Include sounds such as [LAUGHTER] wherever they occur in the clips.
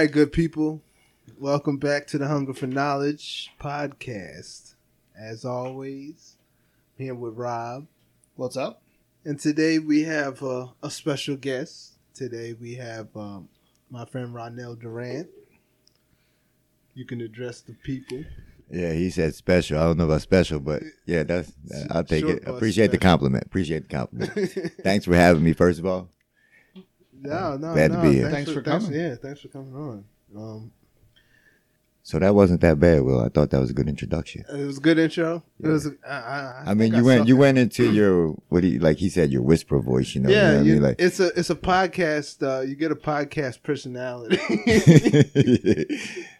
right, good people. Welcome back to the Hunger for Knowledge podcast. As always, I'm here with Robb. What's up? And today we have uh, a special guest. Today we have um, my friend Ronnell Durante. You can address the people. Yeah, he said special. I don't know about special, but yeah, that's I'll take Short it. bus Appreciate the compliment. Appreciate the compliment. [LAUGHS] Thanks for having me. First of all, No, no, Glad to no. be here. Thanks for coming. yeah, thanks for coming on. Um, so that wasn't that bad, Will. I thought that was a good introduction. it was a good intro. It was. I, I, I mean, think you went you at went into your what do you like? He said your whisper voice. You know, you know yeah, what I you- mean, like it's a it's a podcast. Uh, you get a podcast personality. [LAUGHS]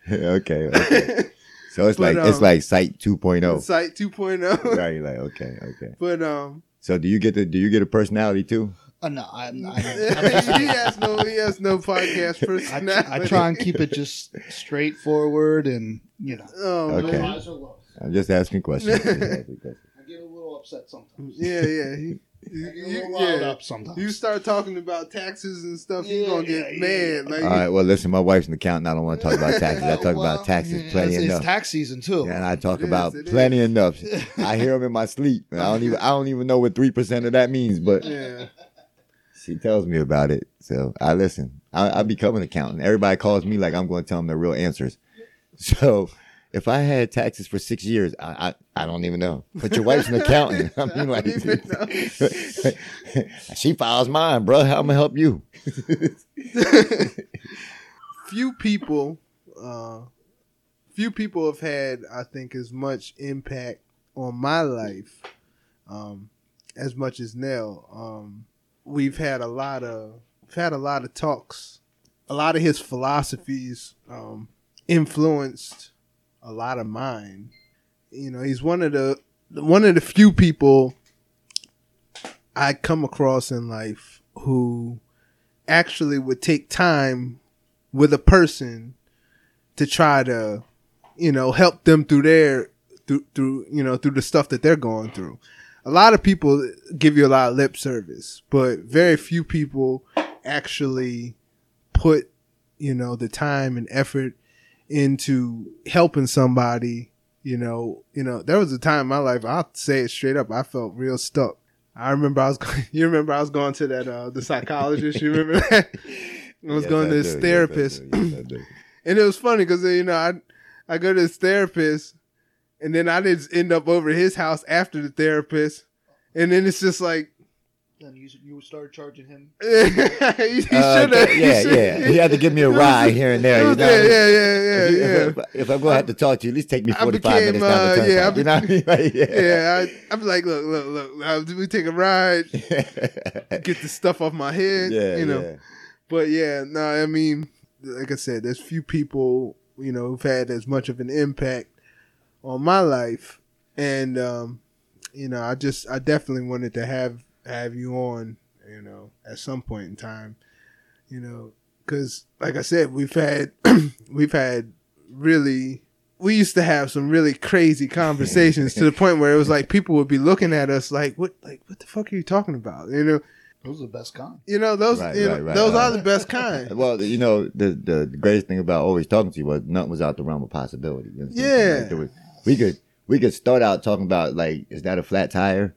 okay, okay. So it's [LAUGHS] But, like it's um, like Cyte 2.0. Cyte 2.0. right, like okay, okay. But um, So do you get the do you get a personality too? Uh, no, I'm, [LAUGHS] I'm, he has no he has no podcast I, personality. I try and keep it just straightforward and, you know. Oh, Okay. man. highs or lows. I'm just asking questions. Just asking questions. [LAUGHS] I get a little upset sometimes. Yeah, yeah. He, I get a you, little riled yeah. up sometimes. You start talking about taxes and stuff, you're Yeah, gonna get yeah, mad. Like, All right. Well, listen, my wife's an accountant. I don't want to talk about [LAUGHS] taxes. I talk Well, about taxes yeah, plenty it's, enough. It's tax season too. and I talk It is, about it plenty enough. I hear them in my sleep. I don't even I don't even know what three percent of that means, but yeah, she tells me about it. So I listen. I, I become an accountant. Everybody calls me like I'm going to tell them the real answers. [LAUGHS] So if I had taxes for six years, I I, I don't even know. But your wife's an [LAUGHS] accountant. [LAUGHS] I mean, like she files mine, bro. How am I help you? few people, uh, few people have had, I think, as much impact on my life, um, as much as Nell. Um, we've had a lot of, we've had a lot of talks. A lot of his philosophies um, influenced a lot of mine. You know, he's one of the one of the few people I come across in life who actually would take time with a person to try to, you know, help them through their through through you know through the stuff that they're going through. A lot of people give you a lot of lip service, but very few people actually put, you know, the time and effort into helping somebody. You know, you know, there was a time in my life. I'll say it straight up. I felt real stuck. I remember I was. [LAUGHS] You remember I was going to that uh the psychologist. You remember that? [LAUGHS] I was Yes, going I to this therapist. Yes, [CLEARS THROAT] and it was funny because you know I I go to this therapist, and then I just end up over at his house after the therapist, and then it's just like Then you, you start charging him. [LAUGHS] he, he should Uh, have. yeah, yeah. He had to give me a ride here and there. You know? Yeah, yeah, yeah, If, yeah, yeah. if, if I'm gonna have to talk to you, at least take me 45 became, minutes down uh, the yeah, I you know what I mean? [LAUGHS] Like, yeah. Yeah, I, I'm like, look, look, look. Uh, we take a ride, [LAUGHS] get the stuff off my head, yeah, you know. yeah. But yeah, no, I mean, like I said, there's few people, you know, who've had as much of an impact on my life, and um, you know, I just, I definitely wanted to have have you on, you know, at some point in time, you know, because like I said, we've had [CLEARS THROAT] we've had really. We used to have some really crazy conversations to the [LAUGHS] point where it was like people would be looking at us like, "What? Like, what the fuck are you talking about?" You know, Those are the best kind. you know those. Right, you know, right, right. those are the best [LAUGHS] kind. Well, you know, the, the the greatest thing about always talking to you was nothing was out the realm of possibility. You know what I'm saying? Yeah. Like, there was- we could we could start out talking about like, is that a flat tire?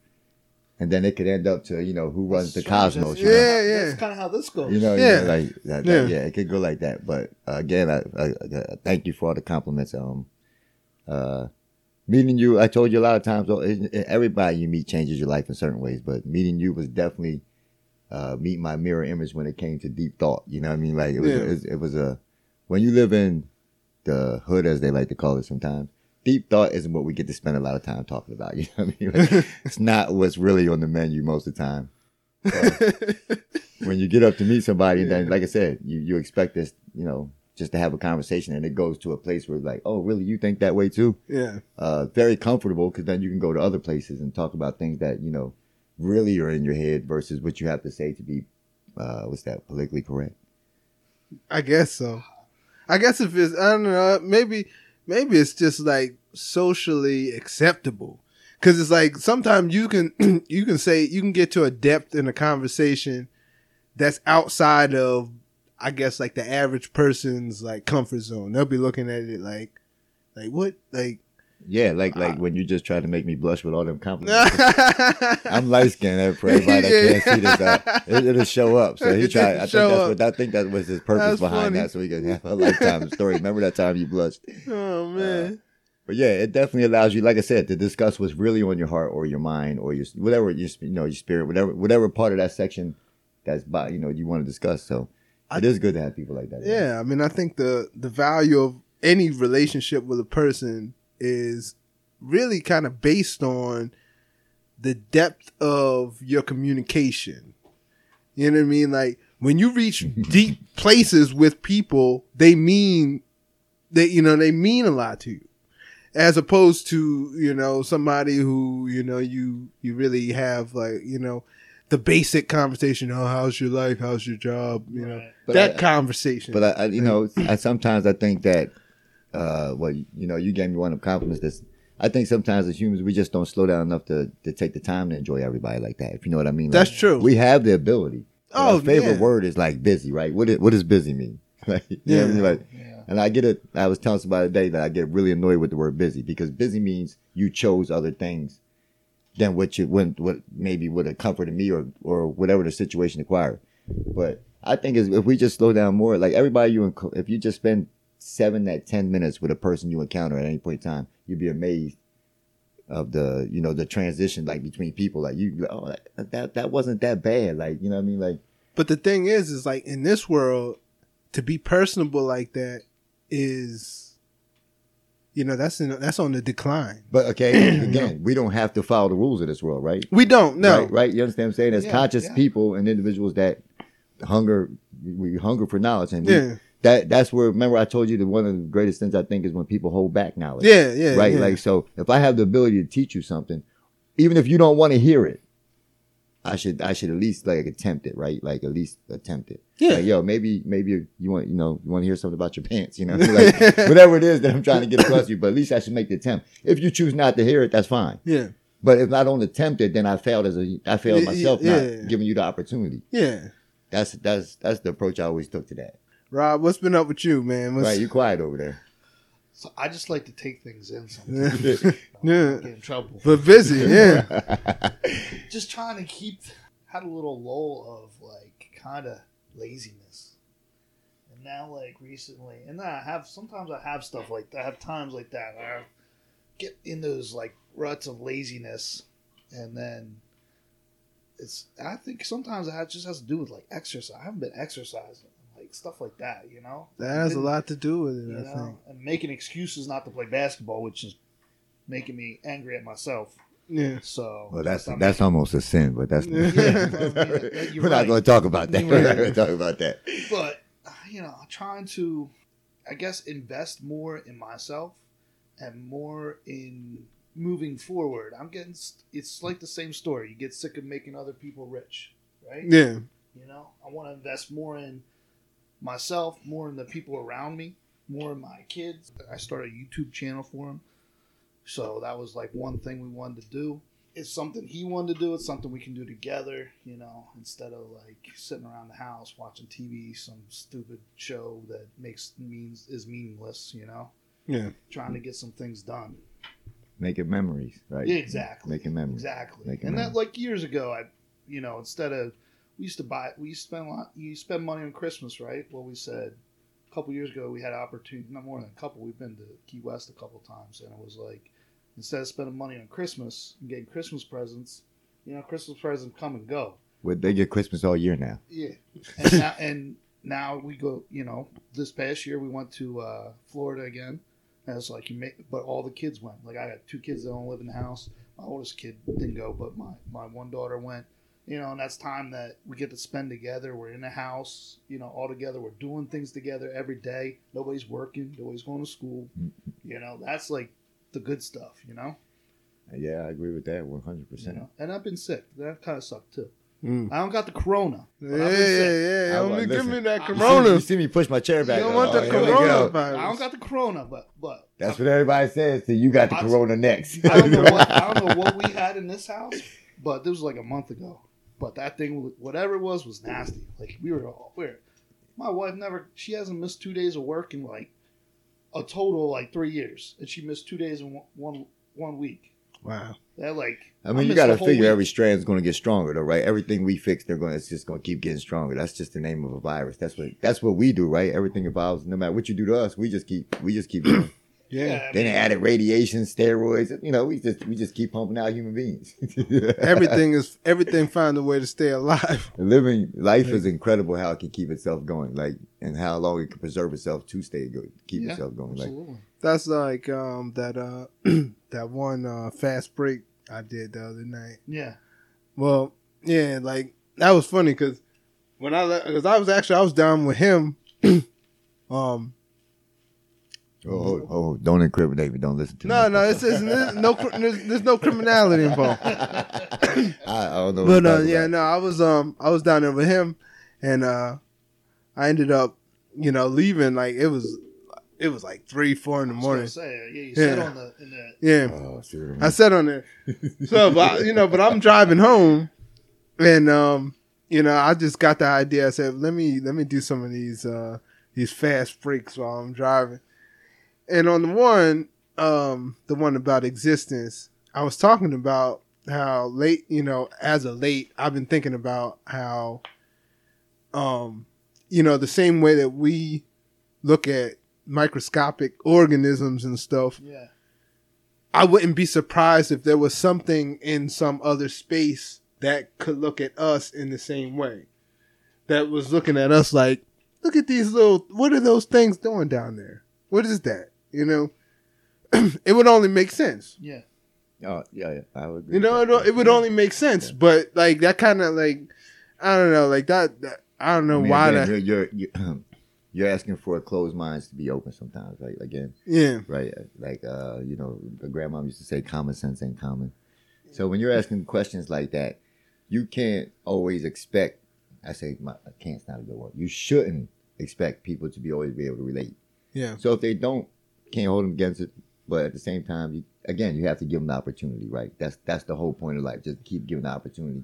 And then it could end up to you know who runs the cosmos. You know? Yeah, yeah. That's kind of how this goes. You know, Yeah. yeah, like that, Yeah. that- yeah. it could go like that. But uh, again, I, I, I thank you for all the compliments. Um, uh, meeting you, I told you a lot of times. oh, it- it- Everybody you meet changes your life in certain ways, but meeting you was definitely uh, meet my mirror image when it came to deep thought. You know what I mean? Like it was, Yeah. it, was it was a when you live in the hood, as they like to call it sometimes. Deep thought isn't what we get to spend a lot of time talking about. [LAUGHS] You know what I mean? Like, it's not what's really on the menu most of the time when you get up to meet somebody, and then, like I said, you, you expect this, you know, just to have a conversation, and it goes to a place where, like, oh, really, you think that way too? yeah, Uh, very comfortable because then you can go to other places and talk about things that you know really are in your head versus what you have to say to be, uh, what's that, politically correct? I guess so. I guess if it's I don't know, maybe maybe it's just like socially acceptable. Cause it's like sometimes you can [CLEARS THROAT] you can say you can get to a depth in a conversation that's outside of I guess like the average person's like comfort zone. They'll be looking at it like, like what, like. Yeah, like like Uh, when you just try to make me blush with all them compliments. [LAUGHS] I'm light skinned for everybody that can't see this. Uh, it, it'll show up. So he tried. I think that's up. what I think that was his purpose That's behind funny. that, so he can have a lifetime story. Remember that time you blushed? [LAUGHS] oh man. But yeah, it definitely allows you, like I said, to discuss what's really on your heart or your mind or your whatever your you know your spirit, whatever whatever part of that section that's by you know you want to discuss. So it is good to have people like that. Yeah, I mean, I think the the value of any relationship with a person is really kind of based on the depth of your communication. You know what I mean? Like when you reach [LAUGHS] deep places with people, they mean they you know they mean a lot to you, as opposed to you know somebody who you know you you really have like you know the basic conversation. Oh, how's your life? How's your job? You know Right. But that I- conversation. But I, I you know, I sometimes I think that, uh, well, you know, you gave me one of the compliments. This, I think sometimes as humans we just don't slow down enough to to take the time to enjoy everybody like that. If you know what I mean. That's true. We have the ability. Oh, our favorite yeah. word is like busy, right? What is, what does busy mean? [LAUGHS] Like, you know I mean? Like, Yeah. And I get it. I was telling somebody today that I get really annoyed with the word busy because busy means you chose other things than what you went, what maybe would have comforted me or or whatever the situation required. But I think if we just slow down more, like everybody you, enc- if you just spend seven to ten minutes with a person you encounter at any point in time, you'd be amazed of the you know the transition like between people. Like you, oh that, that wasn't that bad. Like you know what I mean? Like But the thing is, is like in this world, to be personable like that is, you know, that's in, that's on the decline. But okay, [CLEARS THROAT] again, we don't have to follow the rules of this world, right? We don't know. Right, right. You understand what I'm saying? As Yeah, conscious yeah. people and individuals that hunger, we hunger for knowledge, and we, Yeah, that that's where. Remember, I told you that one of the greatest things I think is when people hold back knowledge. yeah, yeah. right. Like so, if I have the ability to teach you something, even if you don't want to hear it, I should I should at least like attempt it, right? Like at least attempt it. Yeah. Like, yo, maybe maybe you want you know you want to hear something about your pants, you know, [LAUGHS] like whatever it is that I'm trying to get across to you. But at least I should make the attempt. If you choose not to hear it, that's fine. yeah, But if I don't attempt it, then I failed as a I failed Yeah, myself yeah. not giving you the opportunity. yeah. That's that's that's the approach I always took to that. Robb, what's been up with you, man? What's, Right, you quiet over there. So I just like to take things in sometimes. yeah. [LAUGHS] Get in trouble. but busy. Yeah, [LAUGHS] just trying to keep had a little lull of like kind of laziness and now like recently and then i have sometimes i have stuff like that i have times like that i get in those like ruts of laziness and then it's i think sometimes it has- just has to do with like exercise i haven't been exercising like stuff like that you know that has a lot to do with it. you I know, think. and making excuses not to play basketball which is making me angry at myself Yeah, so Well, that's I'm that's almost a sin, but that's [LAUGHS] Yeah. Yeah, [LAUGHS] you're we're not going to talk about that. You're We're not going to talk about that. but you know trying to i guess invest more in myself and more in moving forward i'm getting it's like the same story you get sick of making other people rich right yeah, you know i want to invest more in myself more in the people around me more in my kids i started a youtube channel for them so that was like one thing we wanted to do it's something he wanted to do it's something we can do together you know instead of like sitting around the house watching tv some stupid show that makes means is meaningless you know yeah. trying to get some things done Making memories, right? yeah, exactly Making memories. Exactly. Making and that like years ago, I, you know, instead of we used to buy, we used to spend a lot. You spend money on Christmas, right? Well, we said a couple years ago we had opportunity. Not more than a couple. We've been to Key West a couple times, and it was like instead of spending money on Christmas and getting Christmas presents, you know, Christmas presents come and go. Well, they get Christmas all year now. Yeah, and now, [LAUGHS] and now we go. You know, this past year we went to uh, Florida again. And it's like you make, but all the kids went. Like I got two kids that don't live in the house. My oldest kid didn't go, but my my one daughter went. You know, and that's time that we get to spend together. We're in the house, you know, all together. We're doing things together every day. Nobody's working. Nobody's going to school. You know, that's like the good stuff. You know, Yeah, I agree with that one hundred percent. And I've been sick. That kind of sucked too. Mm. I don't got the corona. Yeah, yeah, I've been sick. yeah. I Don't was- be give me that corona. You see me push my chair back. You don't Oh, want the here corona virus. I don't got the corona, but but That's what everybody says. So you got the I- corona next. I don't know [LAUGHS] what I don't know what we had in this house, but this was like a month ago. But that thing, whatever it was, was nasty. Like we were all we were My wife never. She hasn't missed two days of work in like a total of like three years, and she missed two days in one one, one week. Wow. That like. I mean, you got to figure week. every strand's going to get stronger, though, right? Everything we fix, they're going. It's just going to keep getting stronger. That's just the name of a virus. That's what. That's what we do, right? Everything evolves. No matter what you do to us, we just keep. We just keep going. Yeah. Then they mean, added radiation, steroids. You know, we just we just keep pumping out human beings. [LAUGHS] Everything is everything find a way to stay alive. [LAUGHS] Living life is incredible. How it can keep itself going, like, and how long it can preserve itself to stay good, keep Yeah, itself going. Like, Absolutely. That's like um that uh [CLEARS THROAT] that one uh fast break I did the other night. Yeah. Well, yeah, like that was funny because when I because I was actually I was down with him. [CLEARS THROAT] um, oh, oh, oh, don't incriminate me. Don't listen to no, me. no, it's, it's there's no there's, there's no criminality involved. [LAUGHS] I, I don't know. But you're uh, yeah, about. no, I was um I was down there with him, and uh I ended up you know leaving like it was it was like three four in the I was morning. gonna say, yeah, you said Yeah. on the in the Yeah, Oh, see what I mean? I said on there. So, but you know, but I'm driving home, and um, you know, I just got the idea. I said, let me let me do some of these uh these fast breaks while I'm driving. And on the one, um, the one about existence, I was talking about how late, you know, as of late, I've been thinking about how, um, you know, the same way that we look at microscopic organisms and stuff yeah. I wouldn't be surprised if there was something in some other space that could look at us in the same way. That was looking at us like, look at these little, what are those things doing down there? What is that? You know, [CLEARS THROAT] it would only make sense. Yeah. Oh, yeah, yeah, I would agree. You know, it, it would only make sense. But like that kind of like, I don't know, like that. that I don't know I mean, why again, that. you're, you're you're [CLEARS THROAT] you're asking for closed minds to be open sometimes, right? Again, Yeah, right? Like uh, you know, the grandma used to say, "Common sense ain't common." So when you're asking questions like that, you can't always expect. I say, my, I can't's not a good word. You shouldn't expect people to be always be able to relate. yeah, So if they don't, can't hold them against it. But at the same time, you, again, you have to give them the opportunity, right? That's that's the whole point of life. Just keep giving the opportunity,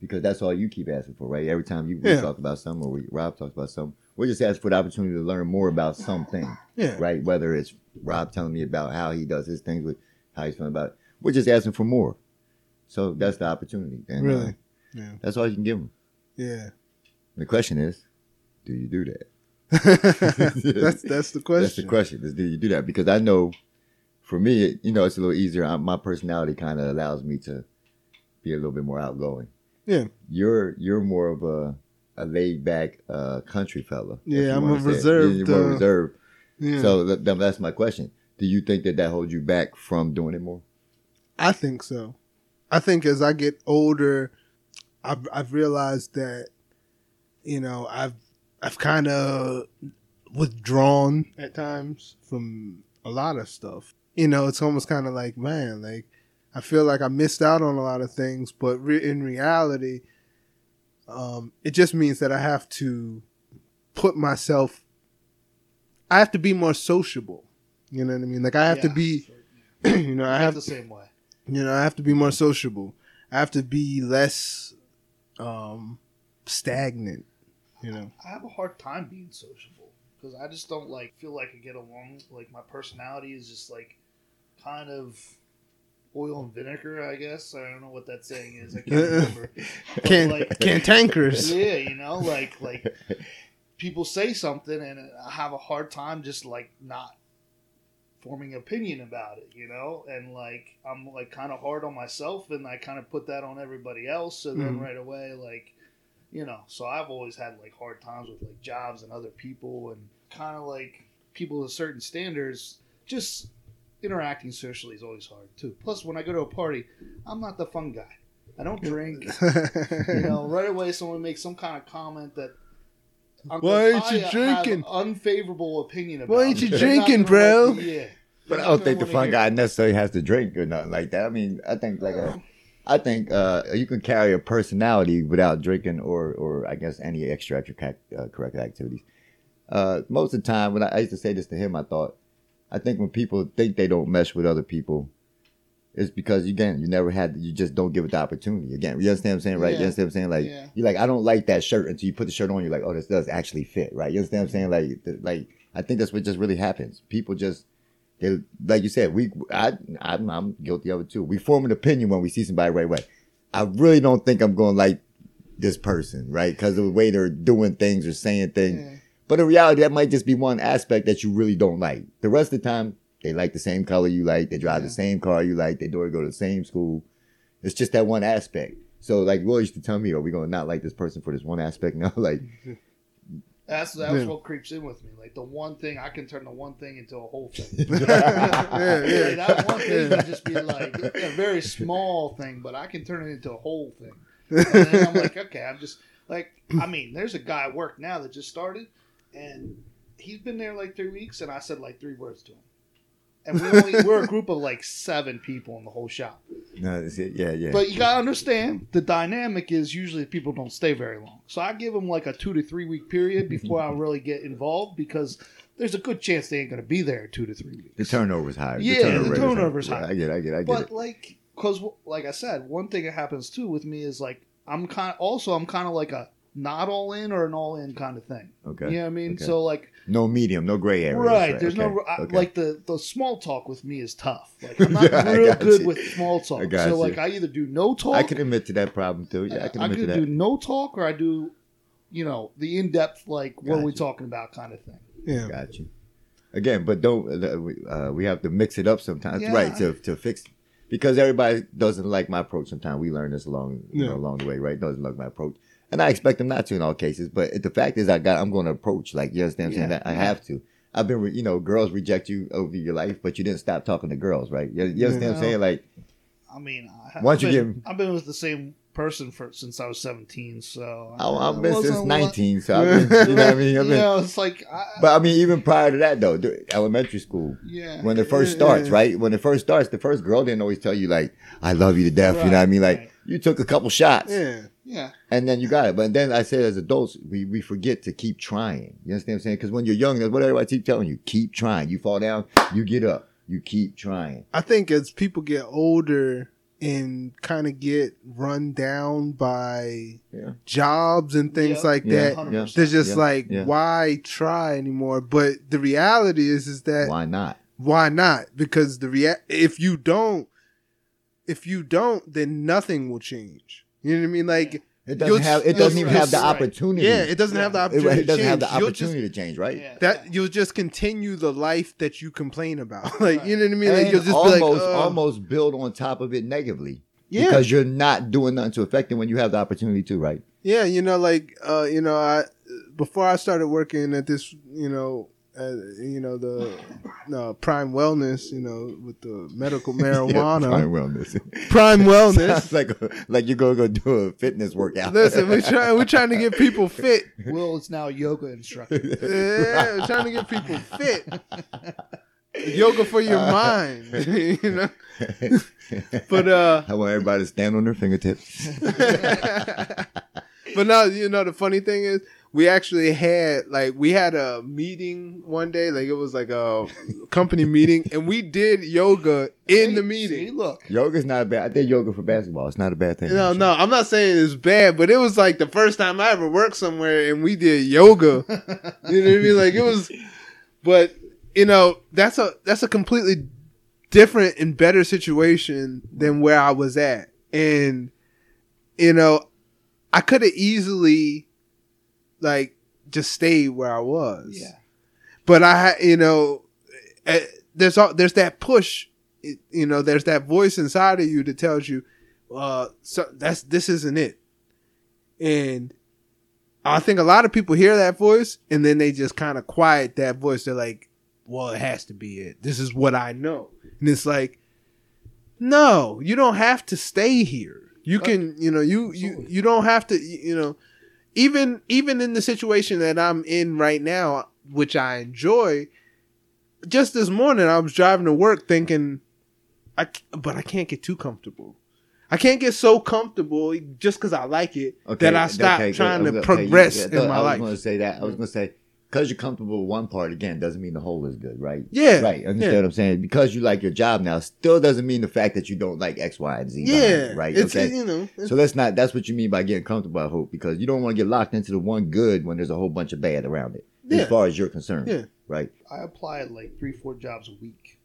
because that's all you keep asking for, right? Every time you Yeah. talk about something, or we, Robb talks about something, we're just asking for the opportunity to learn more about something, yeah, right? Whether it's Robb telling me about how he does his things with how he's feeling about it, we're just asking for more. So that's the opportunity, and uh, Yeah. that's all you can give them. yeah. The question is, do you do that? [LAUGHS] that's that's the question. That's the question. Is do you do that? Because I know, for me, you know, it's a little easier. I, my personality kind of allows me to be a little bit more outgoing. Yeah. You're you're more of a a laid back uh, country fella. Yeah, I'm a reserved, You're more uh, reserved. Yeah. So th- th- that's my question. Do you think that that holds you back from doing it more? I think so. I think as I get older, I've I've realized that, you know, I've I've kind of withdrawn at times from a lot of stuff. You know, it's almost kind of like, man, like I feel like I missed out on a lot of things, but re- in reality, um, it just means that I have to put myself. I have to be more sociable. You know what I mean? Like I have to Yeah. be, [CLEARS THROAT] you know, I I have the same way. you know, I have to be more sociable. I have to be less um stagnant, you know. I have a hard time being sociable because I just don't like feel like I get along. Like my personality is just like kind of oil and vinegar. I guess I don't know what that saying is. I can't [LAUGHS] remember. Can like, cantankerous. [LAUGHS] yeah, you know, like like people say something and I have a hard time just like not forming opinion about it, you know, and like I'm like kind of hard on myself and I kind of put that on everybody else. So then Mhm. right away, like you know, so I've always had like hard times with like jobs and other people and kind of like people with certain standards. Just interacting socially is always hard too. Plus, when I go to a party, I'm not the fun guy. I don't drink. [LAUGHS] you know, right away someone makes some kind of comment that. I'm Why gonna ain't you probably have drinking? Unfavorable opinion about. Why ain't you. They're not you drinking, bro? like- yeah, But I don't think the fun guy necessarily has to drink or nothing like that. I mean, I think like a, I think uh, you can carry a personality without drinking or or I guess any extra extracurricular activities. Uh, most of the time, when I, I used to say this to him, I thought, I think when people think they don't mesh with other people, It's because again, you never had, you just don't give it the opportunity. Again, you understand what I'm saying, right? You understand what I'm saying? Like, Yeah. you're like, I don't like that shirt until you put the shirt on. You're like, oh, this does actually fit, right? You understand what I'm saying? Like, th- like I think that's what just really happens. People just, they, like you said, we, I, I'm, I'm guilty of it too. We form an opinion when we see somebody right away. I really don't think I'm going to like this person, right? Because of the way they're doing things or saying things. Yeah. But in reality, that might just be one aspect that you really don't like. The rest of the time, they like the same color you like. They drive Yeah. the same car you like. They do go to the same school. It's just that one aspect. So, like, Will used to tell me, "Are we going to not like this person for this one aspect?" [LAUGHS] No, like, That's that's Yeah. what creeps in with me. Like the one thing I can turn the one thing into a whole thing. [LAUGHS] yeah, yeah. That one thing can just be like a very small thing, but I can turn it into a whole thing. [LAUGHS] And then I'm like, okay, I'm just like, I mean, there's a guy at work now that just started, and he's been there like three weeks, and I said like three words to him. And we only, [LAUGHS] we're a group of like seven people in the whole shop. no. Yeah, yeah. But you gotta understand, the dynamic is usually people don't stay very long. So I give them like a two to three week period [LAUGHS] before I really get involved because there's a good chance they ain't gonna be there two to three weeks. the turnover's higher. Yeah, the rate is high. turnover's Yeah. I get, I get, I get but it. like, cause like I said, one thing that happens too with me is like I'm kind. Also, I'm kind of like a not all in or an all in kind of thing. Okay. You know what I mean? Okay. So like, No medium, no gray area. right? There's no I, okay. like the the small talk with me is tough. [LAUGHS] Like I'm not Yeah, real good you. with small talk. I got so you. like I either do no talk. I can admit to that problem too. Yeah, I can I admit to that. do no talk or I do, you know, the in depth like what are we Gotcha. talking about kind of thing. yeah. Got you. Again, but don't uh, we, uh, we have to mix it up sometimes, Yeah. right? To to fix because everybody doesn't like my approach. Sometimes we learn this along you know, along the way, right? Doesn't like my approach, and I expect them not to in all cases. But the fact is, I got I'm going to approach like you understand. What I'm saying Yeah, I have to. I've been, re- you know, girls reject you over your life, but you didn't stop talking to girls, right? You, you understand what I'm saying? Like, I mean, I, Once I've you been, get- I've been with the same person for since I was 17, so I, oh, I've been since 19, so I've been, you know what I mean? I've you been, [LAUGHS] know, it's like, I, but I mean, even prior to that though, elementary school, yeah, when it first starts, yeah. right? When it first starts, the first girl didn't always tell you like, "I love you to death." you know what I mean? Like right. you took a couple shots, Yeah. Yeah, and then you got it. But then I said, as adults, we we forget to keep trying. You understand what I'm saying? Because when you're young, that's what everybody keep telling you: keep trying. You fall down, you get up. You keep trying. I think as people get older and kind of get run down by Yeah. jobs and things Yeah. like Yeah. that, 100%. they're just Yeah. like, Yeah. why try anymore? But the reality is, is that Why not? why not? Because the rea- if you don't, if you don't, then nothing will change. You know what I mean? Like, It doesn't have. It doesn't even have the opportunity. yeah, it doesn't have the Yeah. It, opportunity. it doesn't to have the change. Just- opportunity to change, right? yeah. that you'll just continue the life that you complain about. [LAUGHS] like, Right. you know what I mean? Like, you'll just almost, be like, "Ugh." almost build on top of it negatively. yeah, Because you're not doing nothing to affect it when you have the opportunity to, right? Yeah, you know, like uh, you know, I before I started working at this, you know, uh, you know the no, Prime Wellness, you know, with the medical marijuana, [LAUGHS] Yeah, prime wellness. Prime [LAUGHS] Wellness. Sounds like like you're gonna go do a fitness workout. Listen, we try we're trying to get people fit. Will is now a yoga instructor. [LAUGHS] Yeah, we're trying to get people fit. Yoga for your mind, you know. But uh, I want everybody to stand on their fingertips. but now you know the funny thing is we actually had like we had a meeting one day like it was like a company [LAUGHS] meeting and we did yoga in the See, meeting look, Yoga's not bad. I did yoga for basketball. It's not a bad thing. no no i'm not saying it's bad but it was like the first time i ever worked somewhere and we did yoga [LAUGHS] you know what i mean like it was but you know that's a that's a completely different and better situation than where i was at and you know i could have easily like just stayed where i was yeah, but I, you know, eh, there's all, there's that push, you know, there's that voice inside of you that tells you, uh, so that's this isn't it, and I think a lot of people hear that voice and then they just kind of quiet that voice. They're like, well, it has to be it. This is what I know, and it's like, no, you don't have to stay here. You can, you know, you you you don't have to, you know, even even in the situation that I'm in right now, which I enjoy. Just this morning, I was driving to work thinking, I but I can't get too comfortable. I can't get so comfortable just because I like it that I stop okay, trying to Okay, you- progress I in my I was going to say that. I was going to say because you're comfortable with one part again doesn't mean the whole is good, right? Yeah, Right. Understand yeah. what I'm saying? Because you like your job now still doesn't mean the fact that you don't like X, Y, and Z. Yeah, it, right. It's okay. you know. it's- so that's not that's what you mean by getting comfortable, I hope, because you don't want to get locked into the one good when there's a whole bunch of bad around it. Yeah. As far as you're concerned. Yeah. Right. I apply at like three, four jobs a week.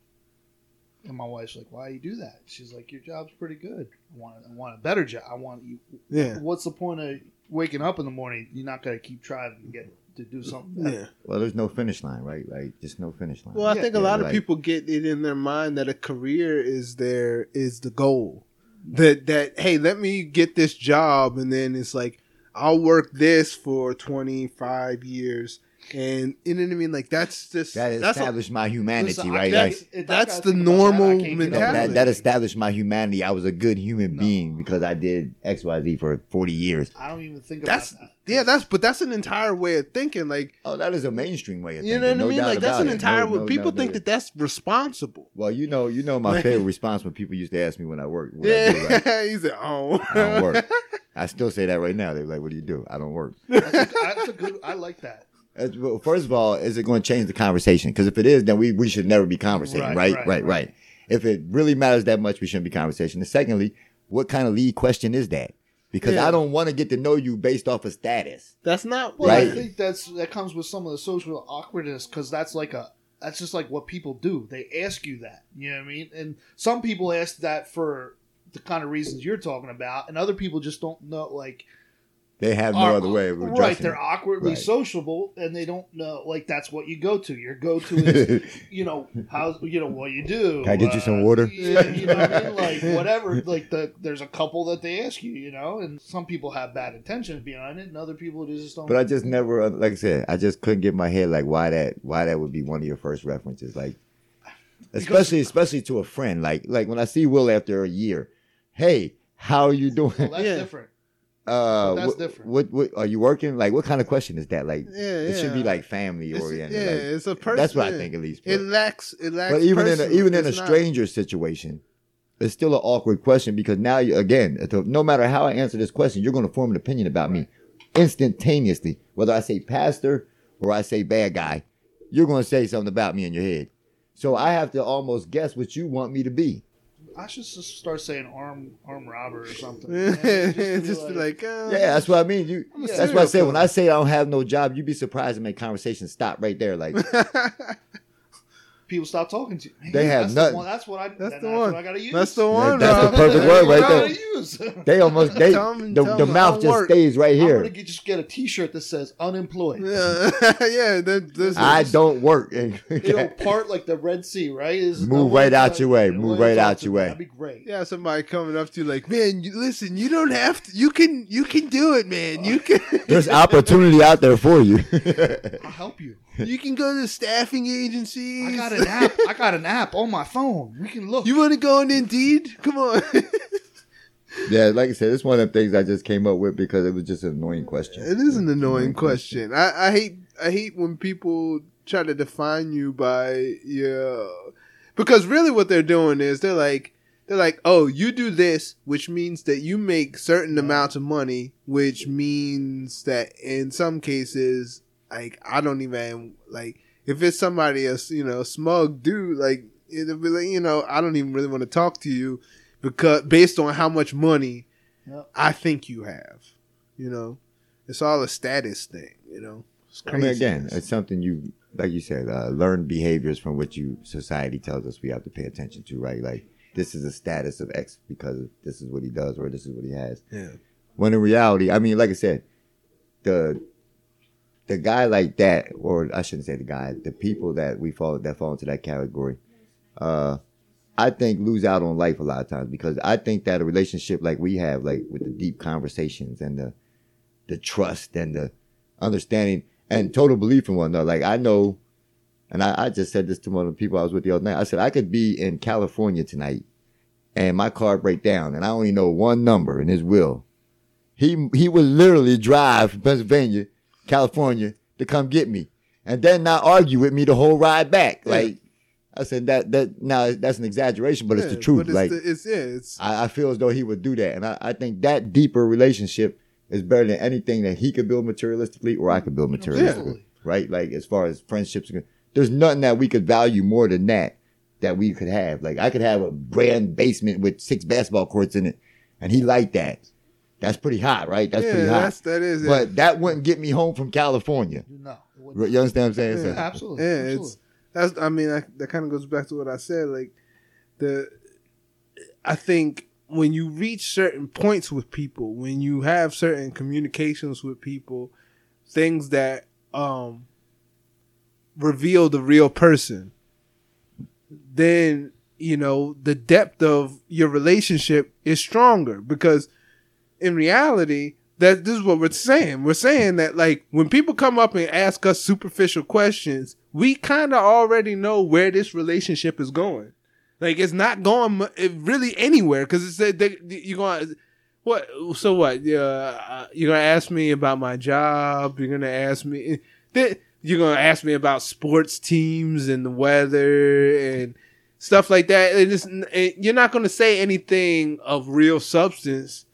And my wife's like, "Why do you do that?" She's like, "Your job's pretty good. I want, I want a better job. I want you. yeah, What's the point of waking up in the morning? You're not gonna keep trying to get to do something. better. yeah. Well, there's no finish line, right? Like just no finish line. Well, I Yeah, think a yeah, lot of right. people get it in their mind that a career is their is the goal. That that hey, let me get this job, and then it's like I'll work this for twenty five years, and you know what I mean. Like that's just that that's a, established my humanity, Listen, right? can't- Like if that's gotta the think about that, normal I can't get mentality. that, that established my humanity. I was a good human No. being because I did X, Y, Z for 40 years. I don't even think that's about that. yeah. That's but that's an entire way of thinking. Like Oh, that is a mainstream way of thinking. you know what no I mean. doubt Like that's an it. entire. No, no, people no, think no. that that's responsible. Well, you know, you know my favorite response when people used to ask me when I work. What I do, Yeah, right? [LAUGHS] he said, "Oh, I don't work. [LAUGHS] I still say that right now. They're like, "What do you do?" I don't work. That's a, that's a good. I like that. First of all, is it going to change the conversation? Because if it is, then we, we should never be conversating, Right, right? right, Right, right, right. If it really matters that much, we shouldn't be conversation. And secondly, what kind of lead question is that? Because Yeah. I don't want to get to know you based off of status. that's not Well, Right. I think that's that comes with some of the social awkwardness because that's like a that's just like what people do. They ask you that, you know what I mean? And some people ask that for the kind of reasons you're talking about, and other people just don't know. Like, They have no are- other way of right? They're awkwardly Right. sociable, and they don't know. Like, that's what you go to. Your go to is [LAUGHS] you know how you know what you do. Can I get you some uh, water? Yeah, you know what I mean? Like whatever. Like the there's a couple that they ask you, you know, and some people have bad intentions behind it, and other people just don't. But I just never, uh, like I said, I just couldn't get my head like why that, why that would be one of your first references, like, especially, especially to a friend, like, like when I see Will after a year, hey, how are you doing? Well, that's Yeah. different. Uh, that's what, different. What, what are you working? Like, what kind of question is that? Like, Yeah, it should be like family It's- oriented. yeah, like, it's a person. that's what I think at least. It lacks. It lacks. but even in a, even in a It's not- stranger situation, it's still an awkward question because now you again, no matter how I answer this question, you're going to form an opinion about me instantaneously. Whether I say pastor or I say bad guy, you're going to say something about me in your head. So I have to almost guess what you want me to be. I should just start saying arm arm robber or something. [LAUGHS] just, man. be like, uh, Yeah, that's what I mean. You. I'm That's what I serial say. When. I say I don't have no job, you'd be surprised to make conversation stop right there. Like [LAUGHS] people stop talking to you. Man, They have that's nothing. The one, that's what I. That's That's, the that's one. what I got to use. That's the one. that's the perfect word right That's what I there. use. [LAUGHS] they almost they Tell 'em- the, tell the 'em mouth just work. stays right here. I'm here. gonna get, just get a T-shirt that says unemployed. yeah, [LAUGHS] yeah. That, that's I don't work. [LAUGHS] It'll part like the Red Sea, right? Is Move right out your way. Move right out your way. That'd be great. Yeah, somebody coming up to you like, man, you, listen, you don't have to. You can, you can do it, man. You can, There's opportunity out there for you. I'll help you. You can go to staffing agencies. I got an app. I got an app on my phone. We can look. You want to go on Indeed? Come on. [LAUGHS] yeah, like I said, it's one of the things I just came up with because it was just an annoying question. It is an annoying question. I, I hate I hate when people try to define you by your because really what they're doing is they're like they're like, oh, you do this, which means that you make certain amounts of money, which means that in some cases, like I don't even like if it's somebody else, you know, smug dude, like it'll be like, you know, I don't even really want to talk to you because based on how much money Yep. I think you have. You know, it's all a status thing. You know, it's I mean, again, it's something you, like you said, uh, learn behaviors from which you society tells us we have to pay attention to, right? Like this is a status of X because this is what he does or this is what he has. yeah, When in reality, I mean, like I said, the the guy like that, or I shouldn't say the guy, the people that we fall that fall into that category, uh, I think lose out on life a lot of times because I think that a relationship like we have, like with the deep conversations and the the trust and the understanding and total belief in one another. Like I know, and I, I just said this to one of the people I was with the other night. I said I could be in California tonight and my car break down and I only know one number in his will. He he would literally drive from Pennsylvania, California to come get me, and then not argue with me the whole ride back. Yeah. Like I said, that that now that's an exaggeration, but it's the truth. It's, like the, it's yeah, it's I, I feel as though he would do that, and I, I think that deeper relationship is better than anything that he could build materialistically or I could build materialistically. Absolutely. right? Like as far as friendships, are there's nothing that we could value more than that that we could have. Like I could have a brand basement with six basketball courts in it, and he liked that. That's pretty hot, right? That's yeah, pretty hot. that's that is. But that wouldn't get me home from California. No. You understand what I'm saying? Yeah. So- absolutely. yeah, absolutely. it's that's. I mean, I, that kind of goes back to what I said. Like the, I think when you reach certain points with people, when you have certain communications with people, things that um reveal the real person, then you know the depth of your relationship is stronger because in reality that this is what we're saying. We're saying that like when people come up and ask us superficial questions we kind of already know where this relationship is going. Like it's not going it really anywhere because it's that they, you're going what so what uh, you're gonna ask me about my job you're gonna ask me then you're gonna ask me about sports teams and the weather and stuff like that and it's, and you're not gonna say anything of real substance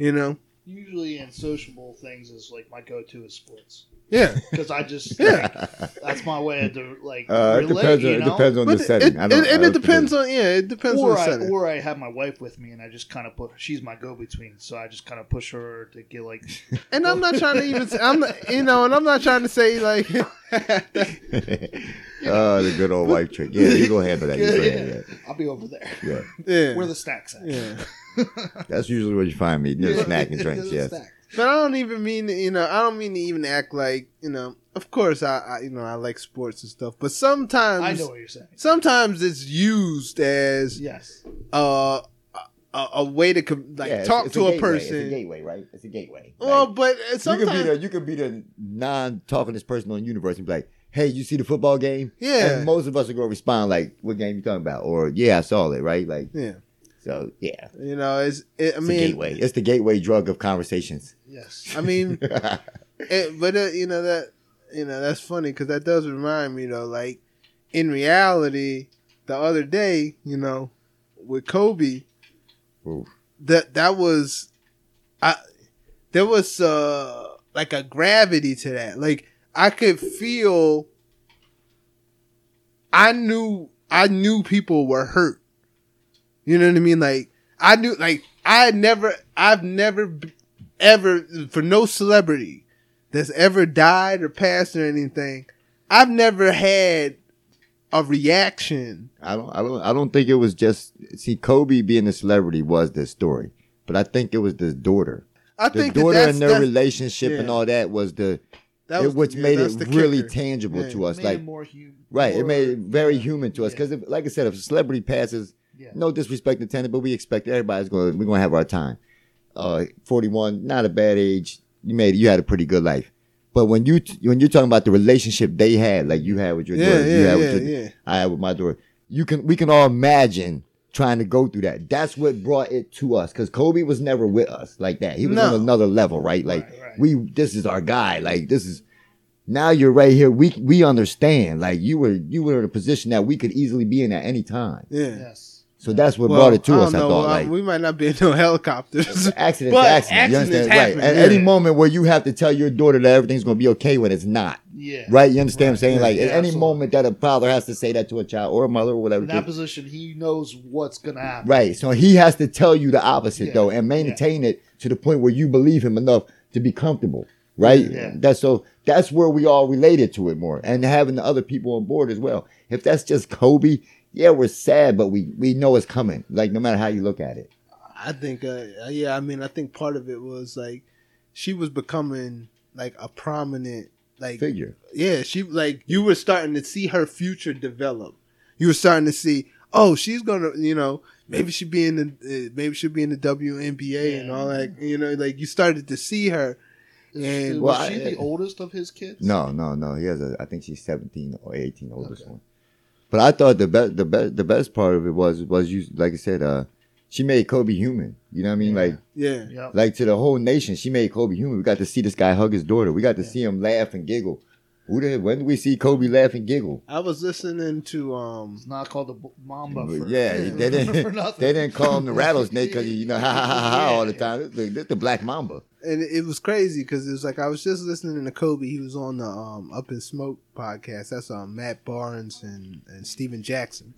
you know Usually in sociable things is like my go-to is sports yeah [LAUGHS] because I just Yeah. like, that's my way to like Uh, it depends. On, you it depends on the it, setting. it, I don't, and I it depends on yeah it depends or on the I setting or I have my wife with me and I just kind of put she's my go-between, so I just kind of push her to get like [LAUGHS] and i'm not trying to even say, i'm not, you know and i'm not trying to say like [LAUGHS] oh, the good old wife trick. Yeah, you go handle that. You go Yeah. handle I'll be over there. Yeah. yeah Where the snacks at? yeah That's usually where you find me. Just Yeah. snack and [LAUGHS] drinks. The Yes. snacks. But I don't even mean to, you know, I don't mean to even act like, you know, of course I, I you know, I like sports and stuff, but sometimes I know what you're saying. sometimes it's used as Yes. uh, a, a way to com- like Yeah, talk it's to a, gateway. It's a person. gateway, right? It's a gateway. Well, Like, but you could be sometimes the you could be the non talkingest person on the universe and be like, "Hey, you see the football game?" Yeah. And most of us are gonna respond like, "What game you talking about?" Or, "Yeah, I saw it." Right? Like, yeah, so yeah, you know, it's it, I it's mean, gateway. It's the gateway drug of conversations. Yes. I mean, [LAUGHS] it, but uh, you know that you know that's funny because that does remind me though. Like in reality, the other day, you know, with Kobe, Oof. that that was, I there was uh like a gravity to that. Like I could feel. I knew I knew people were hurt. You know what I mean? Like I knew like I never I've never ever for no celebrity that's ever died or passed or anything. I've never had a reaction. I don't, I don't, I don't think it was just see Kobe being a celebrity was the story, but I think it was the daughter, I the think daughter that's, and their that's- relationship and all that was the that it, which yeah, made it really kicker. tangible Yeah. to us. Made like it more human. right, it made it very human to us because, like I said, if a celebrity passes, Yeah. no disrespect intended, but we expect everybody's going. to We're going to have our time. Uh, forty one, not a bad age. You made you had a pretty good life. But when you when you're talking about the relationship they had, like you had with your Yeah, daughter, you had yeah, with your, yeah. I had with my daughter. You can we can all imagine trying to go through that. That's what brought it to us because Kobe was never with us like that. He was No. on another level, right? Like Right, right. we, this is our guy. Like this is now you're right here. We we understand. Like you were you were in a position that we could easily be in at any time. Yeah. Yes. So that's what Well, brought it to I us. I thought uh, like we might not be in no [LAUGHS] helicopters. accident, but accident. You understand? happen, right. At yeah. any moment where you have to tell your daughter that everything's going to be okay when it's not. Yeah. Right? You understand what I'm saying? Yeah, Like yeah, at any moment that a father has to say that to a child or a mother or whatever. In that position, he knows what's gonna happen. Right. So he has to tell you the opposite though and maintain it to the point where you believe him enough to be comfortable. Right? Yeah. That's so that's where we all related to it more. And having the other people on board as well. If that's just Kobe, yeah, we're sad, but we we know it's coming. Like no matter how you look at it. I think, uh, yeah, I mean, I think part of it was like she was becoming like a prominent, like, Figure. yeah, she like you were starting to see her future develop. You were starting to see, oh, she's gonna, you know, maybe she'll be in the, uh, maybe she'll be in the WNBA and all that. You know, like you started to see her. Is, And- was Well, she I- the oldest of his kids? No, no, no. He has a. I think she's seventeen or eighteen, oldest Okay. one. But I thought the best, the best, the best part of it was was you like I said. Uh, she made Kobe human. You know what I mean? Yeah. Like, Yeah, Yep. like to the whole nation, she made Kobe human. We got to see this guy hug his daughter. We got to Yeah. see him laugh and giggle. Who the when did we see Kobe laugh and giggle? I was listening to um, It's not called the B- Mamba. For, yeah, they [LAUGHS] didn't. nothing. they didn't call him the [LAUGHS] rattlesnake because you know ha ha ha ha all the time. This, the- this the black mamba. And it was crazy because it was like I was just listening to Kobe. He was on the um, Up in Smoke podcast. That's um, Matt Barnes and, and Stephen Jackson.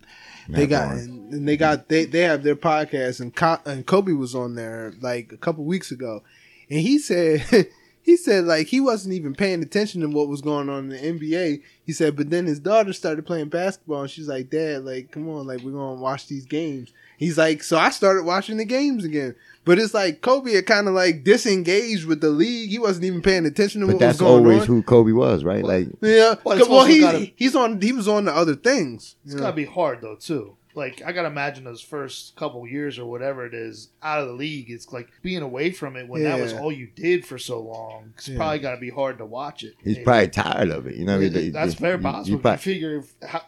they got and, and they got they they have their podcast and Co- and Kobe was on there like a couple weeks ago, and he said. [LAUGHS] He said like he wasn't even paying attention to what was going on in the NBA. He said, but then his daughter started playing basketball, and she's like, "Dad, like, come on, like, we're gonna watch these games." He's like, so I started watching the games again. But it's like Kobe had kind of like disengaged with the league. He wasn't even paying attention to But what that's was going always who Kobe was, right? Like yeah, Well, it's well, he, gotta- he's on. He was on the other things. It's you gotta be hard though too. Like I gotta imagine those first couple years or whatever it is out of the league. It's like being away from it when that was all you did for so long. It's Yeah. probably gotta be hard to watch it. he's Maybe. probably tired of it. You know, what I mean? that's You- very you- possible. you You, probably- figure how,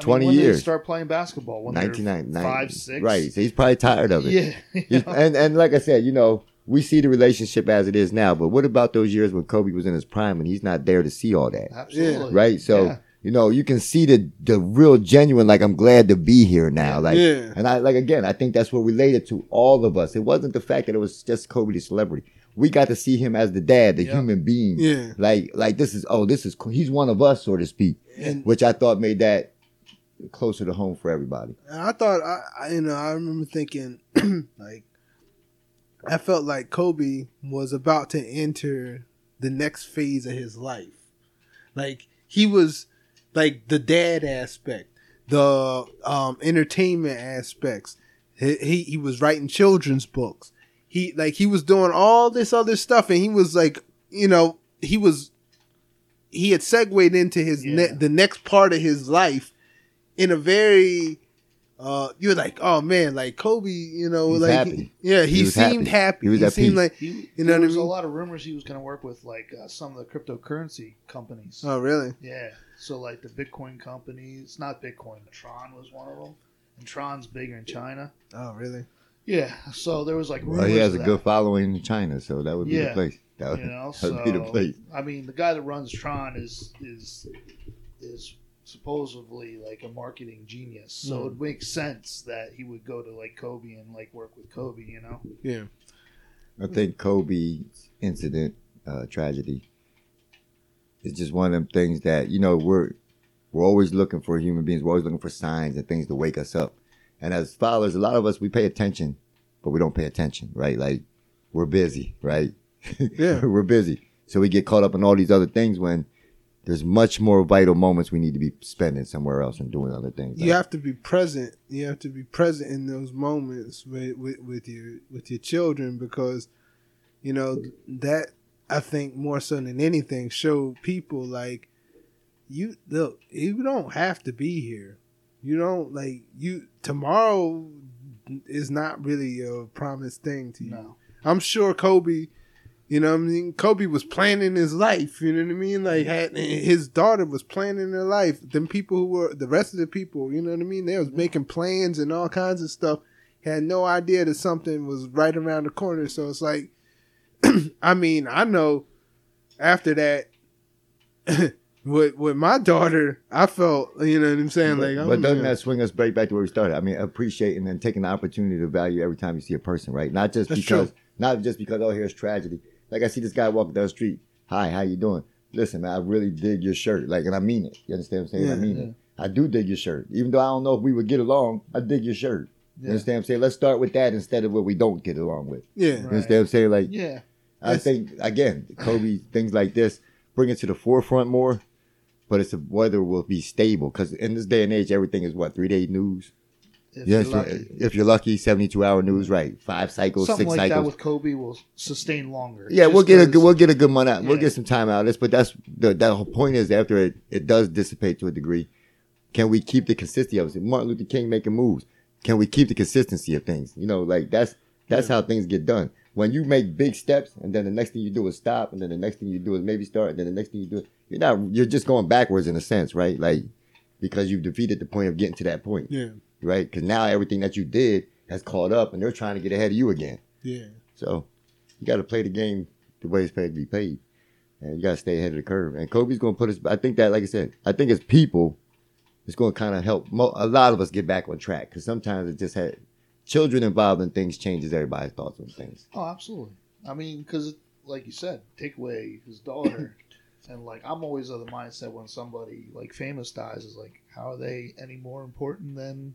I 20 mean, when did years. they start playing basketball when they're 99, five, six, Right. So he's probably tired of it. Yeah, [LAUGHS] you know? and and like I said, you know, we see the relationship as it is now, but what about those years when Kobe was in his prime and he's not there to see all that? absolutely. Right? So Yeah. you know, you can see the the real genuine, like I'm glad to be here now. Like Yeah. and I like again, I think that's what related to all of us. It wasn't the fact that it was just Kobe the celebrity. We got to see him as the dad, the Yeah. human being. Yeah. Like like this is oh, this is he's one of us, so to speak. And- which I thought made that closer to home for everybody. And I thought, I, I you know, I remember thinking, [CLEARS THROAT] like, I felt like Kobe was about to enter the next phase of his life. Like he was, like the dad aspect, the um, entertainment aspects. He, he he was writing children's books. He like he was doing all this other stuff, and he was like, you know, he was. He had segued into his ne- the next part of his life in a very uh you're like oh man like kobe you know He's like happy. yeah he, He was seemed happy. happy He was at seemed peace. like He, You know there what I was a lot of rumors he was going to work with like uh, some of the cryptocurrency companies. oh really Yeah. So like the Bitcoin companies, not Bitcoin, Tron was one of them, and Tron's bigger in China. oh really Yeah. So there was like rumors Well, he has a that, good following in China, so that would be the place. That would, You know, [LAUGHS] that would be the so place. I mean, the guy that runs Tron is is is supposedly like a marketing genius. So Hmm. it makes sense that he would go to like Kobe and like work with Kobe. You know. yeah I think Kobe's incident, uh, tragedy, is just one of them things that you know we're we're always looking for human beings. We're always looking for signs and things to wake us up. And as fathers, a lot of us we pay attention, but we don't pay attention, right? Like we're busy, right? Yeah. [LAUGHS] we're busy, so we get caught up in all these other things when there's much more vital moments we need to be spending somewhere else and doing other things. you Like, have to be present you have to be present in those moments with, with with your with your children because you know that i think more so than anything show people like you look you don't have to be here you don't like you tomorrow is not really a promised thing to you No. I'm sure Kobe, you know what I mean? Kobe was planning his life, you know what I mean? Like had his daughter was planning her life. Them people who were the rest of the people, you know what I mean? They was making plans and all kinds of stuff. Had no idea that something was right around the corner. So it's like [CLEARS THROAT] I mean, I know after that [LAUGHS] with with my daughter, I felt, you know what I'm saying? but, like but I'm- doesn't that swing us right back to where we started? I mean, appreciating and taking the opportunity to value every time you see a person, right? Not just That's because, true. not just because oh here's tragedy. Like I see this guy walking down the street. Hi, how you doing? Listen, man, I really dig your shirt. Like, and I mean it. You understand what I'm saying? I mean yeah. it. I do dig your shirt, even though I don't know if we would get along. I dig your shirt. You Yeah. understand what I'm saying? Let's start with that instead of what we don't get along with. yeah. You understand what I'm saying? Like, Yeah. I think again, Kobe things like this bring it to the forefront more. But it's a, whether it will be stable because in this day and age, everything is what three day news. If Yes, you're lucky. Uh, if you're lucky, seventy two hour news, right? Five cycles, Something six like that cycles. with Kobe will sustain longer. yeah, we'll get a good, we'll get a good month out. We'll get some time out of this, but that's the that whole point is after it it does dissipate to a degree. Can we keep the consistency of it? Martin Luther King making moves. Can we keep the consistency of things? You know, like that's that's how things get done. When you make big steps and then the next thing you do is stop, and then the next thing you do is maybe start, and then the next thing you do, you're not you're just going backwards in a sense, right? Like because you've defeated the point of getting to that point, Yeah. Right? Because now everything that you did has caught up, and they're trying to get ahead of you again. Yeah. So you got to play the game the way it's paid to be paid, and you got to stay ahead of the curve. And Kobe's going to put us. I think that, like I said, I think as people, it's going to kind of help mo- a lot of us get back on track because sometimes it just had children involved in things changes everybody's thoughts on things. Oh, absolutely. I mean, because like you said, take away his daughter. [COUGHS] and like I'm always of the mindset when somebody like famous dies is like, how are they any more important than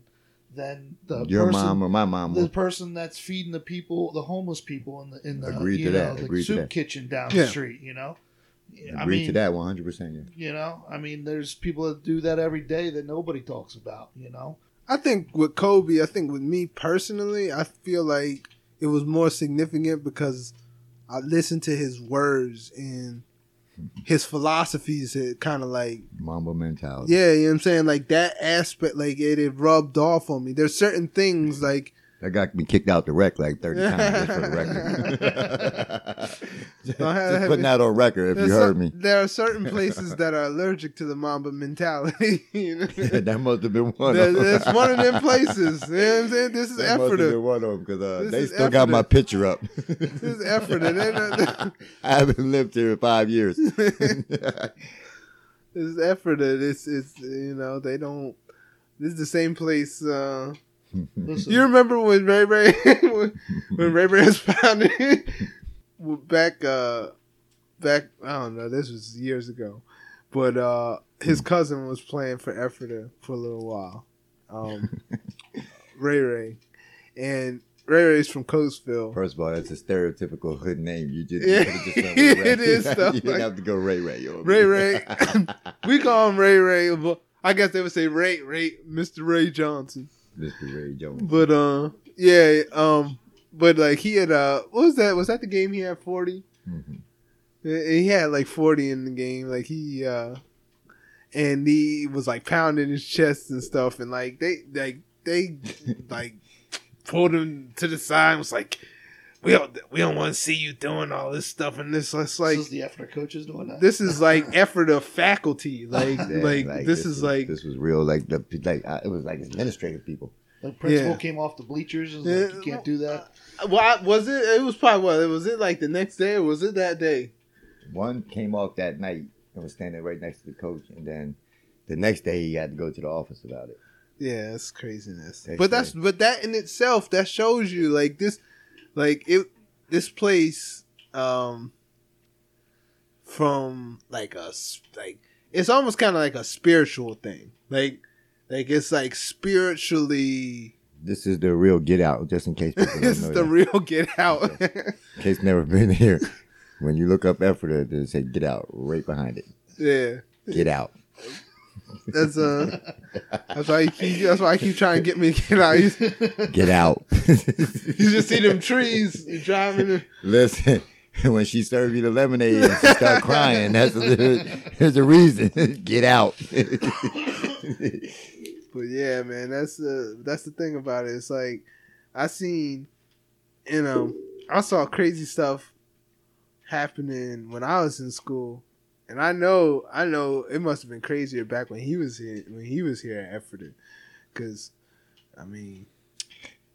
than the Your person, mom or my mom. the person that's feeding the people, the homeless people in the in the Agreed you to know, that. the Agreed to soup that. kitchen down Yeah. the street. You know, I Agree mean, to that 100%. Yeah. you know, I mean, there's people that do that every day that nobody talks about. You know, I think with Kobe, I think with me personally, I feel like it was more significant because I listened to his words and his philosophies had kind of like Mamba mentality. yeah, you know what I'm saying? Like that aspect, like it had rubbed off on me. There's certain things like That got me kicked out the rec like 30 [LAUGHS] times just for the record. [LAUGHS] just, Don't have- just putting that on record if you heard cer- me. There are certain [LAUGHS] places that are allergic to the Mamba mentality. you know? that must have been one That- of them. that's one of them places. You know what I'm saying? This is That must have been one of them because uh, they is still got my Ephrata. picture up. This is Ephrata. Ain't- I haven't lived here in five years. It's Ephrata. It's it's you know they don't. This is the same place. Uh, listen, you remember when Ray Ray when, [LAUGHS] when Ray Ray was founded back uh back I don't know this was years ago, but uh his cousin was playing for Ephrata for a little while, um [LAUGHS] Ray Ray, and Ray Ray's from Coatesville. First of all, that's a stereotypical hood name. You just, Yeah, you just went with Ray. [LAUGHS] it is, you didn't have to go Ray Ray. Ray Ray. we call him Ray Ray, but I guess they would say Ray Ray Mr. Ray Johnson. Mr. Ray Jones. But uh, yeah, um, but like he had uh, what was that? Was that the game he had forty? Mhm. He had like forty in the game. Like he uh, and he was like pounding his chest and stuff, and like they like they [LAUGHS] like pulled him to the side. and Was like. We don't, we don't want to see you doing all this stuff and this. It's like this is the Ephrata coaches doing that. this is like [LAUGHS] effort of faculty. Like Yeah, like, this, is was- like this was real. Like the like uh, it was like administrative people. the principal yeah. came off the bleachers and was Yeah, like, you can't do that. Well, I- was it? It was probably what? Was it like the next day or was it that day? One came off that night and was standing right next to the coach, and then the next day he had to go to the office about it. Yeah, that's craziness. That's but that's but that in itself that shows you like this, like it this place um from like a like it's almost kind of like a spiritual thing. Like like it's like spiritually. This is the real get out, just in case people [LAUGHS] it's know. the that. real get [LAUGHS] out. in case never been here. When you look up Ephrata, they say get out right behind it. yeah. Get out. [LAUGHS] That's uh. That's why you keep. That's why I keep trying to get me to get out. You, Get out. [LAUGHS] you just see them trees. You driving. Listen, [LAUGHS] when she served you the lemonade and she started crying, that's a, there's a reason. [LAUGHS] Get out. But yeah, man, that's the that's the thing about it. It's like I seen, you know, I saw crazy stuff happening when I was in school, and I know, I know it must have been crazier back when he was here when he was here at Ephrata, because, I mean,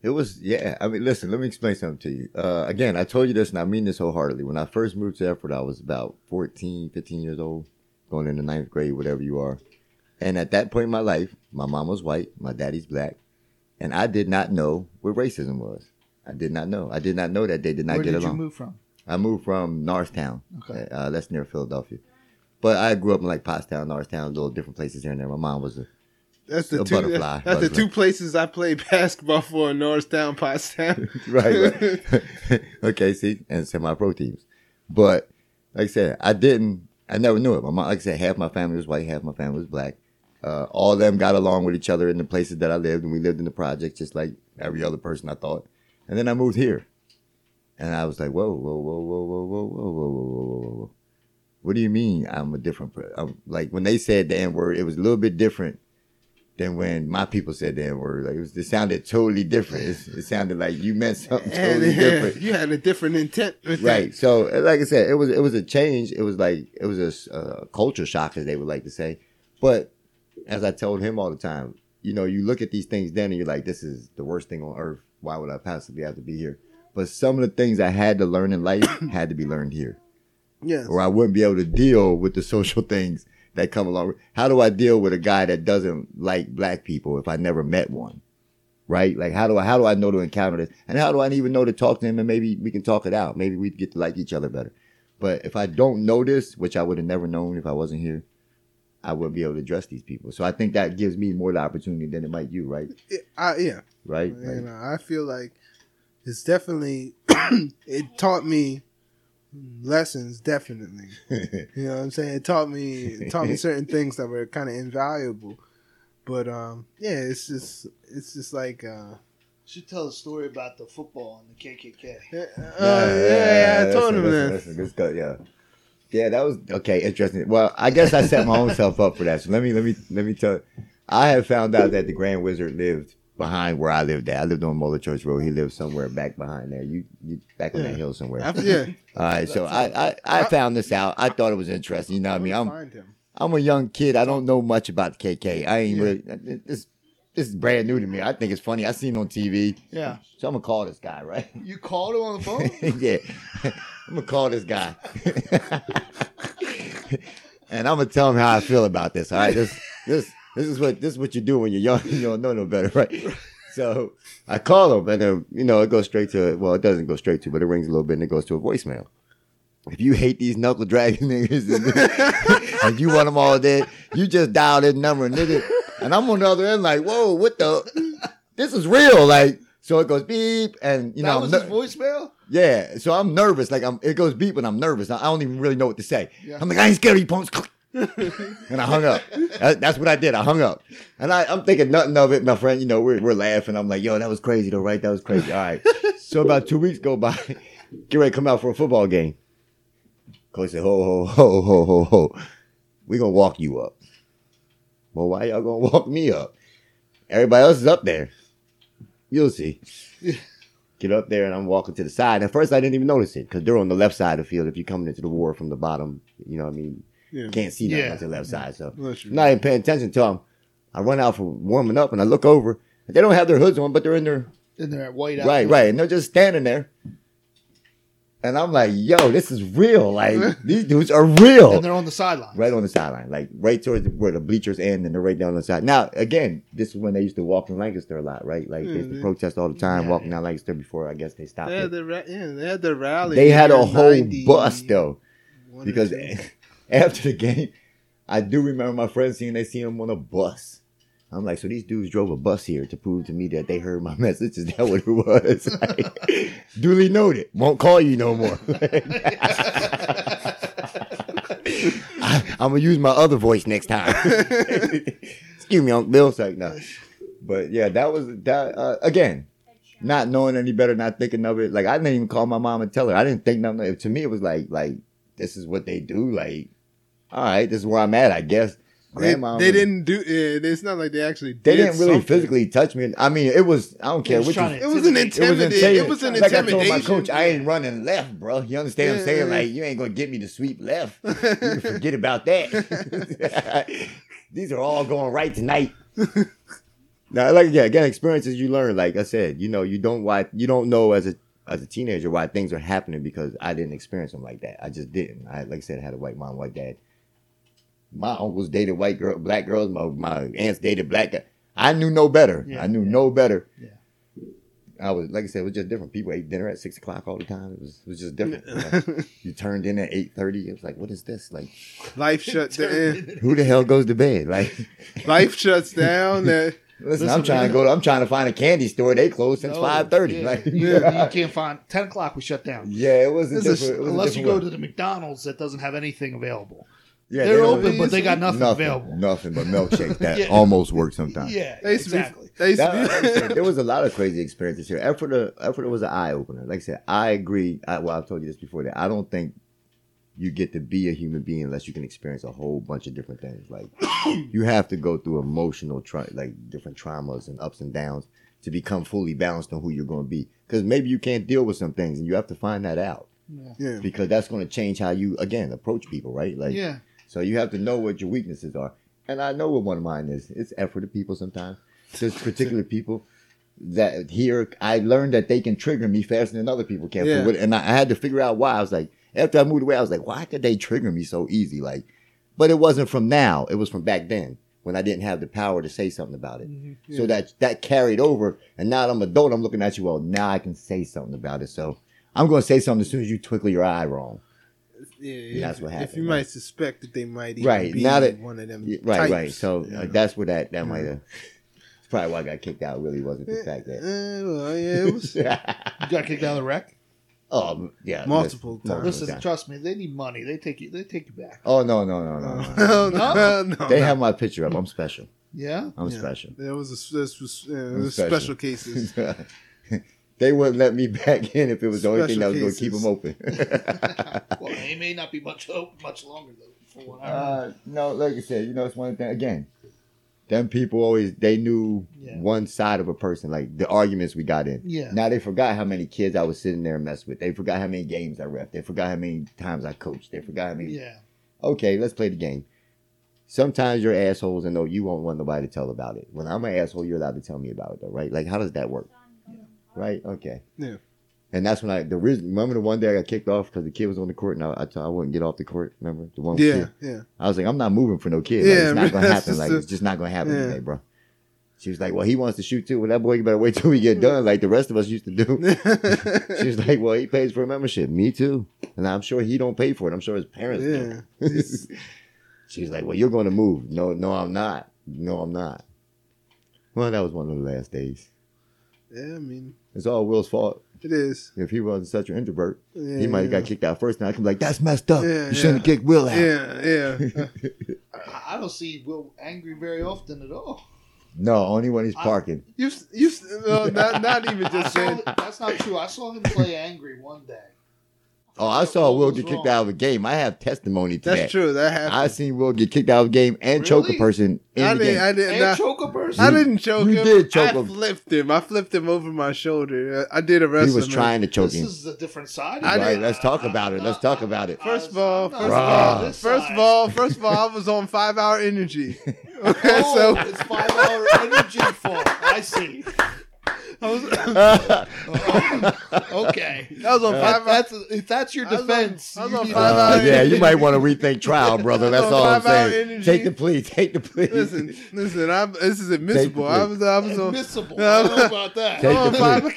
It was, yeah. I mean, listen, let me explain something to you. Uh, again, I told you this and I mean this wholeheartedly. When I first moved to Ephrata, I was about 14, 15 years old, going into ninth grade, whatever you are. And at that point in my life, my mom was white, my daddy's black, and I did not know what racism was. I did not know. I did not know that they did not Where get did along. Where did you move from? I moved from Norristown. Okay. Uh, that's near Philadelphia. But I grew up in like Pottstown, Norristown, little different places here and there. My mom was a that's the A two. butterfly, that's the two places I played basketball for: Norristown, Pottstown. right, right. okay, see, and semi-pro teams. But like I said, I didn't. I never knew it. My mom, like I said, half my family was white, half my family was black. Uh, all of them got along with each other in the places that I lived, and we lived in the projects just like every other person. I thought, and then I moved here, and I was like, whoa, whoa, whoa, whoa, whoa, whoa, whoa, whoa, whoa, whoa, whoa, whoa. What do you mean I'm a different? Per- I'm, like when they said the N word, it was a little bit different than when my people said the N word. Like it, was, it sounded totally different. It, it sounded like you meant [LAUGHS] something totally different. you had a different intent with that. Right. So, like I said, it was it was a change. It was like it was a uh, culture shock, as they would like to say. But as I told him all the time, you know, you look at these things then, and you're like, this is the worst thing on earth. Why would I possibly have to be here? But some of the things I had to learn in life [COUGHS] had to be learned here, Yes. or I wouldn't be able to deal with the social [LAUGHS] things that come along. How do I deal with a guy that doesn't like black people if I never met one? Right? Like how do I how do I know to encounter this? And how do I even know to talk to him and maybe we can talk it out? Maybe we get to like each other better. But if I don't know this, which I would have never known if I wasn't here, I wouldn't be able to address these people. So I think that gives me more the opportunity than it might you, right? I, yeah, Right? and Like, I feel like it's definitely [CLEARS THROAT] it taught me lessons. Definitely, [LAUGHS] you know what I'm saying. It taught me it taught me [LAUGHS] certain things that were kind of invaluable. But um, yeah, it's just it's just like uh, Should tell a story about the football and the KKK. uh, yeah, yeah, I told listen, him listen, that. listen, this guy, yeah. Yeah, that was okay. Interesting. Well, I guess I set my own [LAUGHS] self up for that. So let me let me let me tell. I have found out that the Grand Wizard lived behind where I lived at. I lived on Mohler Church Road. He lived somewhere back behind there. You you back on that hill somewhere. I- yeah, [LAUGHS] All right, so I, I I found this out. I thought it was interesting. You know what I mean? I'm find him. I'm a young kid. I don't know much about the KK. I ain't Yeah. really. This this is brand new to me. I think it's funny. I seen it on TV, Yeah. so I'm gonna call this guy right. You called him on the phone? [LAUGHS] yeah, [LAUGHS] I'm gonna call this guy, and I'm gonna tell him how I feel about this. All right, this this this is what this is what you do when you're young. [LAUGHS] You don't know no better, right? So I call him, and then you know it goes straight to well, it doesn't go straight to, but it rings a little bit, and it goes to a voicemail. If you hate these knuckle dragging [LAUGHS] niggas [LAUGHS] and, you want them all dead, you just dial this number, nigga. And I'm on the other end, like, whoa, what the? This is real, like. So it goes beep, and you that know, was I'm his voicemail? yeah, so I'm nervous. Like I'm, it goes beep, and I'm nervous. I I don't even really know what to say. Yeah. I'm like, I ain't scared of you, punks. And I hung up. That's what I did. I hung up, and I, I'm thinking nothing of it. My friend, you know, we're we're laughing. I'm like, yo, that was crazy, though, right? That was crazy. All right. so about two weeks go by, [LAUGHS] get ready to come out for a football game. Coach said, ho ho ho ho ho ho, we gonna walk you up. Well, why y'all gonna [LAUGHS] walk me up? Everybody else is up there. You'll see get up there and I'm walking to the side. At first, I didn't even notice it because they're on the left side of the field. If you're coming into the war from the bottom, you know what I mean? Yeah. Can't see nothing Yeah. on the left side. So Unless you- I'm not even paying attention to them. I run out for warming up and I look over. They don't have their hoods on, but they're in their In there at white right, right, and they're just standing there. And I'm like, yo, this is real. Like [LAUGHS] these dudes are real. And they're on the sideline. Right on the sideline, like right towards where the bleachers end, and they're right down the side. Now, again, this is when they used to walk in Lancaster a lot, right? Like they used to protest all the time, Yeah, walking yeah. down Lancaster before I guess they stopped They it. the ra- yeah, they had the rally. They had a whole 90 bus though, because two. [LAUGHS] after the game, I do remember my friends seeing they see him on a bus. I'm like, so these dudes drove a bus here to prove to me that they heard my [LAUGHS] message. Is that what it was? [LAUGHS] Like, duly noted. Won't call you no more. [LAUGHS] I, am gonna use my other voice next time. Excuse me, Uncle Bill. It's like no, but yeah, that was that uh, again. Not knowing any better, not thinking of it. Like I didn't even call my mom and tell her. I didn't think nothing. To me, it was like like this is what they do. Like, all right, this is where I'm at. I guess. They, Grandma they was- didn't do it. It's not like they actually. They did didn't really something. physically touch me. I mean, it was. I don't care was which. trying is- to It was an Intimidate. it was intimidation. It was an like I told intimidation. my coach, I ain't running left, bro. You understand what I'm saying? Yeah. Like you ain't gonna get me to sweep left. You [LAUGHS] forget about that. [LAUGHS] These are all going right tonight. [LAUGHS] now, like yeah, again, experiences you learn. Like I said, you know, you don't why you don't know as a as a teenager why things are happening because I didn't experience them like that. I just didn't. I like I said, I had a white mom, white dad. My uncles dated white girl, black girls. My my aunts dated black. guy. I knew no better. Yeah, I knew yeah. no better. Yeah. I was like I said, it was just different. People ate dinner at six o'clock all the time. It was it was just different. Like, [LAUGHS] you turned in at eight thirty. It was like, what is this? Like, Life shuts down. [LAUGHS] who the hell goes to bed? Like, [LAUGHS] Life shuts down. That listen, Listen, I'm trying to go. I'm trying to find a candy store. They closed since No, five thirty. yeah. Like, you, you can't find ten o'clock. We shut down. yeah, it was a This is- different. It was a Unless you go way. to the McDonald's that doesn't have anything available. Yeah, They're they don't- open, but they got nothing, nothing, available. nothing but milkshakes that [LAUGHS] Yeah. almost work sometimes. Yeah, they used exactly. be. They That- to like I said, be. [LAUGHS] there was a lot of crazy experiences here. Ephrata, Ephrata was an eye opener. Like I said, I agree. I, well, I've told you this before that I don't think you get to be a human being unless you can experience a whole bunch of different things. Like [COUGHS] you have to go through emotional, tra- like different traumas and ups and downs to become fully balanced on who you're going to be. Because maybe you can't deal with some things, and you have to find that out Yeah. yeah. because that's going to change how you again approach people, right? Like yeah. So you have to know what your weaknesses are. And I know what one of mine is. It's effort of people sometimes. There's [LAUGHS] particular people that here I learned that they can trigger me faster than other people can. Yeah. And I had to figure out why. I was like, after I moved away, I was like, why could they trigger me so easy? Like, but it wasn't from now. It was from back then when I didn't have the power to say something about it. Mm-hmm. So that that carried over. And now that I'm adult, I'm looking at you. Well, now I can say something about it. So I'm going to say something as soon as you twinkle your eye wrong. Yeah, that's what what If you right? might suspect that they might even Right, be now that- one of them. Yeah, right, right. So you like, that's where that that might Yeah. have. Probably why I got kicked out. Really wasn't the fact that. eh, well, yeah, it was [LAUGHS] You got kicked out of the rec. oh yeah, Multiple listen- times. Listen, times. trust me, they need money. They take you. They take you back. Oh no no no no. no. no, no, [LAUGHS] no. They have my picture up. I'm special. Yeah. I'm Yeah. special. There was a this was, yeah, there was special. special cases. [LAUGHS] they wouldn't let me [LAUGHS] back in if it was the only thing that was going to keep them open. [LAUGHS] Well, they may not be much much longer though. For what I uh, no, like I said, you know, it's one thing. Again, them people always they knew Yeah. one side of a person, like the arguments we got in. Yeah. Now they forgot how many kids I was sitting there and mess with. They forgot how many games I ref. They forgot how many times I coached. They forgot how many. Yeah. Okay, let's play the game. Sometimes you're assholes and no, you won't want nobody to tell about it. When I'm an asshole, you're allowed to tell me about it, though, right? Like, how does that work? Right? Okay. Yeah. And that's when I the reason. Remember the one day I got kicked off because the kid was on the court and I, I, told- I wouldn't get off the court. Remember the one Yeah, kid? yeah. I was like, I'm not moving for no kid. Like, Yeah, it's not gonna happen. Like a- it's just not gonna happen Yeah. today, bro. She was like, Well, he wants to shoot too. Well, that boy, you better wait till we get done, like the rest of us used to do. [LAUGHS] she was like, Well, he pays for a membership. Me too. And I'm sure he don't pay for it. I'm sure his parents do. yeah. [LAUGHS] She's like, Well, you're gonna move. No, no, I'm not. No, I'm not. Well, that was one of the last days. yeah, I mean, It's all Will's fault. it is. If he wasn't such an introvert, Yeah, he might have got kicked out first. Now I can be like, That's messed up. Yeah, you shouldn't have yeah. kicked Will out. Yeah, yeah. [LAUGHS] I, I don't see Will angry very often at all. No, only when he's I- parking. You, you, no, not, not even [LAUGHS] just saying. that's not true. I saw him play angry one day. Oh, I saw Will get kicked wrong? out of a game. I have testimony to That's that. true. That happened. I seen Will get kicked out of a game and choke a Really? person in I the didn't. game. I didn't. And I, choke a person. I didn't choke You him. did choke I him. flipped him. I flipped him over my shoulder. I did a wrestling. he was trying to choke him. this him. is a different side. I of Right, it. let's talk about it. Let's talk about it. First of all, first of all, this first side. of all, first of all, I was on five hour energy. [LAUGHS] [LAUGHS] Okay, Oh, so it's five hour energy fault. I see. I was, [LAUGHS] Okay. I was on five hour. that's if that's your I was on- defense. I was you on five Uh, [LAUGHS] yeah, you might want to rethink trial, brother. That's all I'm saying. energy. Take the plea. Take the plea. Listen, listen. I'm, this is admissible. I was, I was on. Admissible. [LAUGHS] I don't know about that. Take I'm on the five- plea.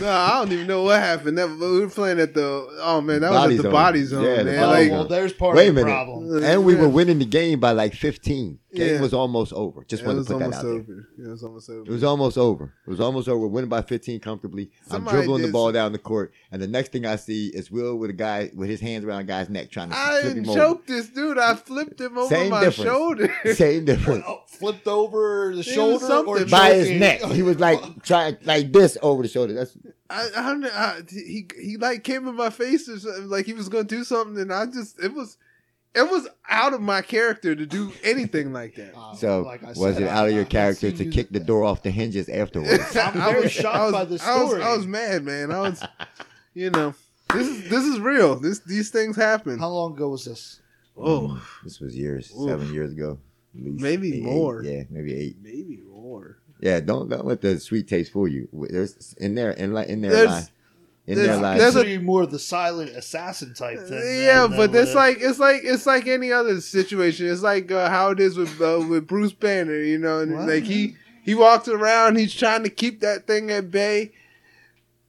No, I don't even know what happened. That, we were playing at the. Oh man, that Body was at the zone. body zone, Yeah, the man. Body Like, zone. well, there's part Wait a of the minute. problem. And we Yeah. were winning the game by like 15. Game Yeah. was almost over. Just it wanted was to put that almost out there. over. It was almost over. It was almost over. It was almost over. We're winning by 15 comfortably. Somebody I'm dribbling the did ball down the court, and the next thing I see is Will with a guy with his hands around a guy's neck trying to I flip didn't him over. choke this dude. I flipped him over Same my difference. shoulder. [LAUGHS] Same difference. Oh, flipped over the shoulder or something. By his choking? neck, he was like trying like this over the shoulder. That's I, I, don't know, I he he like came in my face or something, like he was gonna do something, and I just it was it was out of my character to do anything like that. Uh, so. like I was said, it I- out of your character to you- kick the door off the hinges afterwards? [LAUGHS] I'm [LAUGHS] I very was- shocked I was- by this I was, story. I was mad, man. I was, [LAUGHS] you know, this is this is real. This these things happen. How long ago was this? Oh, this was years, Oof. seven years ago, at least. Maybe Eight, more. Eight, yeah, maybe eight. maybe more. Yeah, don't don't let the sweet taste fool you. There's in there in li- in there There's- lie. In there's- there lies. there's a- Consider you more the silent assassin type thing. yeah, than- but than it's with- like it's like it's like any other situation. It's like uh, how it is with uh, with Bruce Banner. You know, and What? like he he walks around, he's trying to keep that thing at bay.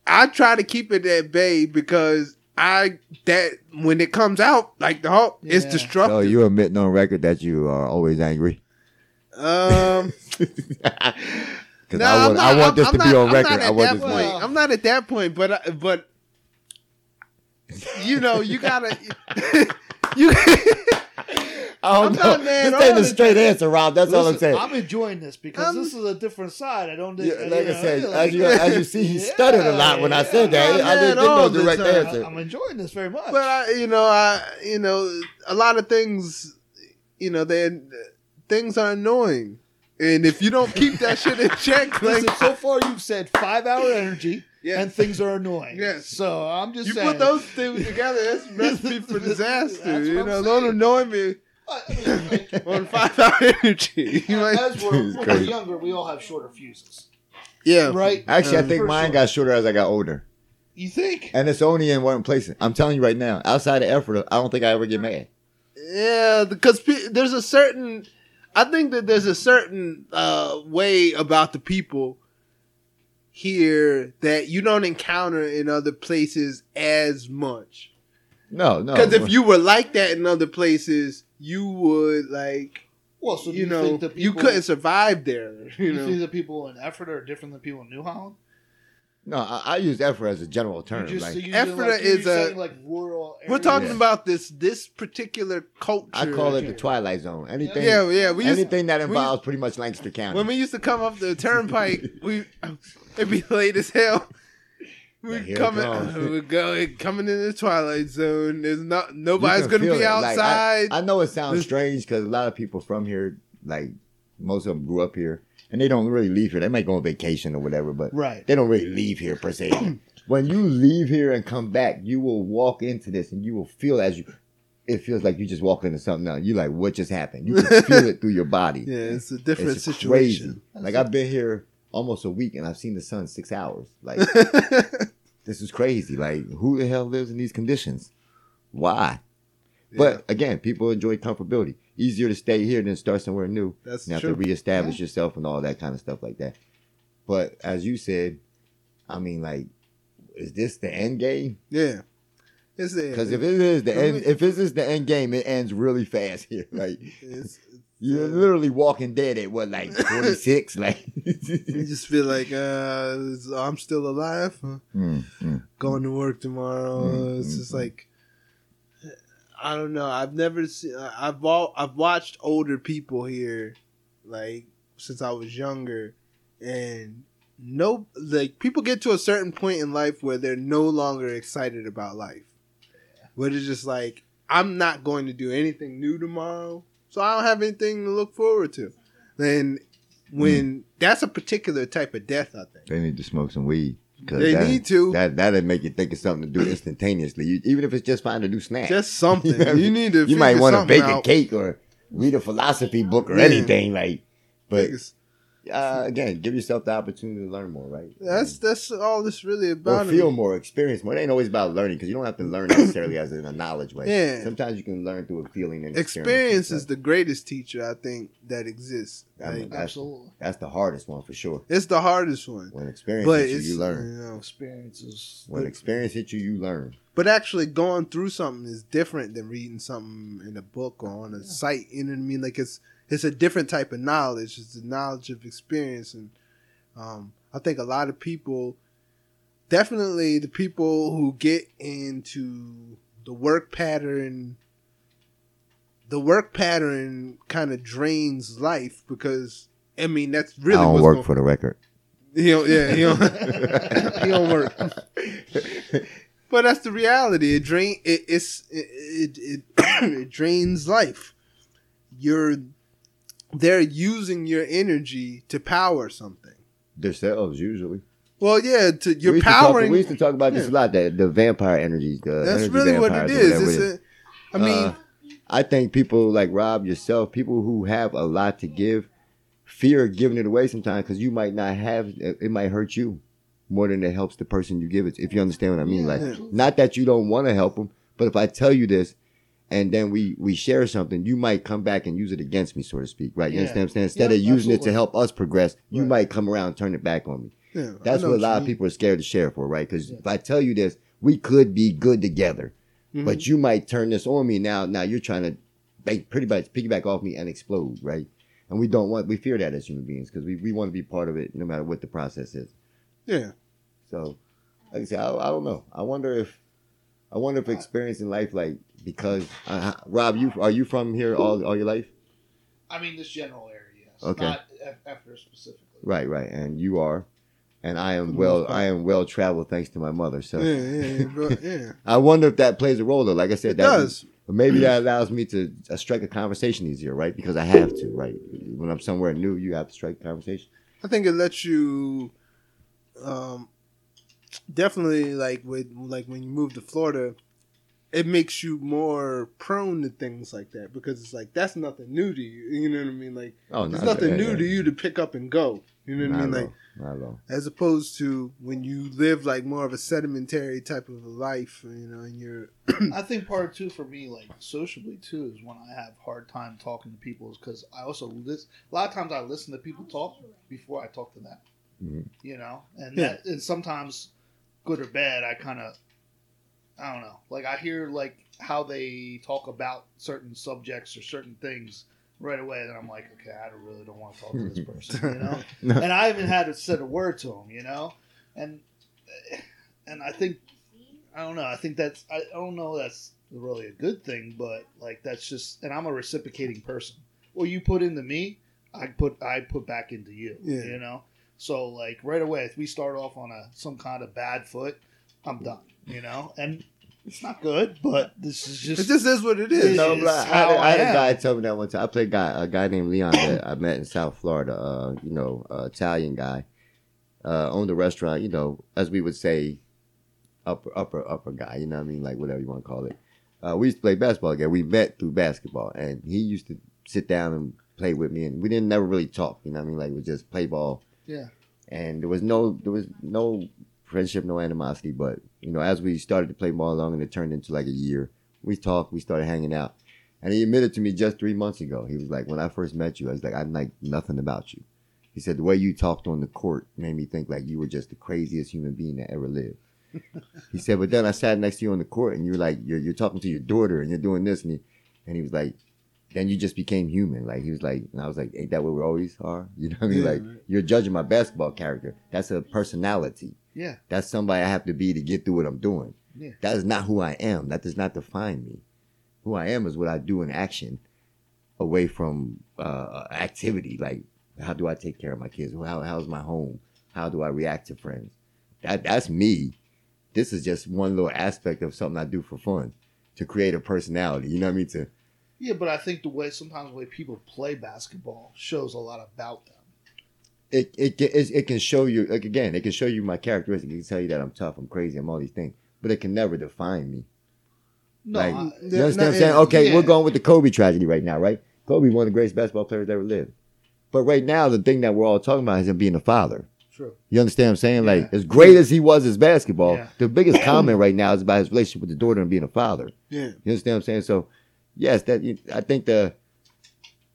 I try to keep it at bay because I that when it comes out like the Hulk, it's Yeah. so destructive. you admitting on record that you are always angry. Um, [LAUGHS] Because no, I want, not- I want this I'm to be not- on I'm record. not I at want that this. point. Well- I'm not at that point, but I- but you know, you gotta [LAUGHS] you. I don't I'm know. not mad this ain't on a it. straight answer, Robb. That's all I'm saying. I'm enjoying this because I'm- this is a different side. I don't. Yeah, you like I know, said, like- as you as you see, he [LAUGHS] stuttered a lot when I said that. yeah. I didn't get no the direct time. answer. I'm enjoying this very much. but I, you know, I, you know, a lot of things, you know, they things are annoying, and if you don't keep that shit in check, [LAUGHS] like Listen, so far you've said five hour energy Yeah. and things are annoying. Yes. So I'm just you saying. put those things together, that's [LAUGHS] recipe for disaster. That's you what know, I'm don't annoy me [LAUGHS] on five hour energy. You might- as we're, we're younger, we all have shorter fuses, yeah, right? Actually, I Uh, think mine sure. got shorter as I got older, You think? and it's only in one place. I'm telling you right now. Outside of Ephrata, I don't think I ever get mad. Yeah, because pe- there's a certain, I think that there's a certain uh, way about the people here that you don't encounter in other places as much. No, no. Because if you were like that in other places, you would like Well, so do you you, know think the people, you couldn't survive there. [LAUGHS] You You know, think the people in Ephrata are different than people in New Holland? No, I, I use Ephrata as a general You term. just like, using, Ephrata like, is a- like rural. we're talking Yeah. about this this particular culture. I call it the twilight zone. Anything, Yeah, yeah. We used, anything that we- involves pretty much Lancaster County. when we used to come up the turnpike, [LAUGHS] we it'd be late as hell. We're it coming, comes. [LAUGHS] we going coming in the twilight zone. There's not nobody's gonna be it. Like, outside. I, I know it sounds strange because a lot of people from here, like most of them grew up here, and they don't really leave here. They might go on vacation or whatever, but Right. they don't really leave here per se. [CLEARS THROAT] when you leave here and come back, you will walk into this and you will feel as you. It feels like you just walk into something else. You're like, what just happened? You can [LAUGHS] feel it through your body. yeah, it's a different it's situation. crazy. Like I've been here almost a week and I've seen the sun six hours. Like [LAUGHS] this is crazy. Like who the hell lives in these conditions? Why? But again, people enjoy comfortability. Easier to stay here than start somewhere new. that's You have true. to reestablish yourself and all that kind of stuff like that. But as you said, I mean, like, is this the end game? yeah, it's the Because if it is the end, if this is the end game, it ends really fast [LAUGHS] here. Like it's, you're Yeah. literally walking dead at what, like [LAUGHS] 46? like, you just feel like uh, I'm still alive. Mm, mm. going to work tomorrow. Mm, it's mm, just mm. like I don't know. I've never seen. I've all, I've watched older people here, like since I was younger, and no, like people get to a certain point in life where they're no longer excited about life. Where they're just like, I'm not going to do anything new tomorrow, so I don't have anything to look forward to. Then when mm. that's a particular type of death, I think They need to smoke some weed. They that, need to. That that'll make you think of something to do instantaneously. You, even if it's just find a new snack. Just something. [LAUGHS] You know you need to. you might want to bake a cake or read a philosophy book or Yeah. anything like. But uh, again, give yourself the opportunity to learn more, right? That's that's all this really or about. feel more, experience more. It ain't always about learning because you don't have to learn necessarily as in a knowledge way. Yeah. Sometimes you can learn through a feeling and Experience experience is the greatest teacher I think that exists. I mean, Like, that's, Absolutely. that's the hardest one for sure. it's the hardest one, When experience but hits you, you learn. You know, Experiences. When experience hits you, you learn. but actually going through something is different than reading something in a book or on a site. You know what I mean? Like it's it's a different type of knowledge. It's the knowledge of experience, and um, I think a lot of people, definitely the people who get into the work pattern, the work pattern kind of drains life because I mean that's really I don't work gonna- for the record. [LAUGHS] he don't, yeah, he don't, [LAUGHS] he don't work. But that's the reality. It drain. It, it's it it, it [CLEARS THROAT] it drains life. You're they're using your energy to power something. Themselves usually. Well, yeah, to we you're used to talk- powering. we used to talk about this a lot. The, the vampire energies. The that's energy really what it is. It's it is. a, I mean, Uh, I think people like Robb, yourself, people who have a lot to give, fear giving it away sometimes because you might not have. It might hurt you more than it helps the person you give it. to, If you understand what I mean, like not that you don't want to help them, but if I tell you this. And then we we share something. You might come back and use it against me, so to speak, right? You Yeah. understand what I'm saying? Instead Yeah, of using it to help us progress, you Right. might come around and turn it back on me. yeah, That's what a lot of people are scared to share for, right? Because if I tell you this, we could be good together, Mhm. but you might turn this on me now. Now you're trying to pretty much piggyback off me and explode, right? And we don't want, we fear that as human beings because we, we want to be part of it no matter what the process is. yeah, So, like I said, I, I don't know. I wonder if, I wonder if experiencing life like because uh, Robb, you are you from here all all your life? I mean, this general area, yes. Okay. Not after specifically. Right, right, and you are, and I am well. I am well traveled thanks to my mother. So. yeah, yeah, yeah, [LAUGHS] yeah. I wonder if that plays a role though. Like I said, It that does. But maybe that allows me to uh, strike a conversation easier, right? Because I have to, right? When I'm somewhere new, you have to strike a conversation. I think it lets you, um, definitely like with like when you move to Florida, it makes you more prone to things like that because it's like that's nothing new to you. You know what I mean? Like Oh, there's no, nothing yeah, new yeah. to you to pick up and go. You know what I mean? Like. Not at as opposed to when you live like more of a sedimentary type of a life. You know, and you're [CLEARS THROAT] I think part two for me, like sociably too, is when I have hard time talking to people, is because I also listen. A lot of times I listen to people talk before I talk to them. Mhm. You know, and Yeah. that, and sometimes, good or bad, I kind of I don't know. Like I hear like how they talk about certain subjects or certain things right away, and I'm like, okay, I don't- really don't want to talk to this hmm. person, you know. [LAUGHS] No. and I haven't had to said a word to him, you know. And and I think I don't know. I think that's I, I don't know. That's really a good thing, but like that's just. And I'm a reciprocating person. Well, you put into me, I put I put back into you. Yeah. You know. So like right away, if we start off on a some kind of bad foot, I'm done. You know, and it's not good, but this is just. It just is what it is. It No, is but I, how had, a- I had I a am. guy tell me that one time. I played a guy, a guy named Leon that I met in South Florida. Uh, you know, uh, Italian guy, uh, owned a restaurant. You know, as we would say, upper, upper, upper guy. You know what I mean? Like whatever you want to call it. Uh, we used to play basketball together. We met through basketball, and he used to sit down and play with me, and we didn't never really talk. You know what I mean? Like we just play ball. Yeah. And there was no, there was no friendship, no animosity. But you know, as we started to play ball along, and it turned into like a year, we talked, we started hanging out. And he admitted to me just three months ago. He was like, when I first met you, I was like, I like nothing about you. He said the way you talked on the court made me think like you were just the craziest human being that ever lived. [LAUGHS] he said, but then I sat next to you on the court and you're like, you're, you're talking to your daughter and you're doing this. And he, and he was like, then you just became human. Like he was like, and I was like, ain't that what we always are? [LAUGHS] You know what I mean? Yeah, like right. you're judging my basketball character. That's a personality. Yeah. That's somebody I have to be to get through what I'm doing. Yeah. That is not who I am. That does not define me. Who I am is what I do in action, away from uh, activity. Like how do I take care of my kids? How how's my home? How do I react to friends? That that's me. This is just one little aspect of something I do for fun, to create a personality. You know what I mean? To Yeah, but I think the way sometimes the way people play basketball shows a lot about them. it it can- it, it can show you like again. It can show you my characteristics. It can tell you that I'm tough, I'm crazy, I'm all these things, but it can never define me. No, Like, I- You Yeah, understand what I'm saying? Okay, yeah. we're going with the Kobe tragedy right now, right? Kobe, one of the greatest basketball players that ever lived. But right now, the thing that we're all talking about is him being a father. true. You understand what I'm saying? Like, as great as he was as basketball, Yeah. the biggest [COUGHS] comment right now is about his relationship with the daughter and being a father. Yeah. You understand what I'm saying? So, yes, that I think the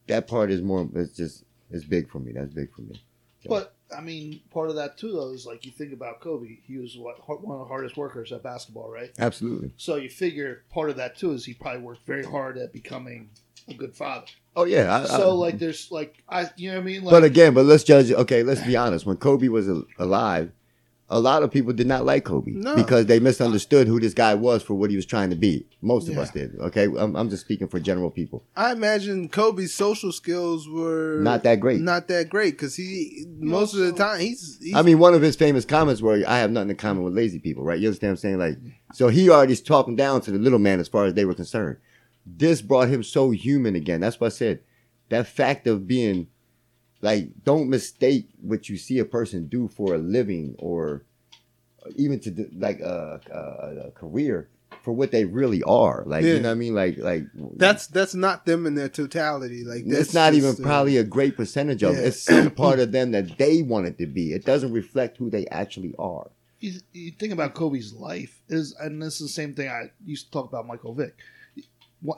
that part is more. It's just it's big for me. That's big for me. But I mean, part of that too, though, is like you think about Kobe. He was what one of the hardest workers at basketball, right? Absolutely. So you figure part of that too is he probably worked very hard at becoming a good father. Oh yeah. I, so I- like, there's like I, you know what I mean? Like, but again, but let's judge. Okay, let's be honest. When Kobe was alive, a lot of people did not like Kobe No. because they misunderstood who this guy was for what he was trying to be. Most of us did. Okay, I'm, I'm just speaking for general people. I imagine Kobe's social skills were Not that great. Not that great because he most of the time he's, he's I mean, one of his famous comments were, "I have nothing in common with lazy people." Right? You understand what I'm saying? Like, so he already talking down to the little man as far as they were concerned. This brought him so human again. That's what I said. That fact of being like, don't mistake what you see a person do for a living or even to do, like a, a, a career for what they really are. Like, Yeah. you know what I mean? Like, like that's that's not them in their totality. Like that's it's not even just, uh, probably a great percentage of it. It's some part of them that they want it to be. It doesn't reflect who they actually are. you, you think about Kobe's life is, and this is the same thing I used to talk about Michael Vick.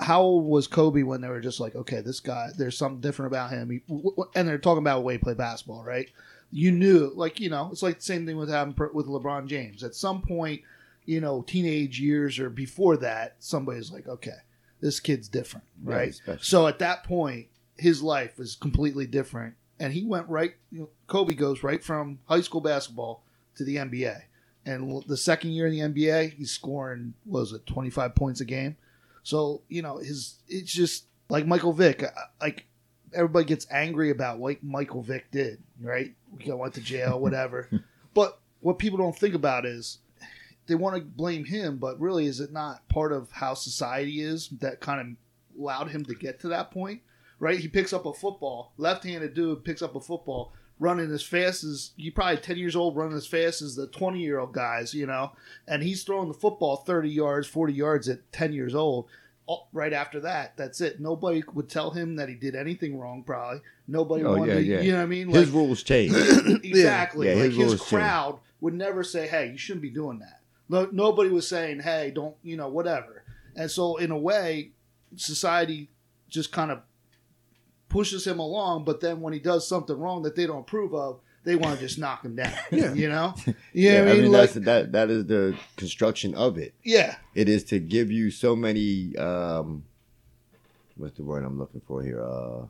How old was Kobe when they were just like, okay, this guy, there's something different about him, he, w- w- and they're talking about the way he played basketball, right? You knew, like you know, it's like the same thing with having with LeBron James. At some point, you know, teenage years or before that, somebody's like, okay, this kid's different, right? especially. So at that point, his life is completely different, and he went right. You know, Kobe goes right from high school basketball to the NBA, and the second year in the NBA, he's scoring what was it twenty five points a game. So you know his it's just like Michael Vick. Uh, like everybody gets angry about what Michael Vick did, right? He went to jail, [LAUGHS] whatever. but what people don't think about is they want to blame him, but really, is it not part of how society is that kind of allowed him to get to that point? Right? He picks up a football, left-handed dude picks up a football, running as fast as you probably ten years old, running as fast as the twenty-year-old guys, you know, and he's throwing the football thirty yards, forty yards at ten years old. Oh, Right after that, that's it. Nobody would tell him that he did anything wrong. Probably nobody. Oh, wanted yeah, to, yeah. You know what I mean? His Like- rules [CLEARS THROAT] change. exactly. Yeah, like his his, rules change. crowd would never say, "Hey, you shouldn't be doing that." No, nobody was saying, "Hey, don't," you know, whatever. And so, in a way, society just kind of pushes him along. But then, when he does something wrong that they don't approve of, they want to just knock him down. [LAUGHS] Yeah. You know? [LAUGHS] Yeah, Yeah, I mean, like, that's that that is the construction of it. yeah, It is to give you so many um what's the word I'm looking for here? Uh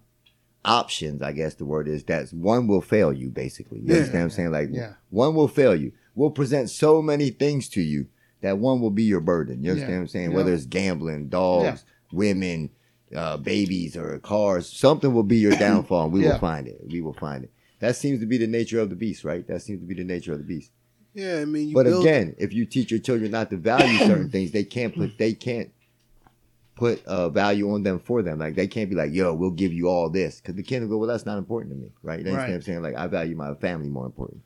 options, I guess the word is that one will fail you basically. You Yeah. understand what I'm saying? Like Yeah. one will fail you. We'll present so many things to you that one will be your burden. You understand Yeah. what I'm saying? Whether it's gambling, dogs, women, uh, babies, or cars, something will be your [CLEARS THROAT] downfall. and We Yeah. will find it. We will find it. That seems to be the nature of the beast, right? That seems to be the nature of the beast. Yeah, I mean, you But build, again, if you teach your children not to value certain [CLEARS THROAT] things, they can't put they can't put a value on them for them. Like they can't be like, "Yo, we'll give you all this," because the kid will go, "Well, that's not important to me, right?" You understand Right. what I'm saying? Like I value my family more important.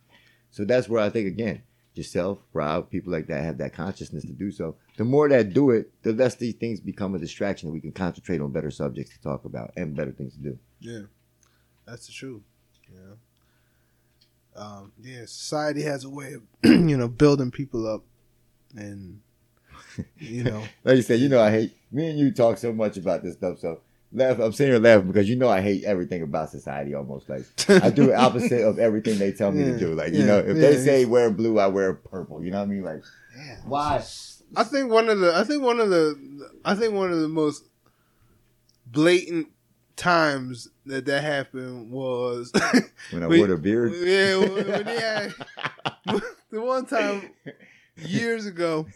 So that's where I think again, yourself, Robb, people like that have that consciousness to do so. The more that do it, the less these things become a distraction, and we can concentrate on better subjects to talk about and better things to do. yeah, that's the truth. Yeah, um, yeah. Society has a way of [CLEARS THROAT] you know building people up, and you know, [LAUGHS] Like you said, you know I hate me and you talk so much about this stuff. So laugh, I'm sitting here laughing because you know I hate everything about society almost. Like I do the opposite of [LAUGHS] everything they tell me Yeah, to do. Like you know, if yeah, they say wear blue, I wear purple. You know what I mean? Like yeah. Why? I think one of the I think one of the I think one of the most blatant times that that happened was [LAUGHS] when I We- wore the beard. yeah when, when he had [LAUGHS] the one time years ago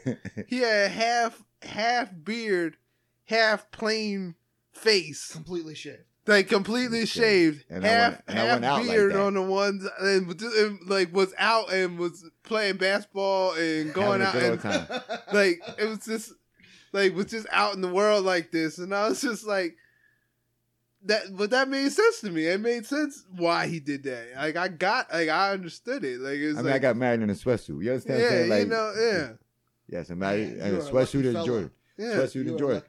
he had half half beard half plain face completely shaved. like completely Okay. shaved And I half went- and I half went out like beard that. on the ones and, was and, like was out and was playing basketball and going out and time. [LAUGHS] like it was just like was just out in the world like this and i was just like that but that made sense to me it made sense why he did that like i got like i understood it like it was I mean, I got married in a sweatsuit. You understand? what I'm yeah saying? Like, you know yeah Yes, I'm married in a you are a sweatsuit in fella. Jordan. yeah Sweatsuit You in are Jordan.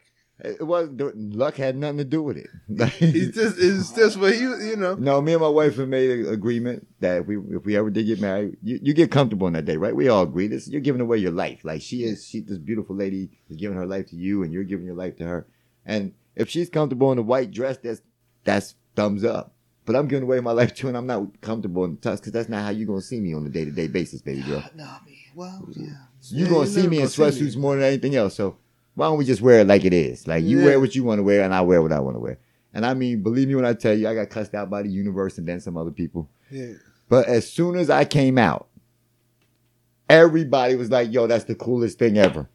It wasn't luck had nothing to do with it. [LAUGHS] it's just it's just what he you know No, me and my wife have made an agreement that if we if we ever did get married, you, you get comfortable on that day, right? We all agree. This you're giving away your life. Like she is, she this beautiful lady is giving her life to you, and you're giving your life to her. And if she's comfortable in a white dress, that's that's thumbs up. But I'm giving away my life too, and I'm not comfortable in the tux because that's not how you're gonna see me on a day to day basis, baby girl. No. Well, yeah. You're Yeah, gonna you're see me in gonna sweatsuits more than anything else. So why don't we just wear it like it is? Like you Yeah. wear what you want to wear, and I wear what I want to wear. And I mean, believe me when I tell you, I got cussed out by the universe and then some other people. yeah But as soon as I came out, everybody was like, yo, that's the coolest thing ever.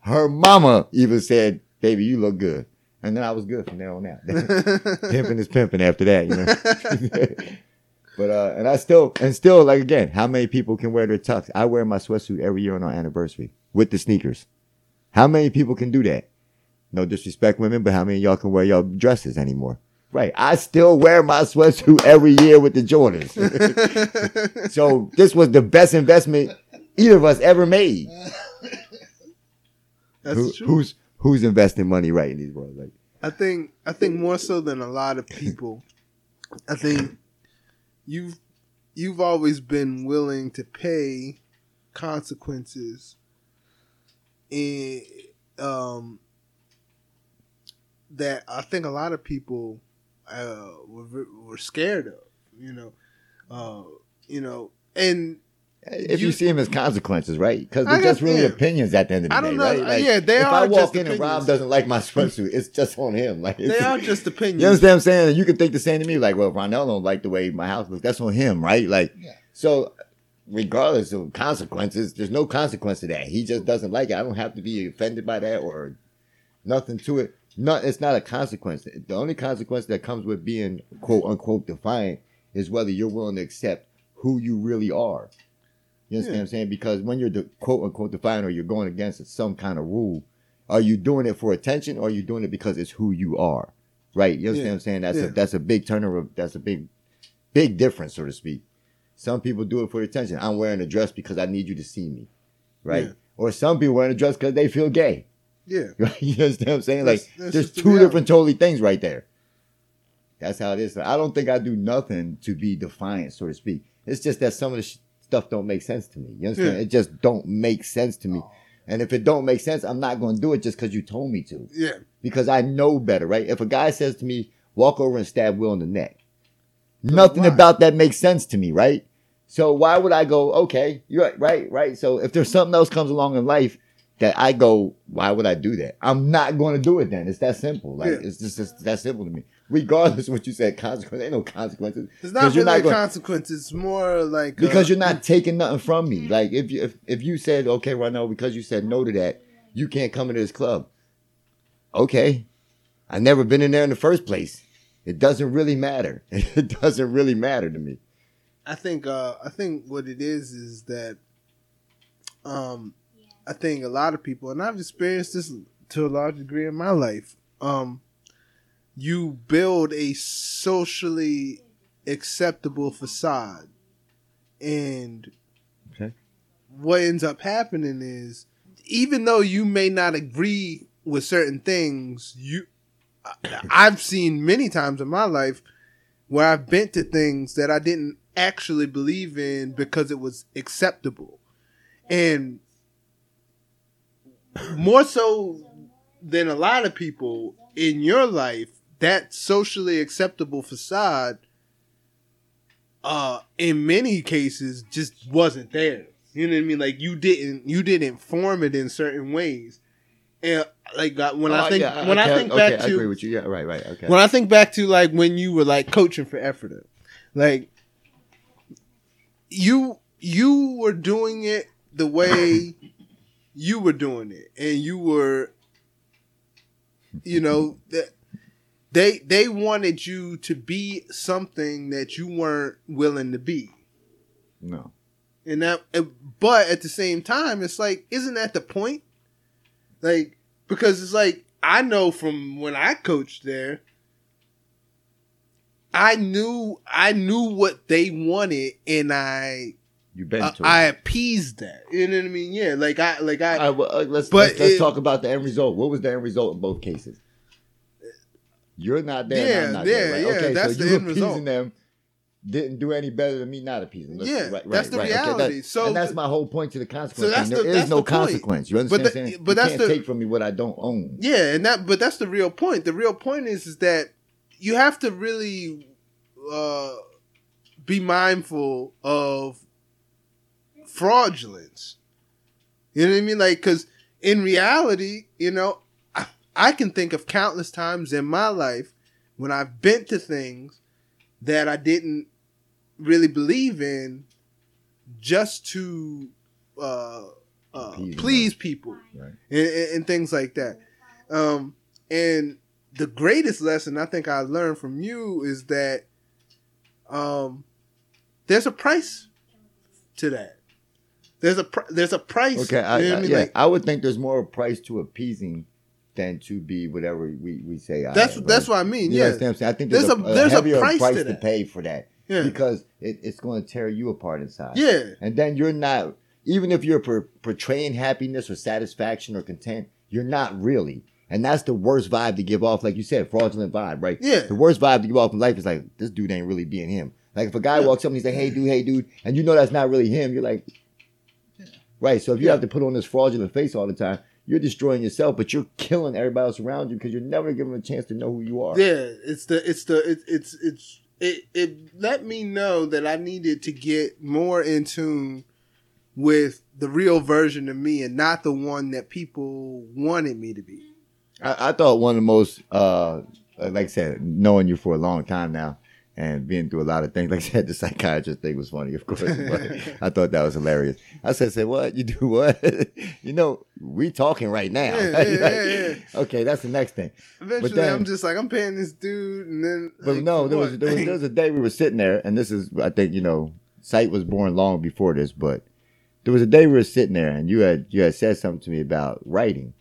Her mama even said, baby, you look good. And then I was good from there on out. [LAUGHS] pimping is pimping after that, you know. [LAUGHS] but uh and I still and still like again, how many people can wear their tux? I wear my sweatsuit every year on our anniversary with the sneakers. How many people can do that? No disrespect women, but how many of y'all can wear y'all dresses anymore? Right. I still wear my sweatsuit every year with the Jordans. [LAUGHS] so this was the best investment either of us ever made. that's Who- true who's who's investing money right in these worlds? Like I think I think more so than a lot of people, I think you've you've always been willing to pay consequences in um that I think a lot of people uh were were scared of, you know. Uh you know, and if you, You- see them as consequences, right? Because they're just really yeah. opinions at the end of the I day, don't know. right? Like, Yeah, they if are I walk in and Robb doesn't like my [LAUGHS] sweatsuit, it's just on him. Like they are just [LAUGHS] opinions. You understand what I'm saying? You can think the same to me, like, well, Ronnell don't like the way my house looks. That's on him, right? Like, Yeah. so regardless of consequences, there's no consequence to that. He just doesn't like it. I don't have to be offended by that or nothing to it. No, it's not a consequence. The only consequence that comes with being quote unquote defiant is whether you're willing to accept who you really are. You understand Yeah. what I'm saying? Because when you're de- quote unquote defiant or you're going against some kind of rule, are you doing it for attention or are you doing it because it's who you are? Right? You understand Yeah. what I'm saying? That's Yeah. a that's a big turner of that's a big big difference, so to speak. Some people do it for attention. I'm wearing a dress because I need you to see me. Right? Yeah. Or some people wearing a dress because they feel gay. Yeah. [LAUGHS] you understand what I'm saying? That's- like that's there's two reality. different totally things right there. That's how it is. I don't think I do nothing to be defiant, so to speak. It's just that some of the sh- stuff don't make sense to me. You understand? Yeah. It just don't make sense to me. Oh. And if it don't make sense, I'm not going to do it just because you told me to. Yeah. Because I know better, right? If a guy says to me, walk over and stab Will in the neck, nothing why? about that makes sense to me, right? So why would I go? Okay, you're right, right, right. So if there's something else comes along in life that I go, why would I do that? I'm not going to do it. Then it's that simple. Like Yeah. it's just it's that simple to me. Regardless of what you said, consequences ain't no consequences. It's not really a gonna- consequence. It's more like because uh, you're not taking nothing from me. Like if you if, if you said okay, Ronnell, because you said no to that, you can't come into this club. Okay, I never been in there in the first place. It doesn't really matter. [LAUGHS] It doesn't really matter to me. I think uh I think what it is is that um I think a lot of people and I've experienced this to a large degree in my life. Um you build a socially acceptable facade and Okay. what ends up happening is even though you may not agree with certain things, you I've seen many times in my life where I've bent to things that I didn't actually believe in because it was acceptable. And more so than a lot of people in your life, that socially acceptable facade uh in many cases just wasn't there. You know what I mean? Like you didn't you didn't form it in certain ways. And like when oh, I Oh, think yeah, when I okay, think okay, back I to agree with you. Yeah, right, right. Okay. when I think back to like when you were like coaching for Ephrata, like you you were doing it the way [COUGHS] you were doing it, and you were, you know, that they they wanted you to be something that you weren't willing to be, no. and that. But at the same time, it's like, isn't that the point? Like, because it's like I know from when I coached there, I knew I knew what they wanted, and I You've been I, to I appeased that. You know what I mean? Yeah, like I like I. Right, well, uh, let's But let's, let's it- talk about the end result. What was the end result in both cases? You're not there. Yeah, I'm not yeah, there. Right? yeah, Okay, that's so the you end appeasing result. them didn't do any better than me not appeasing. Let's- Yeah, right, right, that's the right. Okay, reality. So and that's my whole point to the consequence. So that's. There the- is that's no the consequence. You understand? But what I'm the- but you that's can't the- take from me what I don't own. Yeah, and that but that's the real point. The real point is is that you have to really uh be mindful of fraudulence. You know what I mean? Like cuz in reality, you know, I, I can think of countless times in my life when I've bent to things that I didn't really believe in just to uh, uh, them. please people Right. and, and, things like that. Um, and the greatest lesson I think I learned from you is that um, there's a price to that. There's a pr- there's a price. Okay, I, you know I- I mean? yeah, Like, I would think there's more a price to appeasing than to be whatever we, we say. I that's am, that's right? what I mean. You Yeah, I'm saying? I think there's, There's a, a- there's a price price, to to, pay for that yeah, because it, it's going to tear you apart inside. yeah. And then you're not, even if you're per, portraying happiness or satisfaction or content, you're not really. And that's the worst vibe to give off, like you said, fraudulent vibe, right? Yeah. The worst vibe to give off in life is like, this dude ain't really being him. Like if a guy Yeah. walks up and he's like, hey dude, hey dude, and you know that's not really him, you're like, right. So if you Yeah. have to put on this fraudulent face all the time, you're destroying yourself, but you're killing everybody else around you because you're never giving them a chance to know who you are. Yeah, it's the it's the it, it's it's it it let me know that I needed to get more in tune with the real version of me and not the one that people wanted me to be. I, I thought one of the most, uh, like I said, knowing you for a long time now and being through a lot of things, [LAUGHS] like I said, the psychiatrist thing was funny, of course. But [LAUGHS] I thought that was hilarious. I said, "Say what? You do what? [LAUGHS] you know, we talking right now. Yeah, yeah, yeah, yeah. Okay, that's the next thing. Eventually, then- I'm just like I'm paying this dude, and then But like, no, there was, there was there was a day we were sitting there, and this is I think you know, Cyte was born long before this, but there was a day we were sitting there, and you had you had said something to me about writing,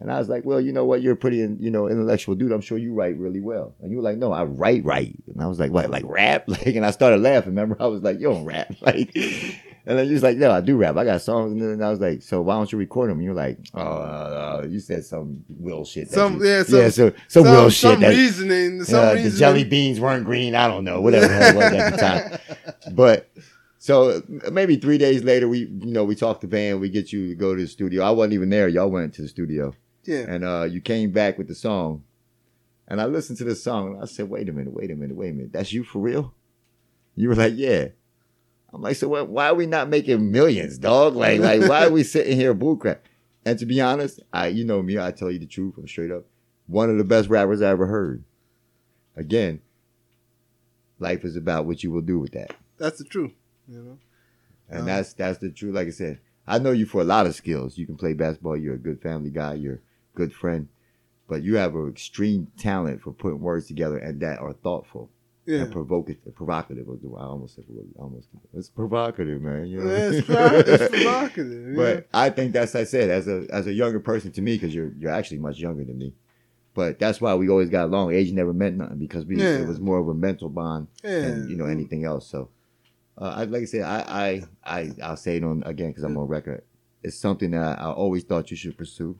and I was like, well, you know what, you're a pretty you know intellectual dude. I'm sure you write really well, and you were like, no, I write right, and I was like, what, like rap, [LAUGHS] like, and I started laughing. Remember, I was like, you don't rap, [LAUGHS] like. And then you was like, no, I do rap. I got songs. And then I was like, so why don't you record them? And you're like, oh, uh, you said some will shit. Some- you- yeah, some- yeah, so, some, will shit. some that, reasoning, some uh, reasoning. the jelly beans weren't green. I don't know, whatever the hell it was at the time. [LAUGHS] But so maybe three days later, we you know we talked to Van. We get you to go to the studio. I wasn't even there. Y'all went to the studio, Yeah, and uh, you came back with the song. And I listened to the song, and I said, "Wait a minute, wait a minute, wait a minute. That's you for real?" You were like, "Yeah." I'm like, so what, why are we not making millions, dog? Like, like why are we [LAUGHS] sitting here bullcrap? And to be honest, I, you know me, I tell you the truth. I'm straight up. One of the best rappers I ever heard. Again, life is about what you will do with that. That's the truth. You know. And Um, that's that's the truth. Like I said, I know you for a lot of skills. You can play basketball. You're a good family guy. You're good friend, but you have an extreme talent for putting words together and that are thoughtful Yeah. and provocative. Provocative. I almost said I almost. It's provocative, man. You know? Yeah, it's, [LAUGHS] it's provocative. Yeah. But I think that's I said as a as a younger person to me because you're you're actually much younger than me. But that's why we always got along. Age never meant nothing because we Yeah. it was more of a mental bond yeah. than you know anything else. So, uh, I like I said, I I I I'll say it on again because I'm on record. It's something that I, I always thought you should pursue.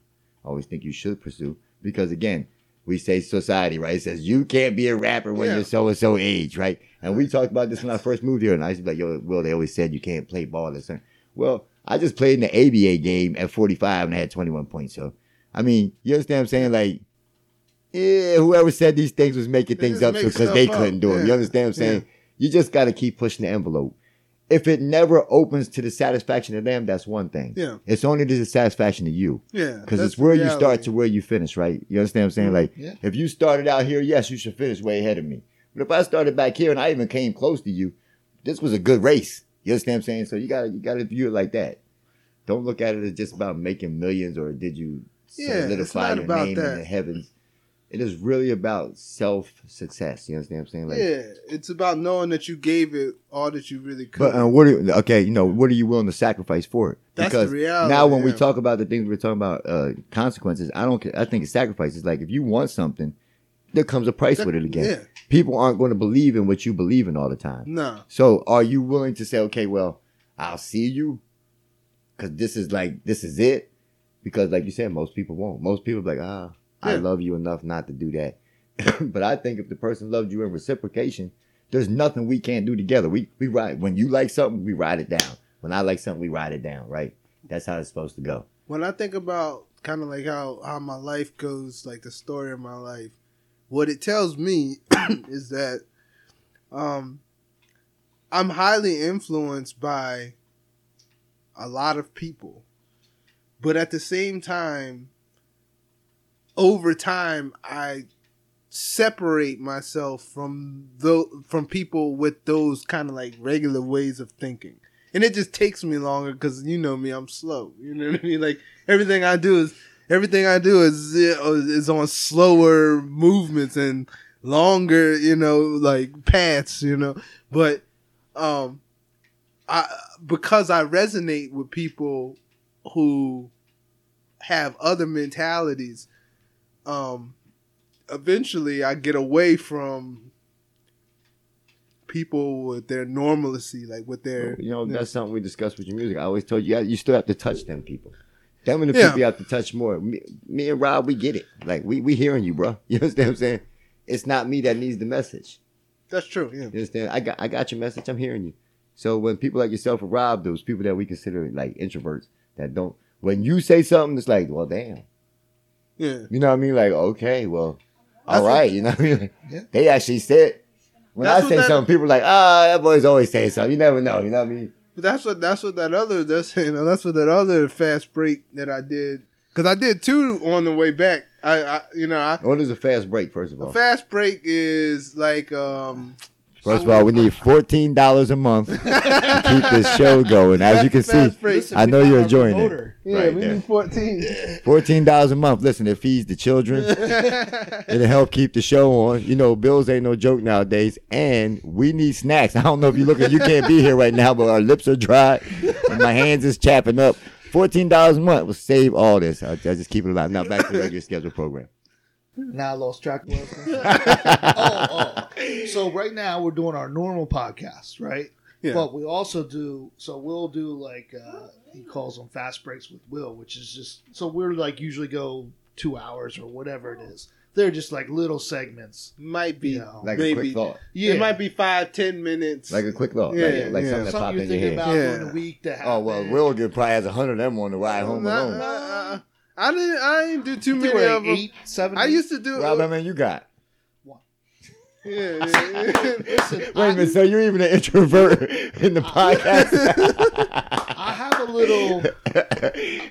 I always think you should pursue because again, we say society right. It says you can't be a rapper when Yeah. you're so and so age, right? And we talked about this when I first moved here, and I used to be like, "Yo, Will, they always said you can't play ball." This and well, I just played in the ABA game at 45 and I had 21 points. So, I mean, you understand what I'm saying? Like, yeah, whoever said these things was making They things up because they up. couldn't do it. You understand what I'm saying? You just got to keep pushing the envelope. If it never opens to the satisfaction of them, that's one thing. Yeah. It's only to the satisfaction of you Yeah. because it's where you start to where you finish, right? You understand what I'm saying? Like, Yeah. if you started out here, yes, you should finish way ahead of me. But if I started back here and I even came close to you, this was a good race. You understand what I'm saying? So you gotta you gotta view it like that. Don't look at it as just about making millions or did you Yeah, solidify your name that. in the heavens. It is really about self success. You understand what I'm saying? Like, yeah, it's about knowing that you gave it all that you really could. But uh, what? Are, okay, you know, what are you willing to sacrifice for it? That's the because reality, now, when we talk about the things we're talking about, uh, consequences, I don't. I think it's sacrifices. Like if you want something, there comes a price with it again. Yeah, People aren't going to believe in what you believe in all the time. no, So, are you willing to say, okay, well, I'll see you, because this is like this is it? Because, like you said, most people won't. Most people be like, ah, I love you enough not to do that. [COUGHS] but I think if the person loved you in reciprocation, there's nothing we can't do together. We we ride when you like something, we ride it down. When I like something, we ride it down. Right? That's how it's supposed to go. when I think about kind of like how how my life goes, like the story of my life, what it tells me [COUGHS] is that um I'm highly influenced by a lot of people. But at the same time over time I separate myself from the from people with those kind of like regular ways of thinking. And it just takes me longer because you know me, I'm slow. You know what I mean? Like everything I do is everything I do is is on slower movements and longer, you know, like paths, you know. But um I because I resonate with people who have other mentalities, um eventually I get away from people with their normalcy, like with their You know, that's something we discussed with your music. I always told you, you still have to touch them people. Them and the Yeah. people you have to touch more. Me, me and Robb, we get it. Like we we hearing you, bro. [LAUGHS] You understand what I'm saying? It's not me that needs the message. That's true. Yeah. You understand? I got I got your message. I'm hearing you. So when people like yourself and Robb, those people that we consider like introverts that don't, when you say something, it's like, well, damn. Yeah. You know what I mean? Like, okay, well, all what- right. You know what I mean? [LAUGHS] Yeah. They actually said. When That's I say that- something, people are like, ah, that boy's always saying something. You never know. You know what I mean? But that's what that's what that other that's [LAUGHS] you know that's what that other fast break that I did because I did two on the way back. I, I you know I What is a fast break? First of all, a fast break is like um First of all, we need fourteen dollars a month to keep this show going. As you can see, Fast break. Listen, I know you're enjoying it. yeah Right we there. need fourteen. fourteen dollars a month. Listen, it feeds the children. [LAUGHS] It'll help keep the show on. You know, bills ain't no joke nowadays, and we need snacks. I don't know if you look at you can't be here right now, but our lips are dry and my hands is chapping up. Fourteen dollars a month will save all this. I, I just keep it alive. Now back to the regular schedule program. Now I lost track of what I was going to say. [LAUGHS] oh, oh. So right now we're doing our normal podcast, right? Yeah. But we also do. So we'll do like uh, he calls them fast breaks with Will, which is just so we're like usually go two hours or whatever it is. They're just like little segments. might be Yeah. Like a maybe quick thought. Yeah, it might be five ten minutes. Like a quick thought. Yeah, like like yeah. something that something popped you're in your head. about Yeah. during the week that Oh well, happened. Will probably has a hundred of them on the ride home Nah, alone. nah, uh, I didn't I didn't do too many we're of them. eight, seven. I used to do Robb, how many you got? [LAUGHS] Yeah, yeah, [LAUGHS] yeah. Listen, Wait a minute, so you're even an introvert in the podcast? [LAUGHS] I have a little.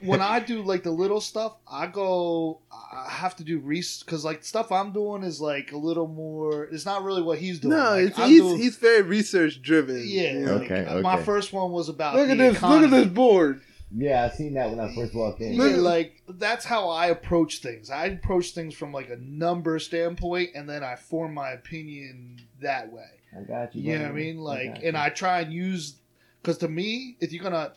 When I do like the little stuff, I go. I have to do research because like stuff I'm doing is like a little more. It's not really what he's doing. no, Like, it's, he's doing- he's very research driven. yeah. you know? Okay, My first one was about. Look at the this! Look at this board. Yeah, I seen that when I first walked in. Yeah, like that's how I approach things. I approach things from like a number standpoint, and then I form my opinion that way. I got you. You know what I mean? Like, got and. I try and use because to me, if you're gonna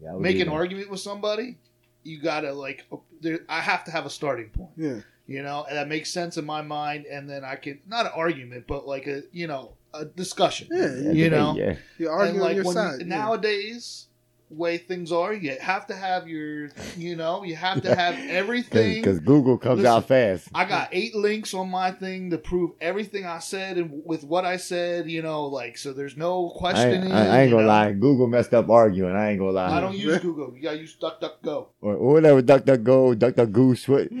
Yeah, make an that. argument with somebody, you gotta like, there, I have to have a starting point. Yeah, You know, and that makes sense in my mind, and then I can not an argument, but like a you know a discussion. yeah. Yeah, you debate, know. yeah. You're And like on your when side. you, yeah. nowadays, way things are, you have to have your, you know, you have to have [LAUGHS] everything. Because Google comes Listen, out fast. I got eight links on my thing to prove everything I said and with what I said, you know, like so. There's no questioning. I, I ain't gonna know. lie. Google messed up arguing. I ain't gonna lie. I don't use Google. You gotta use DuckDuckGo. or, or whatever. Duck, duck, go. Duck, duck, goose. What? [LAUGHS]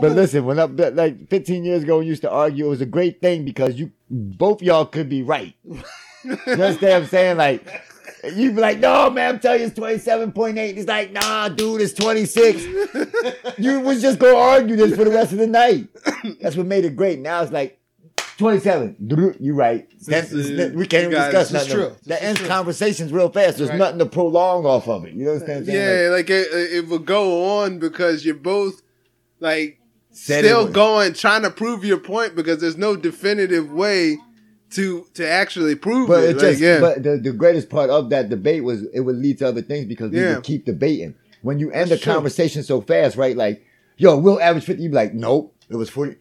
But listen, when I like 15 years ago, we used to argue. It was a great thing because you both y'all could be right. You understand what I'm saying? Like, you'd be like, no, man, I'm telling you it's 27.8. He's like, nah, dude, it's 26. [LAUGHS] you was just going to argue this for the rest of the night. That's what made it great. Now it's like, 27. You're right. That- is- we can't even discuss nothing. true. This ends true. conversations real fast. There's Right. nothing to prolong off of it. You understand what I'm saying? yeah, like it, it will go on because you're both like Said still going trying to prove your point because there's no definitive way to to actually prove But it. it Like, just, yeah, but the, the greatest part of that debate was it would lead to other things because we Yeah. would keep debating. When you end That's the true. conversation so fast, right? Like, yo, we'll average 50. You be like, nope, it was 40.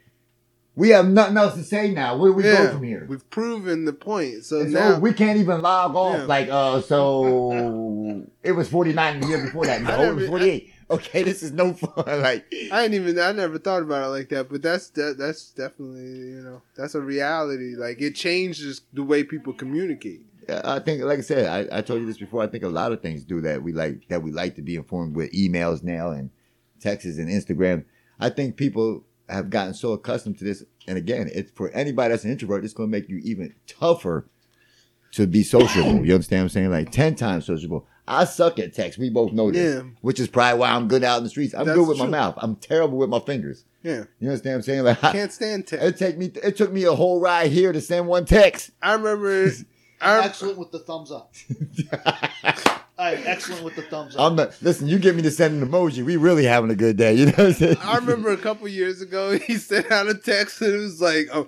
We have nothing else to say now. Where do we yeah, go from here? we've proven the point. So And now so we can't even log off. Yeah. Like, uh, so [LAUGHS] it was 49 the year before that. No, it was never- 48. [LAUGHS] Okay, this is no fun. [LAUGHS] like, I didn't even I never thought about it like that, but that's that, that's definitely you know that's a reality. Like it changes the way people communicate. I think, like I said, I, I told you this before. I think a lot of things do that. We like that. We like to be informed with emails now and texts and Instagram. I think people have gotten so accustomed to this. And again, it's for anybody that's an introvert. It's going to make you even tougher to be sociable. You understand what I'm saying? Like ten times sociable. I suck at text. We both know this, Yeah. which is probably why I'm good out in the streets. I'm That's good with my mouth. I'm terrible with my fingers. Yeah, You understand what I'm saying? Like, I, [LAUGHS] can't stand text. it take me. It took me a whole ride here to send one text. I remember. [LAUGHS] I'm excellent with the thumbs up. [LAUGHS] I'm excellent with the thumbs up. I'm not. Listen, you get me to send an emoji. We really having a good day. You know what I'm saying? I remember a couple years ago he sent out a text and it was like, "Oh,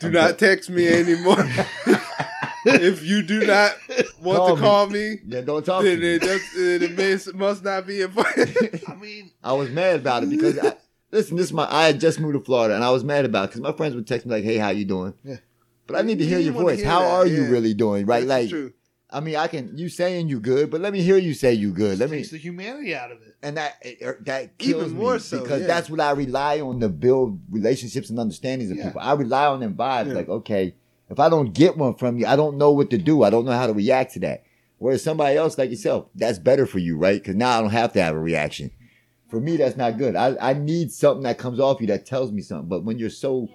do I'm not text me anymore. If you do not want Call to call me, Yeah, don't talk then to it, me. does, then it may, must not be important." I mean, I was mad about it because I, listen, this is my. I had just moved to Florida and I was mad about it because my friends would text me like, "Hey, how you doing?" Yeah. But I need to hear You your voice. hear How that, are you really doing? Right? That's like, true. I mean, I can. You saying you good, but let me hear you say you good. Let me. takes the humanity out of it. And that it- er, that kills Even me more so, because yeah. that's what I rely on to build relationships and understandings of Yeah. people. I rely on them vibes. Yeah. Like, okay, if I don't get one from you, I don't know what to do. I don't know how to react to that. Whereas somebody else like yourself, that's better for you, right? Because now I don't have to have a reaction. For me, that's not good. I, I need something that comes off you that tells me something. But when you're so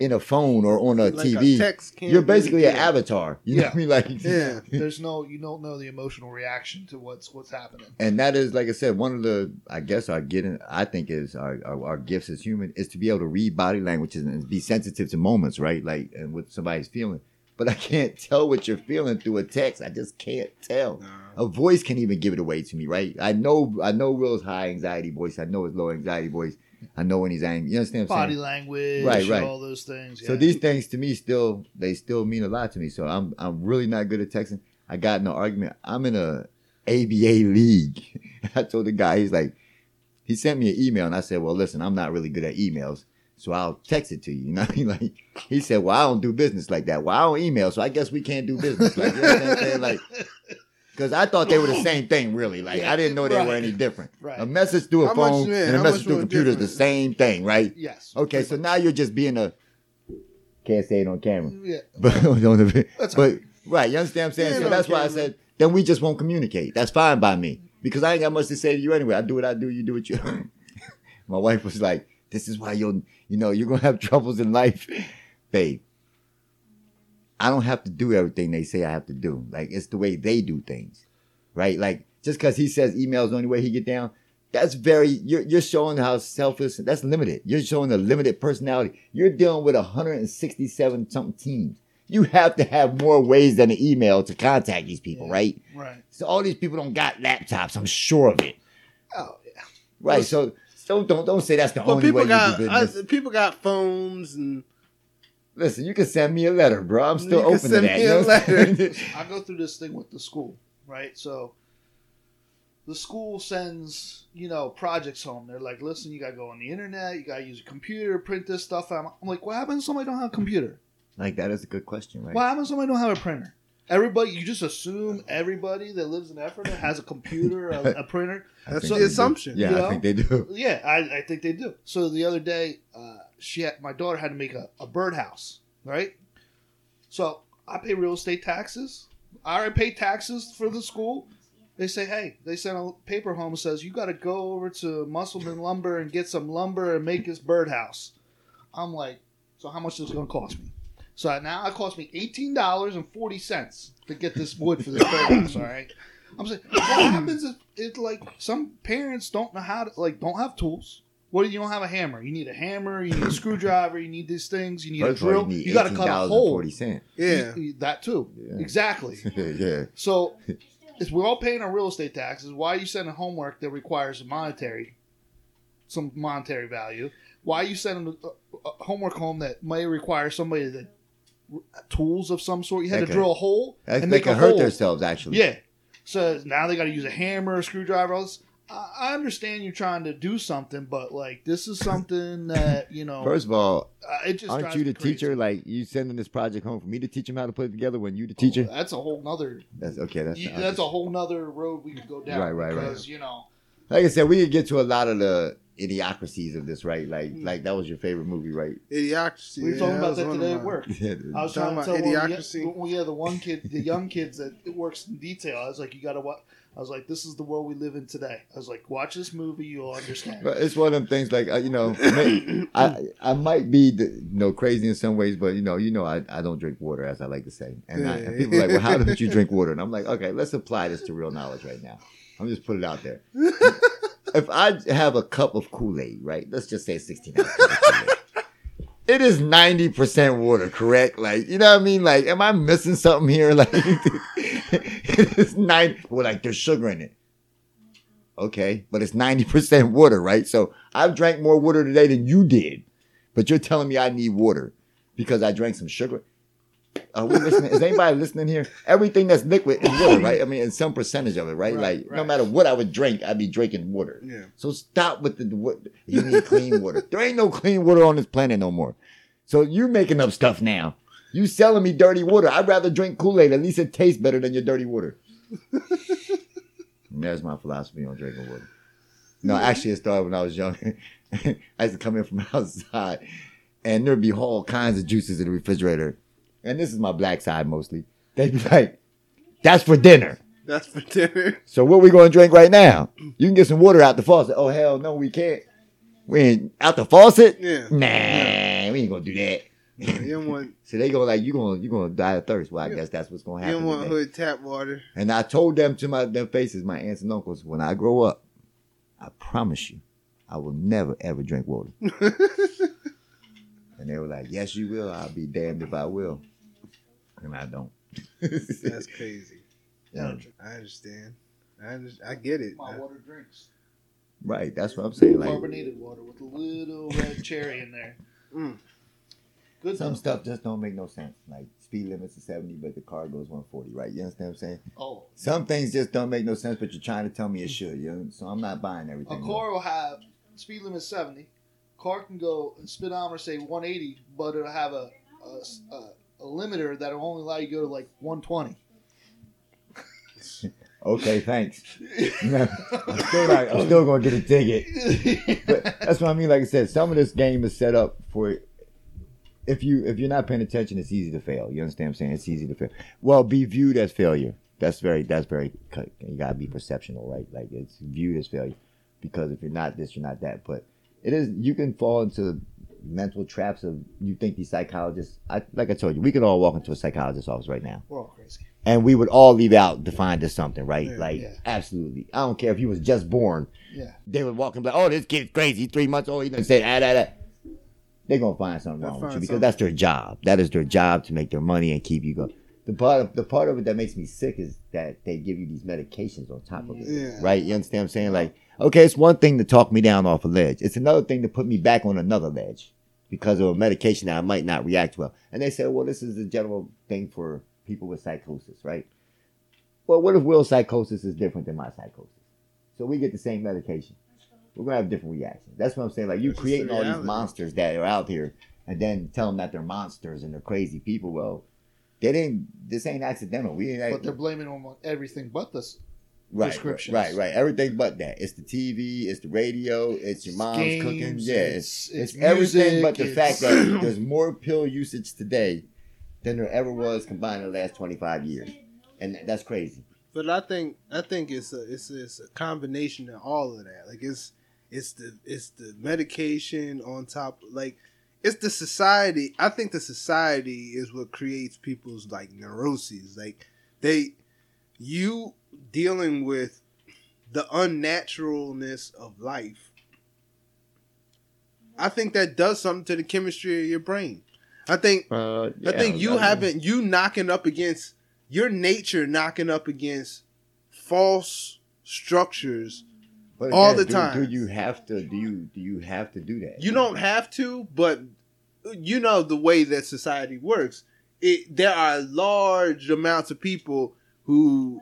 in a phone or on a Like a TV, text you're basically an avatar. You know what I mean? [LAUGHS] Like, Yeah. There's [LAUGHS] no, you don't know the emotional reaction to what's what's happening. and that is like I said, one of the I guess our getting I think is our, our our gifts as human is to be able to read body languages and be sensitive to moments, right? Like and what somebody's feeling. But I can't [LAUGHS] tell what you're feeling through a text. I just can't tell. A voice can even give it away to me, right? I know I know Will's high anxiety voice. I know his low anxiety voice. I know when he's angry. You understand what I'm Body saying? language, Right, right. all those things. So these things to me still they still mean a lot to me. So I'm I'm really not good at texting. I got in an argument. I'm in a ABA league. [LAUGHS] I told the guy he's like he sent me an email and I said, well, listen, I'm not really good at emails, so I'll text it to you. [LAUGHS] You know, He like he said, well, I don't do business like that. Well, I don't email, so I guess we can't do business. Like, you know what I'm saying? Like, because I thought they were the same thing, really. Like, I didn't know they were any different. Right. A message through a How phone yeah, and a message through a computer is the same thing, right? yes. Okay, so now you're just being a can't say it on camera. Yeah. [LAUGHS] But on the, That's but right, you understand what I'm saying? Yeah, so that's why I said then we just won't communicate. That's fine by me because I ain't got much to say to you anyway. I do what I do, you do what you. [LAUGHS] My wife was like, "This is why you'll, you know, you're gonna have [LAUGHS] troubles in life babe, I don't have to do everything they say I have to do. Like it's the way they do things, right? Like just because he says email is the only way he get down, that's very you're you're showing how selfish. That's limited. You're showing a limited personality. You're dealing with 167 something teams. You have to have more ways than an email to contact these people, Yeah. right? Right. So all these people don't got laptops. I'm sure of it, Oh yeah. right? So don't don't don't say that's the only way people you got do I, people got phones and Listen, you can send me a letter, bro. I'm still You can open to that. me you know what I'm letter. [LAUGHS] I go through this thing with the school, right? So the school sends, you know, projects home. They're like, listen, you gotta go on the internet, you gotta use a computer, print this stuff out. I'm like, what happens if somebody don't have a computer? like that is a good question, right? What happens if somebody don't have a printer? Everybody, you just assume everybody that lives in Ephrata has a computer, a, a printer. [LAUGHS] That's think the they do. assumption. Yeah, You I think they do. Yeah, I, I think they do. So the other day, uh, she had, my daughter had to make a, a birdhouse, right? So I pay real estate taxes. I already pay taxes for the school. They say, hey, they sent a paper home that says you got to go over to Musselman Lumber and get some lumber and make this birdhouse. I'm like, so how much is it going to cost me? So now it cost me eighteen dollars and forty cents to get this wood for this birdhouse. All right. I'm saying, what happens if it's like some parents don't know how to like don't have tools? What do you don't have a hammer? You need a hammer. You need a screwdriver. You need these things. You need First a of all, drill. you You, got to cut a $18.40. hole. cent. Yeah. You- that too. Yeah. Exactly. [LAUGHS] yeah. So, if we're all paying our real estate taxes, why are you sending homework that requires a monetary, some monetary value? Why are you sending a, a homework home that may require somebody that tools of some sort? You had They to can- drill a hole They, and they make a can hurt hole. themselves, actually. Yeah. So now they got to use a hammer, a screwdriver. All this. I I understand you're trying to do something, but like this is something that you know. First of all, uh, it just aren't you me the teacher? Like you sending this project home for me to teach him how to put it together when you the teacher? Oh, that's a whole nother. That's okay. That's, you- that's a whole nother road we could go down. Right, right, right. because, You know. like I said. We could get to a lot of the idiocracies of this, right? Like, Mm. like that was your favorite movie, right? Idiocracy. We were yeah, talking about was that today at mine. work. [LAUGHS] Yeah, I was Talking trying to about tell one idiocracy? the, well, yeah, the one kid, the young kids that it works in detail. I was like, you gotta what? I was like, this is the world we live in today. I was like, watch this movie, you'll understand. But it's one of them things like you know, I I might be the, you know crazy in some ways, but you know, you know, I, I don't drink water as I like to say, and, I, and people are like, well, how don't you drink water? And I'm like, okay, let's apply this to real knowledge right now. I'm just put it out there. if I have a cup of Kool Aid, right? Let's just say 16 ounces. It is 90% water, correct? Like, you know what I mean? Like, am I missing something here? [LAUGHS] Like, it is 90, well, like, there's sugar in it. Okay, but it's 90% water, right? So I've drank more water today than you did. But you're telling me I need water because I drank some sugar. Are we listening? Is anybody listening here? Everything that's liquid is water, right? I mean, in some percentage of it, right? Right, like no matter what I would drink, I'd be drinking water. Yeah. So stop with the, the what you need clean water. There ain't no clean water on this planet no more. So you're making up stuff now. You selling me dirty water. I'd rather drink Kool-Aid. At least it tastes better than your dirty water. [LAUGHS] That's my philosophy on drinking water. No, actually, it started when I was young. [LAUGHS] I used to come in from [LAUGHS] outside, and there'd be all kinds of juices in the refrigerator. And this is my black side mostly. They'd be like, "That's for dinner." That's for dinner. So what we gonna drink right now? You can get some water out the faucet. Oh hell no, we can't. We ain't out the faucet. Yeah. Nah, we ain't gonna do that. [LAUGHS] You don't want So they go like, you gonna you gonna die of thirst. Well, I Yeah. guess that's what's gonna happen. you happen. don't want today. hood tap water. And I told them to my their faces, my aunts and uncles, when I grow up, I promise you, I will never ever drink water. [LAUGHS] and they were like, Yes, you will. I'll be damned if I will. And I don't. That's [LAUGHS] crazy. Yeah. I understand. I under, I get it. My water drinks. Right. That's what I'm saying. Like Carbonated water with a little red cherry in there. Mm. Good some stuff. stuff just don't make no sense. Like speed limits is 70, but the car goes 140, right? You understand what I'm saying? Oh, Some things just don't make no sense, but you're trying to tell me it should. You know? So I'm not buying everything. a car will have speed limit 70. Car can go speedometer say 180, but it'll have a a, a, a limiter that'll only allow you to go to like 120. [LAUGHS] Okay, thanks. [LAUGHS] I'm still not, I'm still gonna get a ticket. But that's what I mean. Like I said, some of this game is set up for if you if you're not paying attention, it's easy to fail. You understand what I'm saying? It's easy to fail. Well, be viewed as failure. That's very that's very you gotta be perceptional, right? Like it's viewed as failure because if you're not this, you're not that. But it is you can fall into mental traps of you think these psychologists. I, like I told you, we could all walk into a psychologist's office right now, We're all crazy. and we would all leave out defined as something, right? Yeah. like Yeah. absolutely. I don't care if he was just born. Yeah. They would walk and be like, "Oh, this kid's crazy. Three months old. He done said ah, da, da. They're gonna find something wrong with you because something. that's their job. That is their job to make their money and keep you going. The part of the part of it that makes me sick is that they give you these medications on top of it. Yeah. Right? You understand what I'm saying? Like, okay, it's one thing to talk me down off a ledge. It's another thing to put me back on another ledge because of a medication that I might not react well. And they say, well, this is a general thing for people with psychosis, right? Well, what if Will's psychosis is different than my psychosis? So we get the same medication. We're gonna have different reactions. That's what I'm saying. Like you It's creating the all these monsters that are out here, and then tell them that they're monsters and they're crazy people. Well, they didn't. This ain't accidental. We ain't. But they're blaming on everything but this. right, prescriptions. Right, right. Everything but that. It's the TV. It's the radio. It's your mom's Games, cooking. Yeah, it's it's- it's, it's everything but the fact that [CLEARS THROAT] there's more pill usage today than there ever was combined in the last 25 years, and that's crazy. But I think I think it's a it's it's a combination of all of that. Like it's it's the it's the medication on top. Like it's the society. I think the society is what creates people's like neuroses. Like they you dealing with the unnaturalness of life. I think that does something to the chemistry of your brain. I think Uh, I think you haven't you knocking up against your nature knocking up against false structures. But all the do- time. Do you have to? Do you do you have to do that? You don't have to, but you know the way that society works. It there are large amounts of people who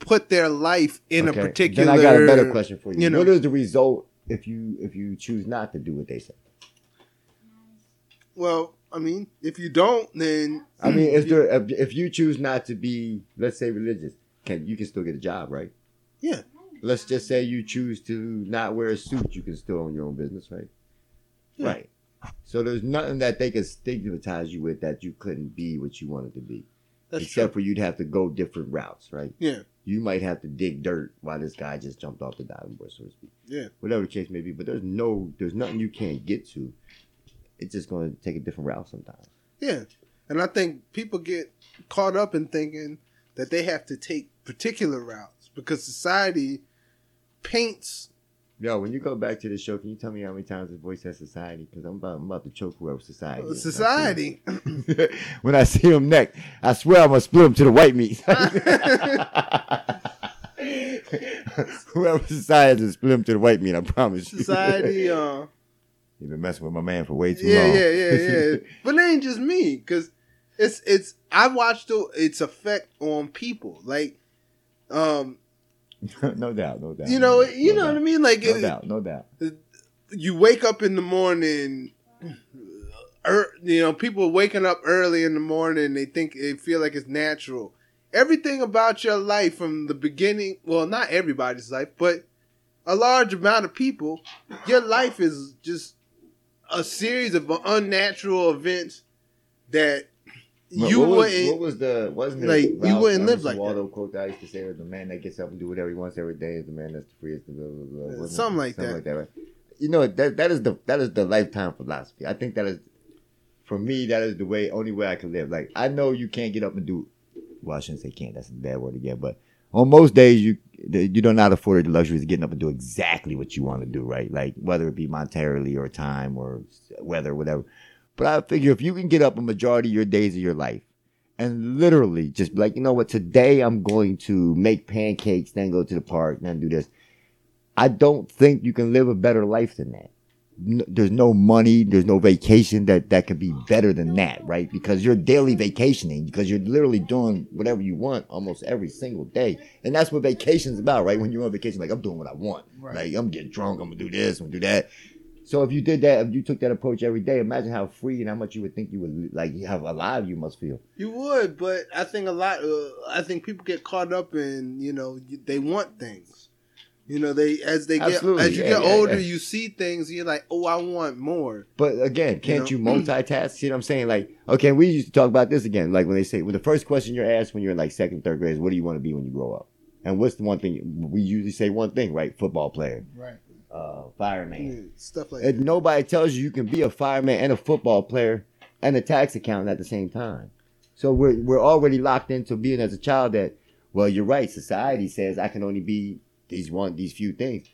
put their life in Okay, a particular. Then I got a better question for you. you know- what is the result if you if you choose not to do what they say? Well, I mean, if you don't, then I mean, is there if, if you choose not to be, let's say, religious, can you can still get a job, right? Yeah. Let's just say you choose to not wear a suit, you can still own your own business, right? Yeah. Right. So there's nothing that they can stigmatize you with that you couldn't be what you wanted to be, that's except true. for you'd have to go different routes, right? Yeah, You might have to dig dirt while this guy just jumped off the diving board, so to speak. yeah. whatever the case may be. But there's no, there's nothing you can't get to. It's just going to take a different route sometimes. Yeah. And I think people get caught up in thinking that they have to take particular routes because society paints Yo, when you go back to the show, can you tell me how many times this voice has society? Because I'm about, I'm about to choke whoever society. is. society. [LAUGHS] when I see him next, I swear I'm gonna split him to the white meat. [LAUGHS] whoever society is, split him to the white meat. I promise. you. society, [LAUGHS] uh, You've been messing with my man for way too yeah, long. yeah, yeah, yeah. But it ain't just me because it's it's I watched the, its effect on people. Like, um, [LAUGHS] no doubt, no doubt. you know, no you know doubt. what I mean. Like, No it- doubt, no doubt. you wake up in the morning. Er, you know, people waking up early in the morning. They think they feel like it's natural. Everything about your life from the beginning. Well, not everybody's life, but a large amount of people. Your life is just a series of unnatural events that you what was, wouldn't. What was the wasn't it like, you wouldn't live like that. Waldo quote that I used to say was the man that gets up and do whatever he wants every day is the man that's the freest. Blah, blah, blah? Something like that. like that. Right? You know that that is the that is the lifetime philosophy. I think that is for me that is the way only way I can live. Like I know you can't get up and do. Well, I shouldn't say can't. That's a bad word again. But on most days you you don't not afford the luxuries of getting up and do exactly what you want to do. Right, like whether it be monetarily or time or weather, whatever. But I figure if you can get up a majority of your days of your life and literally just be like, you know what, today I'm going to make pancakes, then go to the park, then do this. I don't think you can live a better life than that. N- There's no money, there's no vacation that that could be better than that, right? Because you're daily vacationing, because you're literally doing whatever you want almost every single day, and that's what vacation's about, right? When you're on vacation, like I'm doing what I want, Right. like I'm getting drunk, I'm gonna do this, I'm gonna do that. So if you did that, if you took that approach every day, imagine how free and how much you would think you would like, how alive you must feel. You would, but I think a lot. Uh, I think people get caught up in you know they want things. You know they as they get Absolutely, as you yeah, get yeah, older, yeah. you see things. And you're like, oh, I want more. But again, can't You you, know? [CLEARS THROAT] multitask? See what I'm saying? Like, okay, we used to talk about this again. Like when they say, when the first question you're asked when you're in like second, third grade is, what do you want to be when you grow up? And what's the one thing we usually say? One thing, right? Football player. Right. Uh, fireman. Yeah, stuff like And that. nobody tells you you can be a fireman and a football player and a tax accountant at the same time. So we're we're already locked into being as a child that, well, you're right. Society says I can only be these one these few things.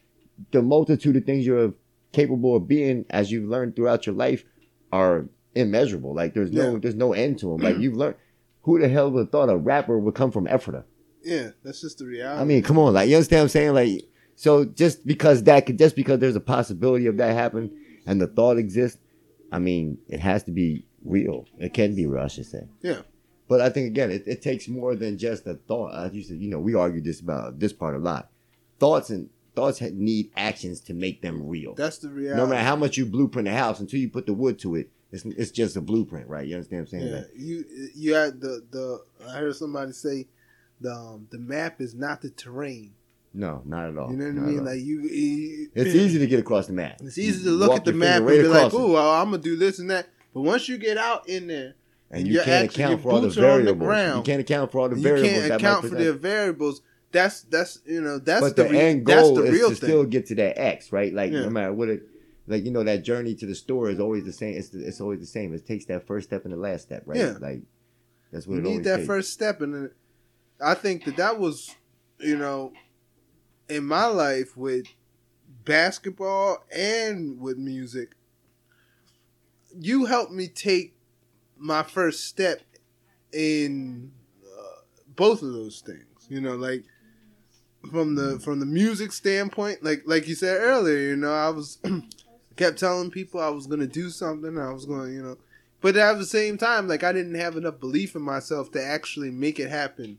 The multitude of things you're capable of being, as you've learned throughout your life, are immeasurable. Like there's no Yeah. there's no end to them. Like you've learned. Who the hell would have thought a rapper would come from Ephrata? Yeah, that's just the reality. I mean, come on, like you understand what I'm saying? Like, so just because that could, just because there's a possibility of that happen and the thought exists, I mean, it has to be real. It can be real, I should say. Yeah. But I think again, it, it takes more than just a thought. I used to, you know, we argue this about this part a lot. Thoughts and thoughts need actions to make them real. that's the reality. No matter how much you blueprint a house, until you put the wood to it, it's, it's just a blueprint, right? You understand what I'm saying? Yeah, Like, you you had the the. I heard somebody say, the um, the map is not the terrain. No, not at all. You know what I Not mean? Like you, you it's easy to get across the map. It's easy to look at the map finger and be like, across it. "Oh, well, I'm gonna do this and that." But once you get out in there, and you can't account for all the variables. You can't account for all the variables. you can't account for the variables. That's that's you know that's but the, the, end that's goal the is to thing. still get to that X, right? Like Yeah. no matter what it, like you know that journey to the store is always the same. It's the, it's always the same. It takes that first step and the last step, right? Yeah. Like that's what you it need that takes. first step, and then I think that that was, you know, in my life with basketball and with music. You helped me take my first step in uh, both of those things. You know, like from the from the music standpoint, like like you said earlier. You know, I was [CLEARS THROAT] kept telling people I was gonna do something. I was going, you know. But at the same time, like I didn't have enough belief in myself to actually make it happen.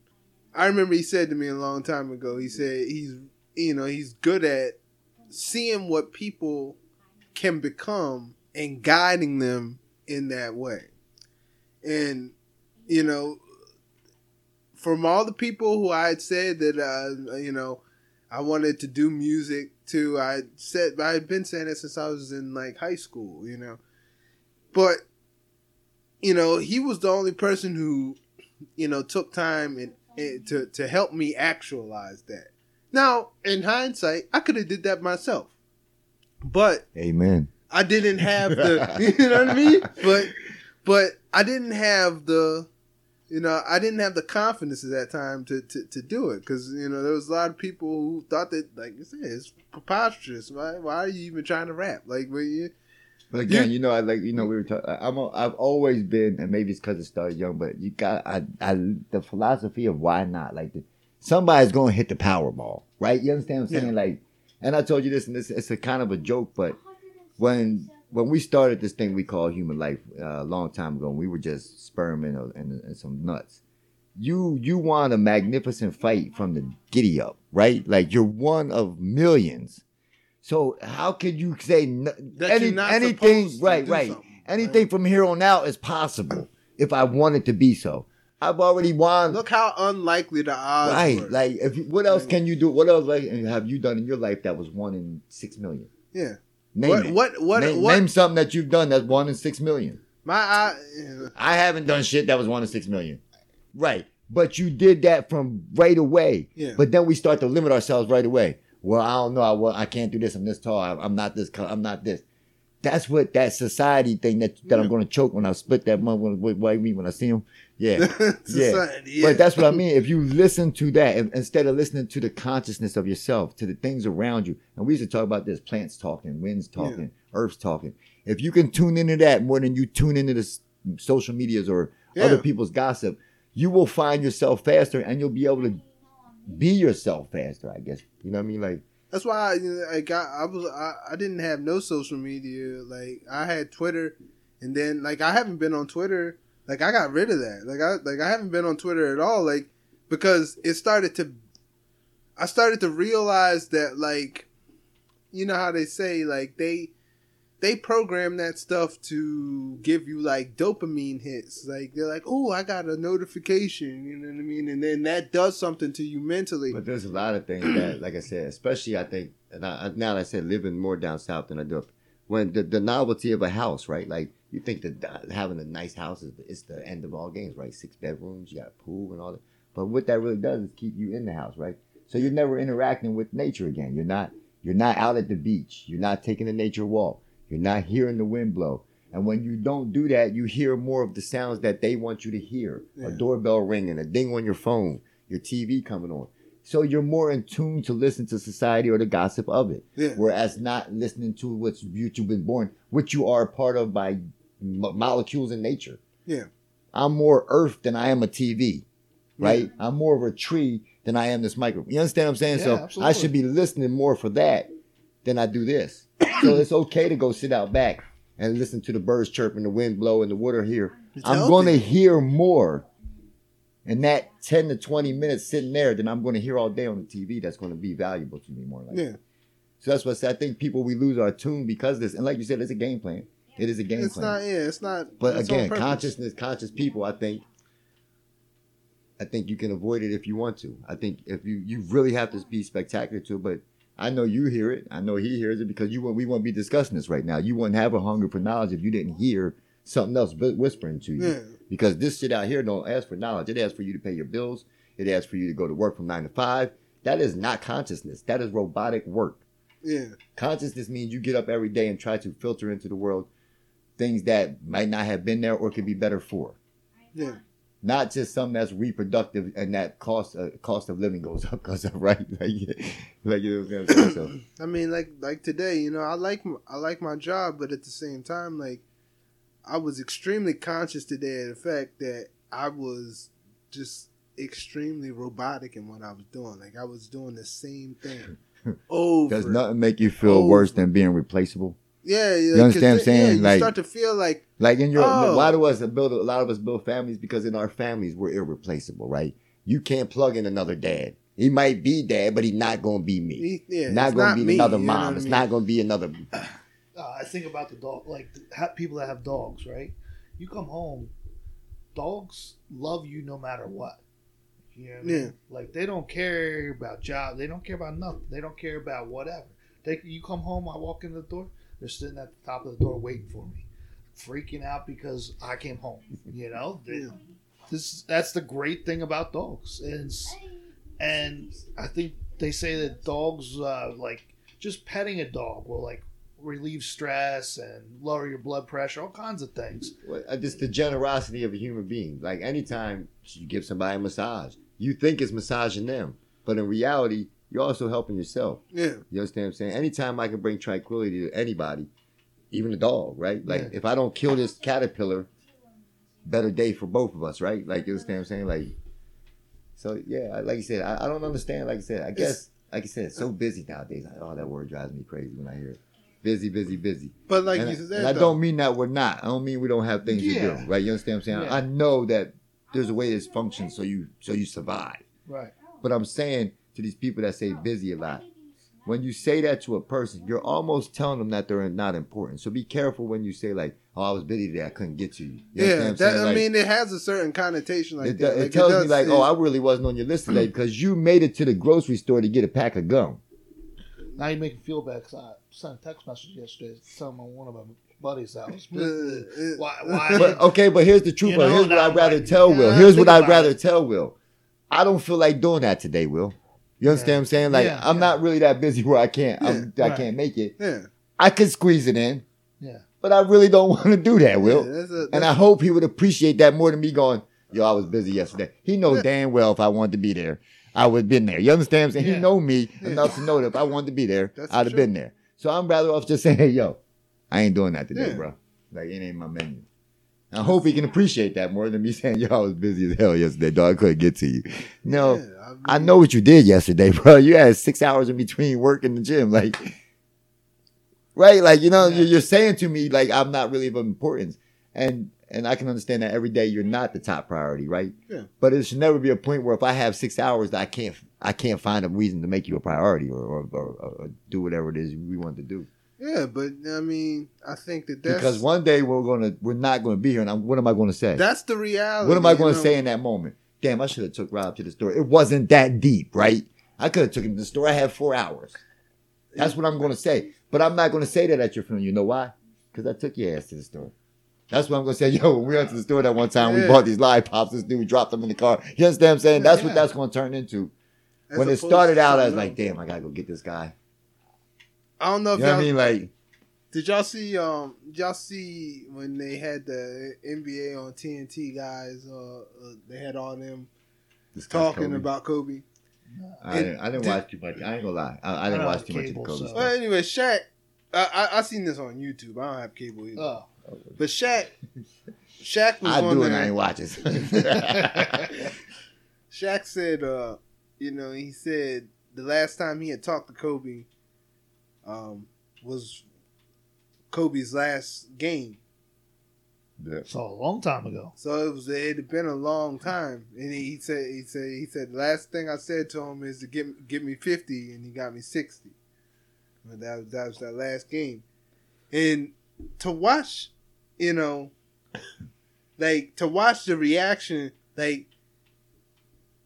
I remember he said to me a long time ago. He said he's you know he's good at seeing what people can become and guiding them in that way. And you know, from all the people who I had said that uh, you know I wanted to do music to, I said I had been saying it since I was in like high school. You know, but you know, he was the only person who, you know, took time and, and to to help me actualize that. Now, in hindsight, I could have did that myself, but Amen. I didn't have the, [LAUGHS] [LAUGHS] you know what I mean. But but I didn't have the, you know, I didn't have the confidence at that time to to, to do it because you know there was a lot of people who thought that, like you said, it's preposterous. Why why are you even trying to rap? Like, well, you, But again, you know, I like you know we were talking. I'm a, I've always been, and maybe it's because it started young, but you got I, I the philosophy of why not like the, somebody's going to hit the Powerball, right? You understand what I'm saying? Yeah. Like, and I told you this, and this it's a kind of a joke, but when when we started this thing we call human life uh, a long time ago, and we were just sperm and, and, and some nuts. You you won a magnificent fight from the giddy up, right? Like you're one of millions. So how could you say any, anything? Right, right. something, Anything from here on out is possible if I want it to be so. I've already won. look how unlikely the odds right, were. like if you, what else can you do? What else like have you done in your life that was one in six million? yeah. Name What it. what what name, what? name something that you've done that's one in six million. my eye. I haven't done shit that was one in six million. Right. But you did that from right away. Yeah. But then we start to limit ourselves right away. Well, I don't know. I, well, I can't do this. I'm this tall. I, I'm not this. I'm not this. That's what that society thing that that I'm going to choke when I split that money. What, what, what I mean when I see him? Yeah. [LAUGHS] Society, yeah. But that's what I mean. If you listen to that and- instead of listening to the consciousness of yourself, to the things around you, and we used to talk about this: plants talking, winds talking, earth's talking. If you can tune into that more than you tune into the social medias or Yeah. other people's gossip, you will find yourself faster, and you'll be able to be yourself faster. I guess you know what I mean. Like That's why I, you know, like I, I was I, I didn't have no social media. Like I had Twitter, and then like I haven't been on Twitter. Like I got rid of that. Like I like I haven't been on Twitter at all. Like because it started to, I started to realize that like, you know how they say like they. They program that stuff to give you like dopamine hits. Like they're like, "Oh, I got a notification," you know what I mean, and then that does something to you mentally. But there's a lot of things that, like I said, especially I think, and I, now that I said living more down south than I do when the, the novelty of a house, right? Like you think that uh, having a nice house is, is the end of all games, right? Six bedrooms, you got a pool and all that. But what that really does is keep you in the house, right? So you're never interacting with nature again. You're not You're not out at the beach. You're not taking a nature walk. You're not hearing the wind blow. And when you don't do that, you hear more of the sounds that they want you to hear. A doorbell ringing, a ding on your phone, your TV coming on. So you're more in tune to listen to society or the gossip of it. Yeah. Whereas not listening to what's you've been born, which you are a part of by mo- molecules in nature. Yeah. I'm more earth than I am a TV, right? I'm more of a tree than I am this micro. You understand what I'm saying? Yeah, so I should be listening more for that than I do this. so [COUGHS] it's okay to go sit out back and listen to the birds chirping, the wind blow, and the water here. It's I'm going to hear more in that 10 to 20 minutes sitting there than I'm going to hear all day on the TV that's going to be valuable to me more. Like Yeah. So that's what I said. I think people, we lose our tune because of this. And like you said, it's a game plan. It is a game It's plan. not. Yeah. It's not. But it's again, consciousness, conscious people, I think, I think you can avoid it if you want to. I think if you you really have to be spectacular to it. But I know you hear it. I know he hears it because you we won't be discussing this right now. You wouldn't have a hunger for knowledge if you didn't hear something else whispering to you. Yeah. Because this shit out here don't ask for knowledge. It asks for you to pay your bills. It asks for you to go to work from nine to five. That is not consciousness. That is robotic work. Yeah. Consciousness means you get up every day and try to filter into the world things that might not have been there or could be better for. Yeah. Not just something that's reproductive and that cost uh, cost of living goes up [LAUGHS] because of right like, like you know what I'm saying. So [CLEARS THROAT] I mean, like like today, you know, I like I like my job, but at the same time, like I was extremely conscious today of the fact that I was just extremely robotic in what I was doing. Like I was doing the same thing [LAUGHS] over. does nothing make you feel Over. worse than being replaceable? Yeah, yeah. You understand what I'm 'cause, saying? Yeah, you Like- start to feel like Like in your Oh. why do us build a lot of us build families because in our families we're irreplaceable, right? You can't plug in another dad. He might be dad, but he's not gonna be me. he- yeah, not gonna not be me, another you know mom. what It's mean? not gonna be another [CLEARS THROAT] [CLEARS THROAT] uh, I think about the dog, like ha- people that have dogs, right? You come home, dogs love you no matter what. You know what I mean? Yeah. Like they don't care about job. They don't care about nothing. They don't care about whatever. They, you come home, I walk in the door, they're sitting at the top of the door waiting for me, freaking out because I came home. You know, this that's the great thing about dogs, and and I think they say that dogs uh, like just petting a dog will like relieve stress and lower your blood pressure, all kinds of things. Well, uh, just the generosity of a human being. Like anytime you give somebody a massage, you think it's massaging them, but in reality, you're also helping yourself. Yeah, You understand what I'm saying? Anytime I can bring tranquility to anybody, even a dog, right? Like Yeah. if I don't kill this caterpillar, better day for both of us, right? Like you understand what I'm saying? Like, so yeah, like you said, I, I don't understand. Like I said, I guess, like you said, it's so busy nowadays. Like, oh, that word drives me crazy when I hear it. Busy, busy, busy. but like and, you I- said, I though, don't mean that we're not. I don't mean we don't have things Yeah. to do, right? You understand what I'm saying? Yeah. I know that there's a way this functions so you so you survive. Right. But I'm saying to these people that say busy a lot, when you say that to a person, you're almost telling them that they're not important. So be careful when you say like, "Oh, I was busy today, I couldn't get to you." You yeah, I'm that, saying? I mean, it has a certain connotation like it, that. it Like, tells does- me like, "Oh, I really wasn't on your list today because you made it to the grocery store to get a pack of gum." Now you make me feel bad because I sent a text message yesterday telling my one of my buddies that I was Uh, [LAUGHS] uh, why why But okay, but here's the truth. You but know, here's what I'd rather like, tell Will. Here's what I'd rather it. tell Will. I don't feel like doing that today, Will. You understand Yeah. what I'm saying? Like Yeah, I'm yeah. not really that busy where I can't I'm, I right. can't make it. yeah, I could squeeze it in, yeah but I really don't [LAUGHS] want to do that, Will. that's a, And I hope he would appreciate that more than me going, yo, I was busy yesterday. He knows damn well if I wanted to be there, I would have been there. You understand what I'm saying? He know me enough to know that if I wanted to be there, That's I'd have true. been there. So I'm rather off just saying, hey, yo, I ain't doing that today, bro. Like, it ain't my menu. I hope he can appreciate that more than me [LAUGHS] saying, yo, I was busy as hell yesterday, dog. I couldn't get to you. No, yeah, I, I know what you did yesterday, [LAUGHS] bro. You had six hours in between work and the gym. Like, right? Like, you know, Yeah. you're, you're saying to me, like, I'm not really of importance. And, and I can understand that every day you're not the top priority, right? Yeah. But it should never be a point where if I have six hours that I can't, I can't find a reason to make you a priority or, or, or, or do whatever it is we want to do. Yeah, but I mean, I think that that's because one day we're gonna, we're not gonna be here. And I'm, what am I gonna say? that's the reality. What am I going to know? say in that moment? Damn, I should have took Robb to the store. It wasn't that deep, right? I could have took him to the store. I had four hours. That's what I'm going to say. But I'm not going to say that at your funeral. You know why? Because I took your ass to the store. That's what I'm going to say. [LAUGHS] Yo, when we went to the store that one time, we bought these lollipops. This dude dropped them in the car. You understand what I'm saying? That's Yeah. what that's going to turn into. As when it started out, I was like, damn, I got to go get this guy. I don't know if You know y'all what I mean? Like, did y'all see um did y'all see when they had the NBA on TNT guys uh, uh they had all them talking Kobe. about Kobe. I didn't, I didn't Did- watch too much. I ain't gonna lie. I, I didn't I watch have too much of the Kobe so- stuff. Well, anyway, Shaq. I, I I seen this on YouTube. I don't have cable either. Oh, But Shaq, Shaq was I on do and I ain't watching. [LAUGHS] Shaq said, uh, you know, he said the last time he had talked to Kobe, um, was Kobe's last game. Yeah. so a long time ago. So it was it had been a long time, and he said he said he said the last thing I said to him is to give give me fifty, and he got me sixty. But that was that was that last game, and to watch, you know, [LAUGHS] like to watch the reaction, like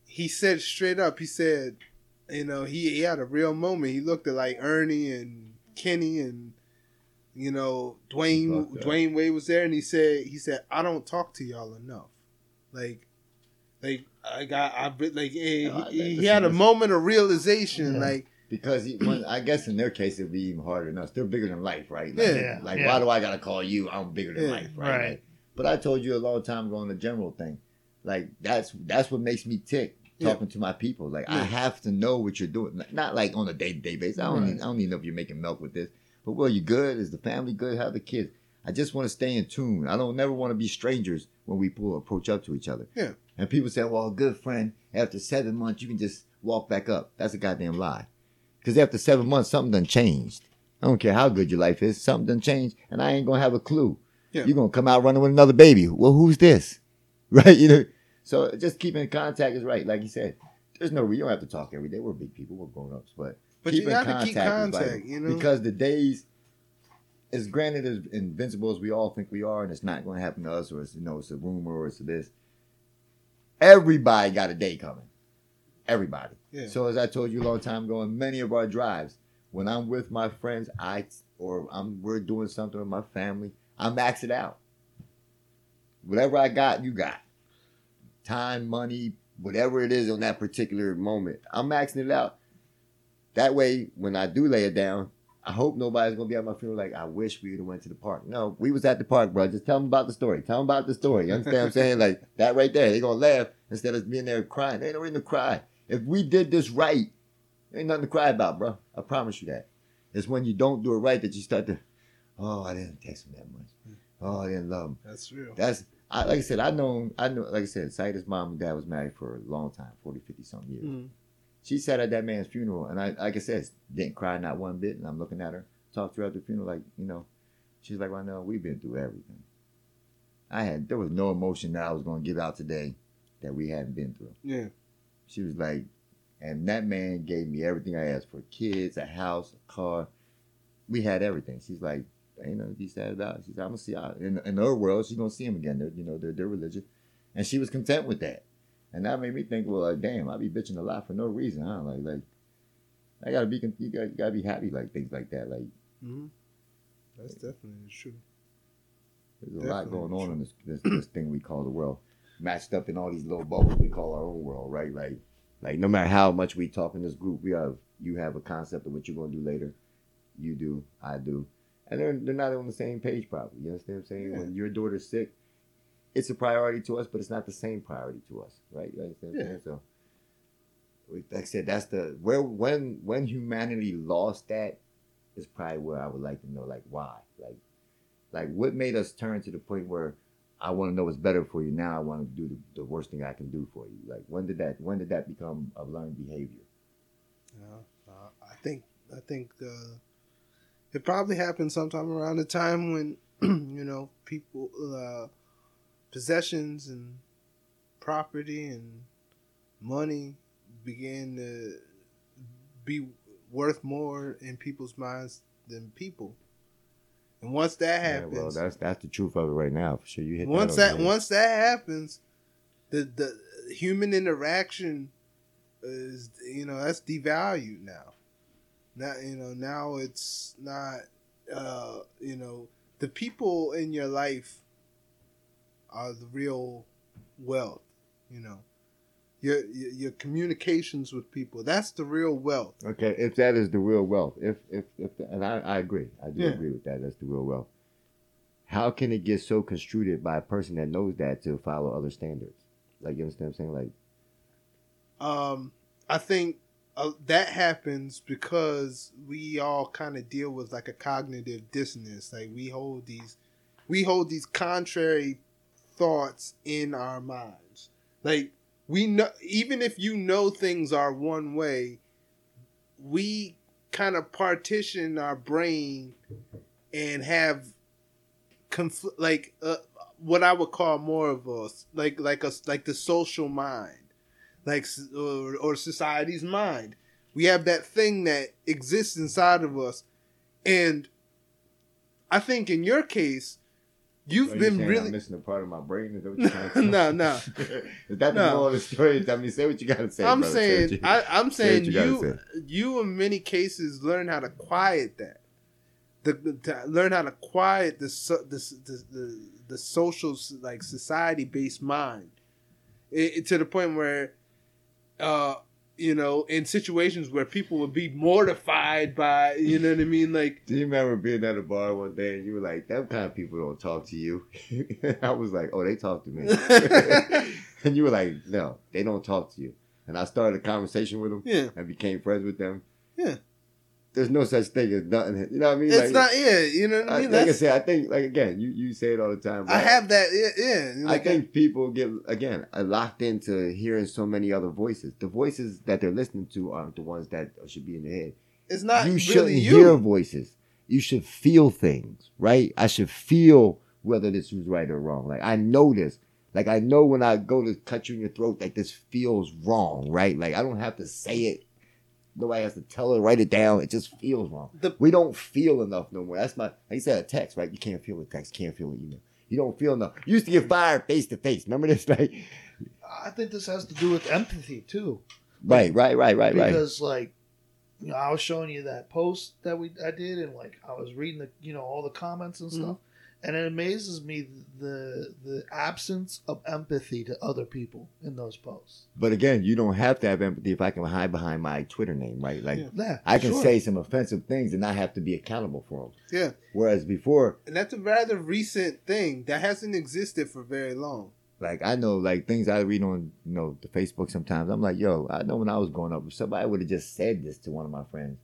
he said straight up, he said, you know, he he had a real moment. He looked at like Ernie and Kenny and you know Dwyane Fuck. Dwyane Wade was there, and he said he said I don't talk to y'all enough, like. Like I got, I like he, No, I- he, he had a moment of realization. Yeah. Like Because he, when, I guess in their case it'd be even harder than us. They're bigger than life, right? Like, Yeah. like Yeah. why do I gotta call you? I'm bigger than Yeah. life, right? Right. Like, but I told you a long time ago on the general thing. Like that's that's what makes me tick. Yeah. Talking to my people, like I have to know what you're doing. Not like on a day to day basis. I don't Right. need, I don't need to know if you're making milk with this. But well, you good? Is the family good? How the kids? I just want to stay in tune. I don't never want to be strangers when we pull approach up to each other. Yeah. And people say, well, good friend, after seven months, you can just walk back up. That's a goddamn lie. Because after seven months, something done changed. I don't care how good your life is, something done changed, and I ain't gonna have a clue. Yeah. You're gonna come out running with another baby. Well, who's this? [LAUGHS] Right? You know. So just keeping in contact is right. Like you said, there's no you don't have to talk every day. We're big people, we're grown ups, but But you keeping gotta keep contact, you know? because the days, as granted as invincible as we all think we are, and it's not going to happen to us, or it's you know it's a rumor or it's this. Everybody got a day coming. Everybody. Yeah. So as I told you a long time ago, in many of our drives, when I'm with my friends, I or I'm we're doing something with my family, I max it out. Whatever I got, you got. Time, money, whatever it is on that particular moment, I'm maxing it out. That way, when I do lay it down, I hope nobody's gonna be at my funeral like, I wish we would have went to the park. No, we was at the park, bro. Just tell them about the story. Tell them about the story. You understand what I'm saying? Like that right there. They gonna laugh instead of being there crying. They ain't no reason to cry. If we did this right, ain't nothing to cry about, bro. I promise you that. It's when you don't do it right that you start to, oh, I didn't text him that much. Oh, I didn't love him. That's real. That's I, like I said. I know. I know. Like I said, Saida's mom and dad was married for a long time, 40, 50 something years. Mhm. She sat at that man's funeral, and I, like I said, didn't cry not one bit. And I'm looking at her, talked at the funeral, like you know, she's like, "I know we've been through everything." I had there was no emotion that I was going to give out today that we hadn't been through. Yeah. She was like, and that man gave me everything I asked for: kids, a house, a car. We had everything. She's like, ain't nothing to be sad about. She's like, I'm gonna see I, in in her world. She's gonna see him again. They're, you know, they're they're religious, and she was content with that. And that made me think, well, like, damn, I be bitching a lot for no reason, huh? Like, like, I gotta be, you gotta, you gotta be happy, like things like that. Like, hmm That's definitely true. there's a lot going on in this, this this thing we call the world, matched up in all these little bubbles we call our own world, right? Like, like no matter how much we talk in this group, we have you have a concept of what you're gonna do later, you do, I do, and they're they're not on the same page probably. You understand what I'm saying? Yeah. When your daughter's sick, it's a priority to us, but it's not the same priority to us, right? You understand what I'm saying? So, like I said, that's the where when when humanity lost that is probably where I would like to know, like why, like like what made us turn to the point where I want to know what's better for you. Now I want to do the, the worst thing I can do for you. Like when did that when did that become a learned behavior? Yeah, uh, I think I think uh, it probably happened sometime around the time when [CLEARS THROAT] you know people uh, possessions and property and money began to be worth more in people's minds than people. And once that Yeah, happens, well, that's that's the truth of it right now. For sure, you hit once that. that once that happens, the the human interaction is you know that's devalued now. Now you know now it's not uh you know the people in your life are the real wealth. You know, your, your communications with people. That's the real wealth. Okay, if that is the real wealth, if if if, and I, I agree, I do Yeah. agree with that. That's the real wealth. How can it get so construed by a person that knows that to follow other standards? Like you understand what I'm saying? Like Um, I think uh, that happens because we all kind of deal with like a cognitive dissonance. Like we hold these, we hold these contrary thoughts in our minds. Like we know, even if you know things are one way, we kind of partition our brain and have confl- like uh, what I would call more of a like like a like the social mind like or, or society's mind. We have that thing that exists inside of us, and I think in your case, you've been really I'm missing a part of my brain. Is that what [LAUGHS] you're trying to no no. [LAUGHS] is that the No. moral of the story? I mean, say what you gotta say. I'm brother. Say saying you- I, I'm say what saying you you you in many cases learn how to quiet that. The, the to learn how to quiet the the, the the the social like society based mind, it, it- to the point where, uh, you know, in situations where people would be mortified by, you know what I mean, like Do you remember being at a bar one day and you were like, "That kind of people don't talk to you"? [LAUGHS] I was like, "Oh, they talk to me," [LAUGHS] and you were like, "No, they don't talk to you." And I started a conversation with them yeah, and became friends with them. Yeah. There's no such thing as nothing. You know what I mean? it's Like- not yeah, you know what I mean. like I said, I think like again, you, you say it all the time. I have that yeah, yeah I think people get again uh, locked into hearing so many other voices. The voices that they're listening to aren't the ones that should be in their head. it's not you shouldn't really hear voices. You should feel things, right? I should feel whether this was right or wrong. Like I know this. Like I know when I go to cut you in your throat, like this feels wrong, right? Like I don't have to say it. Nobody has to tell it, write it down. It just feels wrong. The- we don't feel enough no more. That's my. Like you said, a text, right? You can't feel a text. Can't feel an email. You don't feel enough. You used to get fired face to face. Remember this, [LAUGHS] right? I think this has to do with empathy too. Right, right, right, right, right. because like you know, I was showing you that post that we I did, and like I was reading the you know all the comments and mm-hmm. stuff, and it amazes me the the absence of empathy to other people in those posts. But again, you don't have to have empathy if I can hide behind my Twitter name, right? Like Yeah. Yeah, I can sure. say some offensive things and not have to be accountable for them. Yeah. Whereas before, And that's a rather recent thing that hasn't existed for very long. like I know, like things I read on, you know, the Facebook sometimes. I'm like, yo, I know when I was growing up, if somebody would have just said this to one of my friends,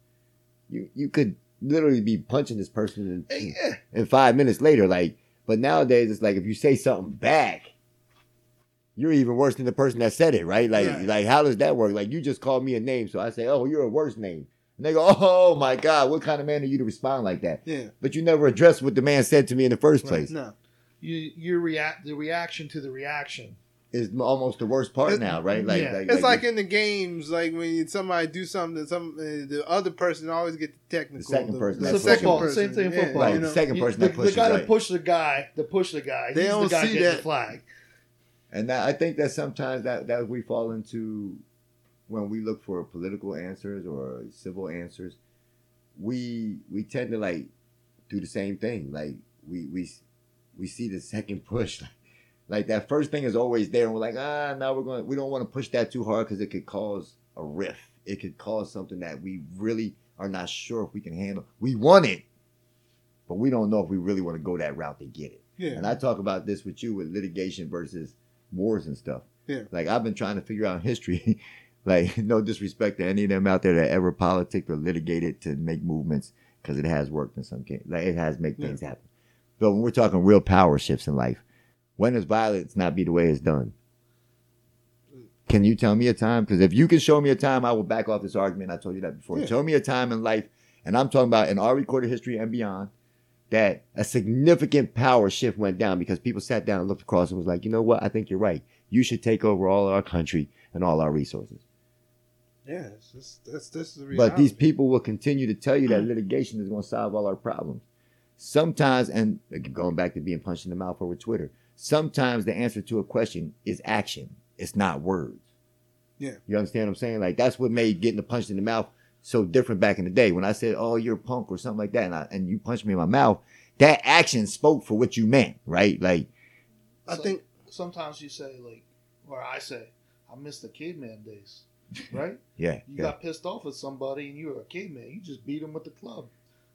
you you could literally be punching this person in, eh, yeah. and five minutes later, like. But nowadays, it's like if you say something back, you're even worse than the person that said it, right? Like, Right. like how does that work? Like you just called me a name, so I say, oh, you're a worse name. And they go, oh my god, what kind of man are you to respond like that? Yeah. But you never address what the man said to me in the first place. No. You you react the reaction to the reaction. Is almost the worst part It- now, right? Like, yeah. It's like in the games, like when you, somebody do something, some uh, the other person always get the technical. The second person the that's second football, person, same thing in yeah, football. right, you the know. second You- person the, that pushes the guy right. to push the guy, to push the guy. They he's don't the guy see getting that. the flag. And that, I think that sometimes that, that we fall into when we look for political answers or civil answers, we we tend to like do the same thing. Like we we we see the second push. [LAUGHS] Like, that first thing is always there, and we're like, ah, now we're going. We don't want to push that too hard because it could cause a rift. It could cause something that we really are not sure if we can handle. We want it, but we don't know if we really want to go that route to get it. Yeah. And I talk about this with you with litigation versus wars and stuff. Yeah. Like I've been trying to figure out history, [LAUGHS] like no disrespect to any of them out there that ever politicked or litigated to make movements because it has worked in some cases. Like it has made Yeah. things happen. But when we're talking real power shifts in life, when does violence not be the way it's done? Can you tell me a time? Because if you can show me a time, I will back off this argument. I told you that before. Yeah. Show me a time in life, and I'm talking about in our recorded history and beyond, that a significant power shift went down because people sat down and looked across and was like, you know what? I think you're right. You should take over all our country and all our resources. yeah. It's just, that's this is the But these people will continue to tell you that mm. litigation is going to solve all our problems. Sometimes, and going back to being punched in the mouth over Twitter, sometimes the answer to a question is action. It's not words. Yeah. You understand what I'm saying? Like that's what made getting the punch in the mouth so different back in the day. When I said, "Oh, you're a punk" or something like that, and, I, and you punched me in my mouth, that action spoke for what you meant, right? Like, I So- think sometimes you say like, or I say, I miss the caveman days, [LAUGHS] right? Yeah. You yeah. got pissed off at somebody and you were a caveman. You just beat him with the club.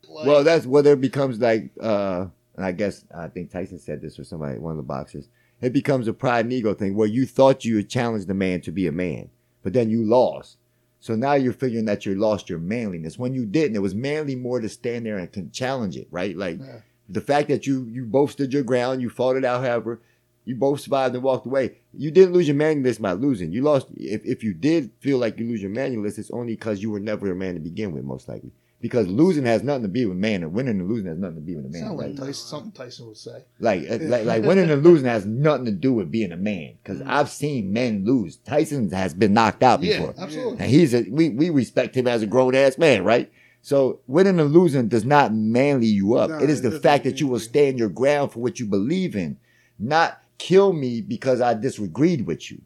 Like, well, that's whether it becomes like, uh, and I guess I think Tyson said this or somebody, one of the boxers. It becomes a pride and ego thing where you thought you had challenged the man to be a man, but then you lost. So now you're figuring that you lost your manliness when you didn't. It was manly more to stand there and can challenge it, right? Like Yeah. the fact that you you both stood your ground, you fought it out, however, you both survived and walked away. You didn't lose your manliness by losing. You lost if if you did feel like you lose your manliness, it's only because you were never a man to begin with, most likely. Because losing has nothing to be with man, and winning and losing has nothing to be with a man. sound like? Tyson, something Tyson would say. Like, uh, like, like winning and losing has nothing to do with being a man. Because Mhm. I've seen men lose. Tyson has been knocked out before. Yeah, absolutely. And he's a we we respect him as a grown ass man, right? So winning and losing does not manly you up. No, it is the fact that you will stand your ground for what you believe in, not kill me because I disagreed with you.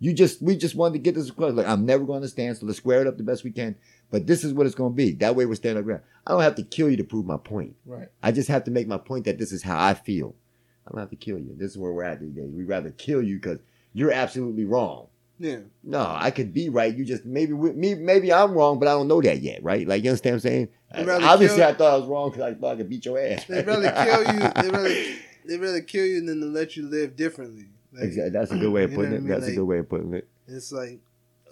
You just we just wanted to get this across. Like I'm never going to stand, so let's square it up the best we can. But this is what it's going to be. That way we're standing our ground. I don't have to kill you to prove my point. Right. I just have to make my point that this is how I feel. I don't have to kill you. This is where we're at these days. We'd rather kill you because you're absolutely wrong. Yeah. No, I could be right. You just maybe with me, maybe I'm wrong, but I don't know that yet, right? Like you understand what I'm saying? Obviously, kill- I thought I was wrong because I thought I could beat your ass. They'd rather kill you. [LAUGHS] They'd rather, they'd rather kill you than to let you live differently. Like, Exactly. That's a good way of You know putting it. I mean? That's a good way of putting it. It's like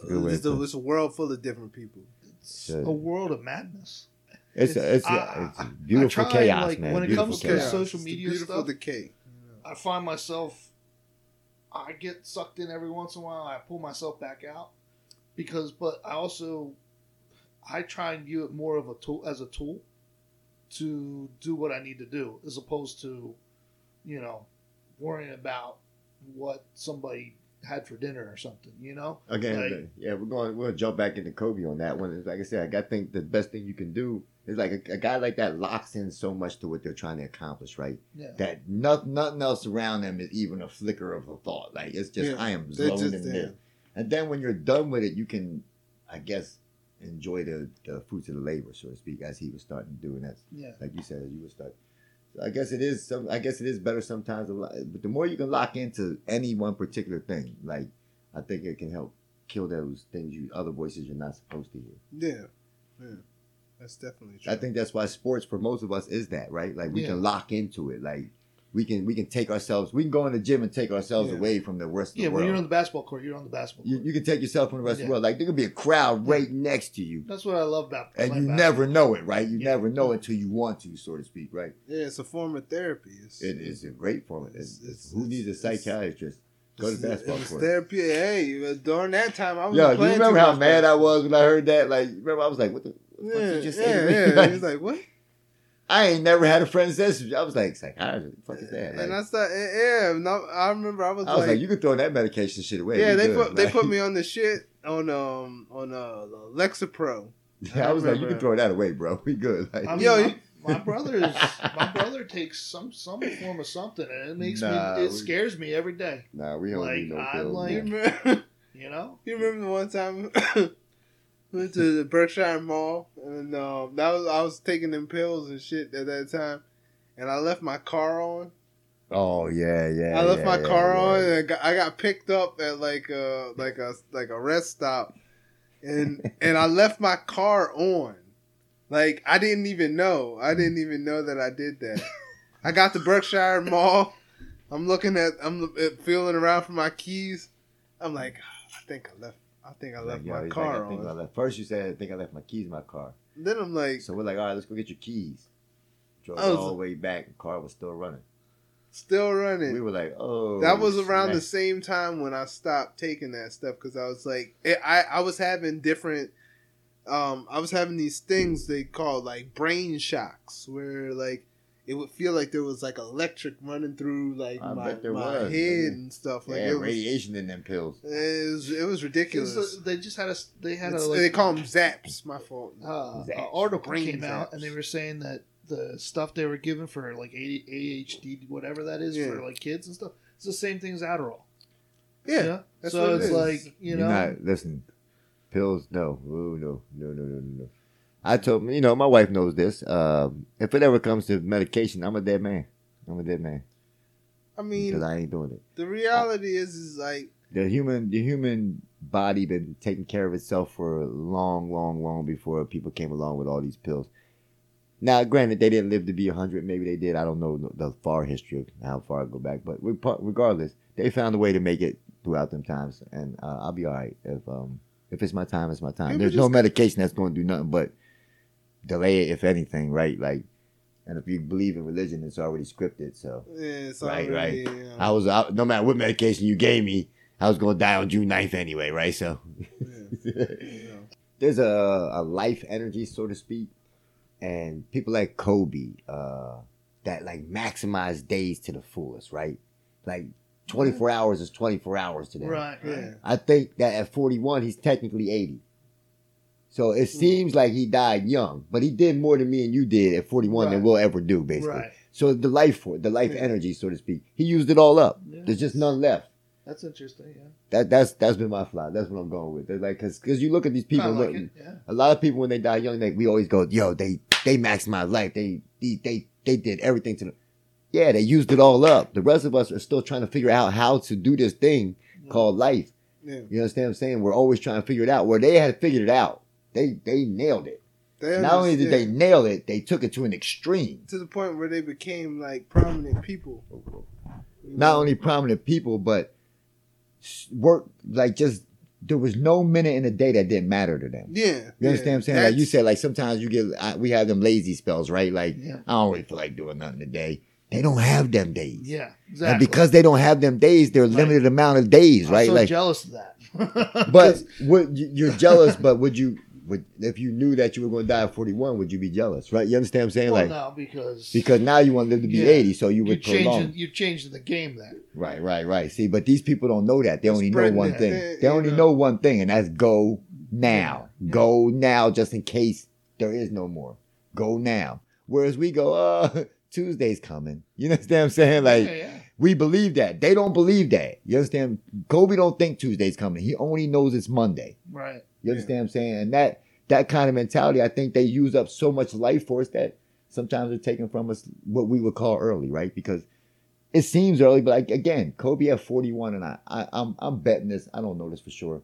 a it's, a, uh, it's a world full of different people. It's Yeah. a world of madness. It's a, it's, a, I- it's beautiful try, chaos, like, man. when it beautiful comes to chaos. chaos. social It's the media beautiful stuff. decay. I find myself, I get sucked in every once in a while. I pull myself back out because, but I also, I try and view it more of a tool as a tool to do what I need to do, as opposed to, you know, worrying about what somebody had for dinner or something. You know, Again, Like- yeah, we're going. We're gonna jump back into Kobe on that one. Like I said, I think the best thing you can do is like a, a guy like that locks in so much to what they're trying to accomplish, right? yeah. That nothing, nothing else around them is even a flicker of a thought. Like it's just Yeah, I am zoned in there. And then when you're done with it, you can, I guess, enjoy the, the fruits of the labor, so to speak, as he was starting to do. And that's yeah. like you said, as you would start. I guess it is some. I guess it is better sometimes. But the more you can lock into any one particular thing, like I think it can help kill those things you other voices you're not supposed to hear. Yeah, yeah, that's definitely true. I think that's why sports for most of us is that right. Like we Yeah. can lock into it. Like we can we can take ourselves. We can go in the gym and take ourselves Yeah. away from the rest of Yeah, the world. Yeah, when you're on the basketball court, you're on the basketball you, court. you can take yourself from the rest of the world. Like there could be a crowd right next to you, That's what I love about and you basketball. never know it. Right? You Yeah. never know until you want to, so to speak. Right? yeah, it's a form of therapy. It's, It is a great form. of It's- It's, it's- who needs a psychiatrist? Go to basketball It's court. therapy. Hey, during that time, I was Yeah, Yo, you remember how mad I was when I heard that? Like, remember I was like, "What the? What the fuck Yeah, say to me?" yeah, [LAUGHS] yeah. He's like, what? I ain't never had a friend's that I was like, psychiatrist. What the fuck is that? Like, and I started, yeah, no, I remember I was, I was like, like, you can throw that medication shit away. yeah, they good. put they put me [LAUGHS] on the shit on um on uh Lexapro. Yeah, I was like, you can throw that away, bro. [LAUGHS] We good. Like, I mean, Yo, my, my brother is [LAUGHS] my brother takes some some form of something, and it makes Nah, me it we- scares me every day. nah, we don't like, need no I'm pills. like- You man. You know, you remember the one time we went to the Berkshire Mall and um, that was I was taking them pills and shit at that time, and I left my car on. oh yeah, yeah. I left yeah, my yeah, car yeah. on and I got, I got picked up at like a like a like a rest stop, and [LAUGHS] and I left my car on, like I didn't even know. I didn't even know that I did that. I got to Berkshire Mall. I'm looking at I'm feeling around for my keys. I'm like, "Ah, I think I left. I think I left yo, my car like, I think I on. left. First, you said, I think I left my keys in my car. Then I'm like, So we're like, all right, let's go get your keys. Drove was- all the way back. The car was still running. still running. We were like, oh. That was around the same time when I stopped taking that stuff because I was like, it, I I was having different, um, I was having these things they call like brain shocks where like it would feel like there was like electric running through like I my, there my was, head yeah. and stuff like yeah, it was, radiation in them pills. it was it was ridiculous. It's, uh, they just had a they had a like, they call them zaps. My fault. uh, Zaps. an article Brain came out, and they were saying that the stuff they were given for like ADHD, whatever that is Yeah. for like kids and stuff, it's the same thing as Adderall. Yeah, Yeah? that's so what it it's like you know, not listen. Pills, no, Ooh, no, no, no, no, no, no. I told you know, my wife knows this. Um, if it ever comes to medication, I'm a dead man. I'm a dead man I mean, because I ain't doing it. the reality is is like the human the human body been taking care of itself for long, long, long before people came along with all these pills. Now, granted, they didn't live to be hundred. Maybe they did. I don't know the the far history of how far I go back. But regardless, they found a way to make it throughout them times, and uh, I'll be all right if um if it's my time, it's my time. People There's no medication that's going to do nothing but delay it, if anything, right? Like, and if you believe in religion, it's already scripted. So Yeah, it's Right, already, right. yeah. I was out, no matter what medication you gave me, I was going to die on June 9th anyway, right? So [LAUGHS] yeah, there's a, a life energy, so to speak, and people like Kobe uh, that like maximize days to the fullest, right? Like 24 hours is 24 hours to them. Right. Yeah. Right. I think that at 41, he's technically 80. So Hmm. it seems like he died young, but he did more than me and you did at 41 than we'll ever do, basically. Right. So the life for the life Yeah. energy, so to speak, he used it all up. Yeah. There's just none left. That's interesting. Yeah. That that's that's been my fly. That's what I'm going with. They're like, cause, cause you look at these people. Like yeah. a lot of people when they die young, they, we always go, yo, they they maximized life. They they they, they did everything to them. Yeah, they used it all up. The rest of us are still trying to figure out how to do this thing called life. yeah. You understand what I'm saying? We're always trying to figure it out. Where they had figured it out, they they nailed it. They Not only did they nail it, they took it to an extreme. to the point where they became like prominent people. Not only prominent people, but work like just there was no minute in the day that didn't matter to them. yeah, You understand what I'm saying? Like you said, like sometimes you get I, we have them lazy spells, right? Like Yeah. I don't really feel like doing nothing today. They don't have them days. Yeah. And Exactly. because they don't have them days, they're Right. limited amount of days, I'm right? so like, jealous of that. [LAUGHS] but would you- you're jealous? But would you? Would if you knew that you were going to die at 41, would you be jealous? Right? You understand what I'm saying? well, like no, because because now you want to live to be Yeah. 80, so you you're would prolong. changing you're changing the game then. Right, right, right. See, but these people don't know that. They only know one thing. Yeah, They only know. know one thing, and that's go now. Yeah. Go now, just in case there is no more. Go now. Whereas we go, uh, [LAUGHS] Tuesday's coming. You understand what I'm saying? Like yeah. we believe that. They don't believe that. You understand? Kobe don't think Tuesday's coming. He only knows it's Monday. Right. You understand what I'm saying? And that that kind of mentality, I think they use up so much life force that sometimes they're taking from us what we would call early, right? Because it seems early, but like again, Kobe at 41, and I, I I'm I'm betting this. I don't know this for sure,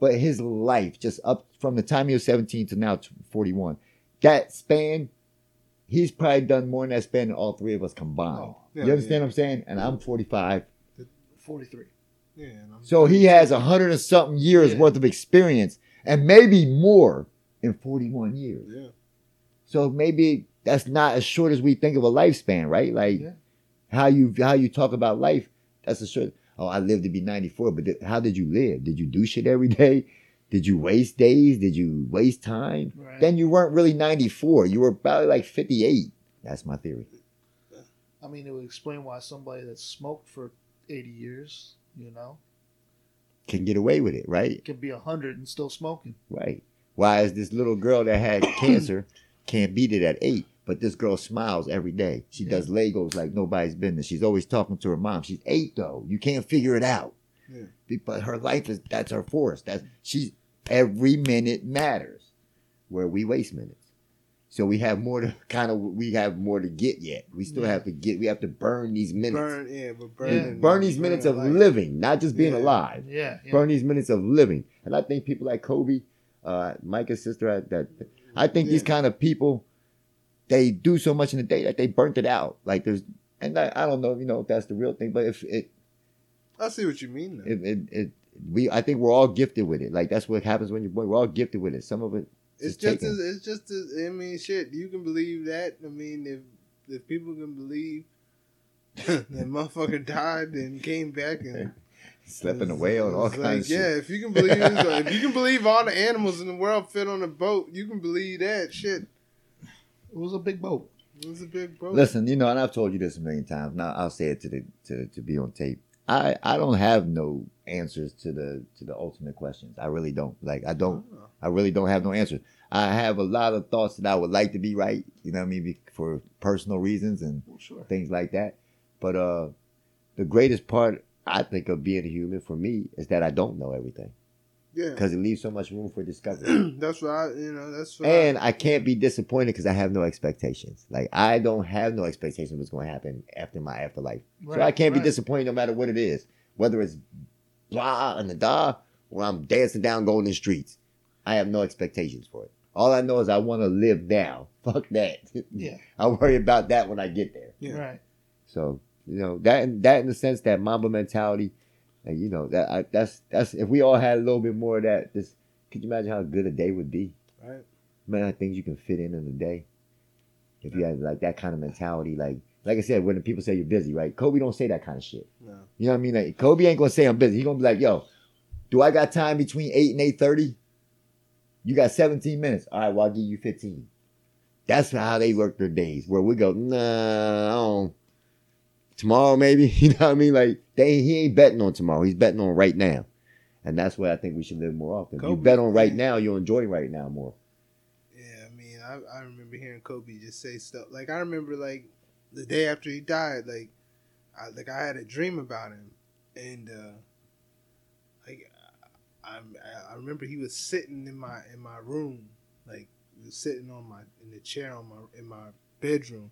but his life just up from the time he was 17 to now 41, that span, he's probably done more than that span than all three of us combined. Oh, yeah, you understand yeah. what I'm saying? And I'm 45. Forty three. Yeah, and I'm- So he has a hundred and something years Yeah. worth of experience and maybe more in 41 years. yeah, So maybe that's not as short as we think of a lifespan, right? Like Yeah. how you how you talk about life, that's a short. Oh, I lived to be 94, but th- how did you live? Did you do shit every day? Did you waste days? Did you waste time? Right. Then you weren't really 94. You were probably like 58. That's my theory. I mean, it would explain why somebody that smoked for eighty years, you know, Can get away with it, right? It can be a hundred and still smoking. Right. Why is this little girl that had [COUGHS] cancer can't beat it at eight, but this girl smiles every day. She Yeah. does Legos like nobody's business. She's always talking to her mom. She's eight though. You can't figure it out. Yeah. But her life is that's her force. That's she's every minute matters. Where we waste minutes. So we have more to [LAUGHS] kind of we have more to get yet. We still Yeah. have to get we have to burn these minutes. burn, yeah, but burn. Burn these minutes of life. living, not just being Yeah. alive Yeah. yeah. burn these minutes of living. And I think people like Kobe, uh, Micah's sister, uh, that I think these kind of people, they do so much in the day that they burnt it out. Like there's, and I, I don't know, you know, if that's the real thing, but if it, I see what you mean. Though. it, it, it we, I think we're all gifted with it. Like that's what happens when you're born. We're all gifted with it. Some of it, It's Just just, taken. as, it's just, as, I mean, shit. You can believe that. I mean, if if people can believe [LAUGHS] that motherfucker died and came back and slept in a whale and all kinds like, of yeah, shit. if you can believe, if you can [LAUGHS] believe all the animals in the world fit on a boat, you can believe that shit. It was a big boat. It was a big boat. Listen, you know, and I've told you this a million times. Now I'll say it to the to, to be on tape. I, I don't have no answers to the to the ultimate questions. I really don't. Like I don't Oh. I really don't have no answers. I have a lot of thoughts that I would like to be right, you know what I mean, for personal reasons and Well, sure. things like that. But uh the greatest part I think of being a human for me is that I don't know everything yeah, because it leaves so much room for discovery. [CLEARS THROAT] that's what I, you know, that's what and I, I can't be disappointed because I have no expectations. Like I don't have no expectations of what's going to happen after my afterlife. so I can't be disappointed no matter what it is, whether it's blah and the da, or I'm dancing down golden streets. I have no expectations for it. All I know is I want to live now. [LAUGHS] Fuck that. Yeah. [LAUGHS] I'll worry about that when I get there. Yeah. Right. So you know that that in the sense that Mamba mentality, and you know that I, that's that's if we all had a little bit more of that, just could you imagine how good a day would be? Right. Man, how things you can fit in in a day. If you had like that kind of mentality, like like I said, when the people say you're busy, right? Kobe don't say that kind of shit. No. You know what I mean? Like Kobe ain't gonna say I'm busy. He gonna be like, yo, do I got time between eight and eight thirty? You got 17 minutes. All right, well I'll give you 15. That's how they work their days. Where we go, nah, I don't. Tomorrow maybe. [LAUGHS] You know what I mean? Like they he ain't betting on tomorrow. He's betting on right now. And that's why I think we should live more often. If you bet on right now, you'll enjoy right now more. Yeah, I mean, I, I remember hearing Kobe just say stuff. Like I remember, like the day after he died, like I like I had a dream about him, and uh like I I remember he was sitting in my in my room, like he was sitting on my in the chair on my in my bedroom.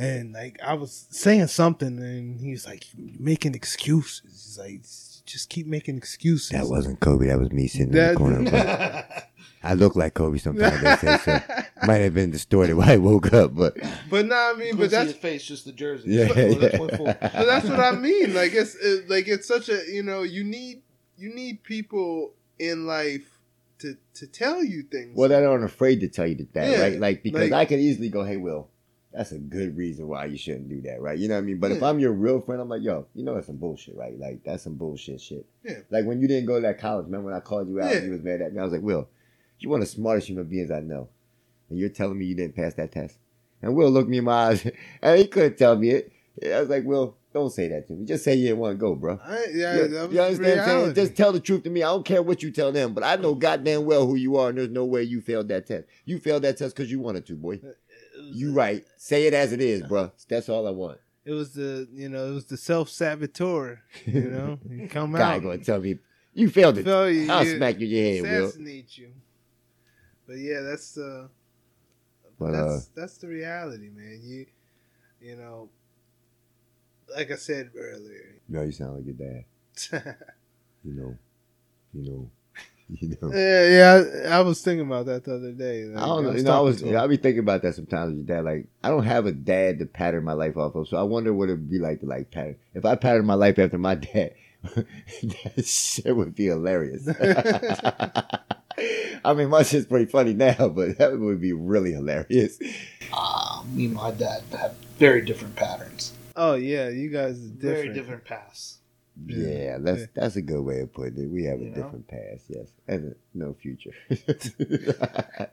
And like I was saying something, and he was like, making excuses." He's like, "Just keep making excuses." That wasn't Kobe. That was me sitting That- in the corner. But [LAUGHS] [LAUGHS] I look like Kobe sometimes. They say so. [LAUGHS] Might have been distorted when I woke up, but but no, I mean, You but but that's his face, just the jersey. yeah, Oh, that's yeah. but that's what I mean. Like it's it, like it's such a you know you need you need people in life to to tell you things. Well, they aren't afraid to tell you that, Yeah, right? Like because like- I could easily go, "Hey, Will, that's a good reason why you shouldn't do that," right? You know what I mean? But if I'm your real friend, I'm like, "Yo, you know that's some bullshit, right? Like that's some bullshit shit." Yeah. Like when you didn't go to that college, remember when I called you out Yeah. and you was mad at me? I was like, "Will, you're one of the smartest human beings I know, and you're telling me you didn't pass that test." And Will looked me in my eyes, [LAUGHS] and he couldn't tell me it. I was like, "Will, don't say that to me. Just say you didn't want to go, bro." I, yeah, You, you understand what I'm saying? Just tell the truth to me. I don't care what you tell them, but I know goddamn well who you are, and there's no way you failed that test. You failed that test because you wanted to, boy. You right. Say it as it is, bro. That's all I want. It was the you know it was the self saboteur. You know, [LAUGHS] you come Guy out, gonna tell me you failed it. Feel you- I'll you- smack you in your head, Will. assassinate you. But yeah, that's uh, But that's uh, that's the reality, man. You you know, like I said earlier. no, you sound like your dad. [LAUGHS] You know, you know, [LAUGHS] you know. Yeah, yeah. I, I was thinking about that the other day. Like, I don't know. You know, I was. I be thinking about that sometimes with your dad. Like, I don't have a dad to pattern my life off of, so I wonder what it'd be like to like pattern. If I patterned my life after my [LAUGHS] dad, that shit would be hilarious. [LAUGHS] I mean, my shit's pretty funny now, but that would be really hilarious. Ah, me and my dad have very different patterns, oh yeah, you guys are different. very different paths. Yeah, Yeah. that's Yeah. that's a good way of putting it. We have a know? different past, yes, and no future. [LAUGHS]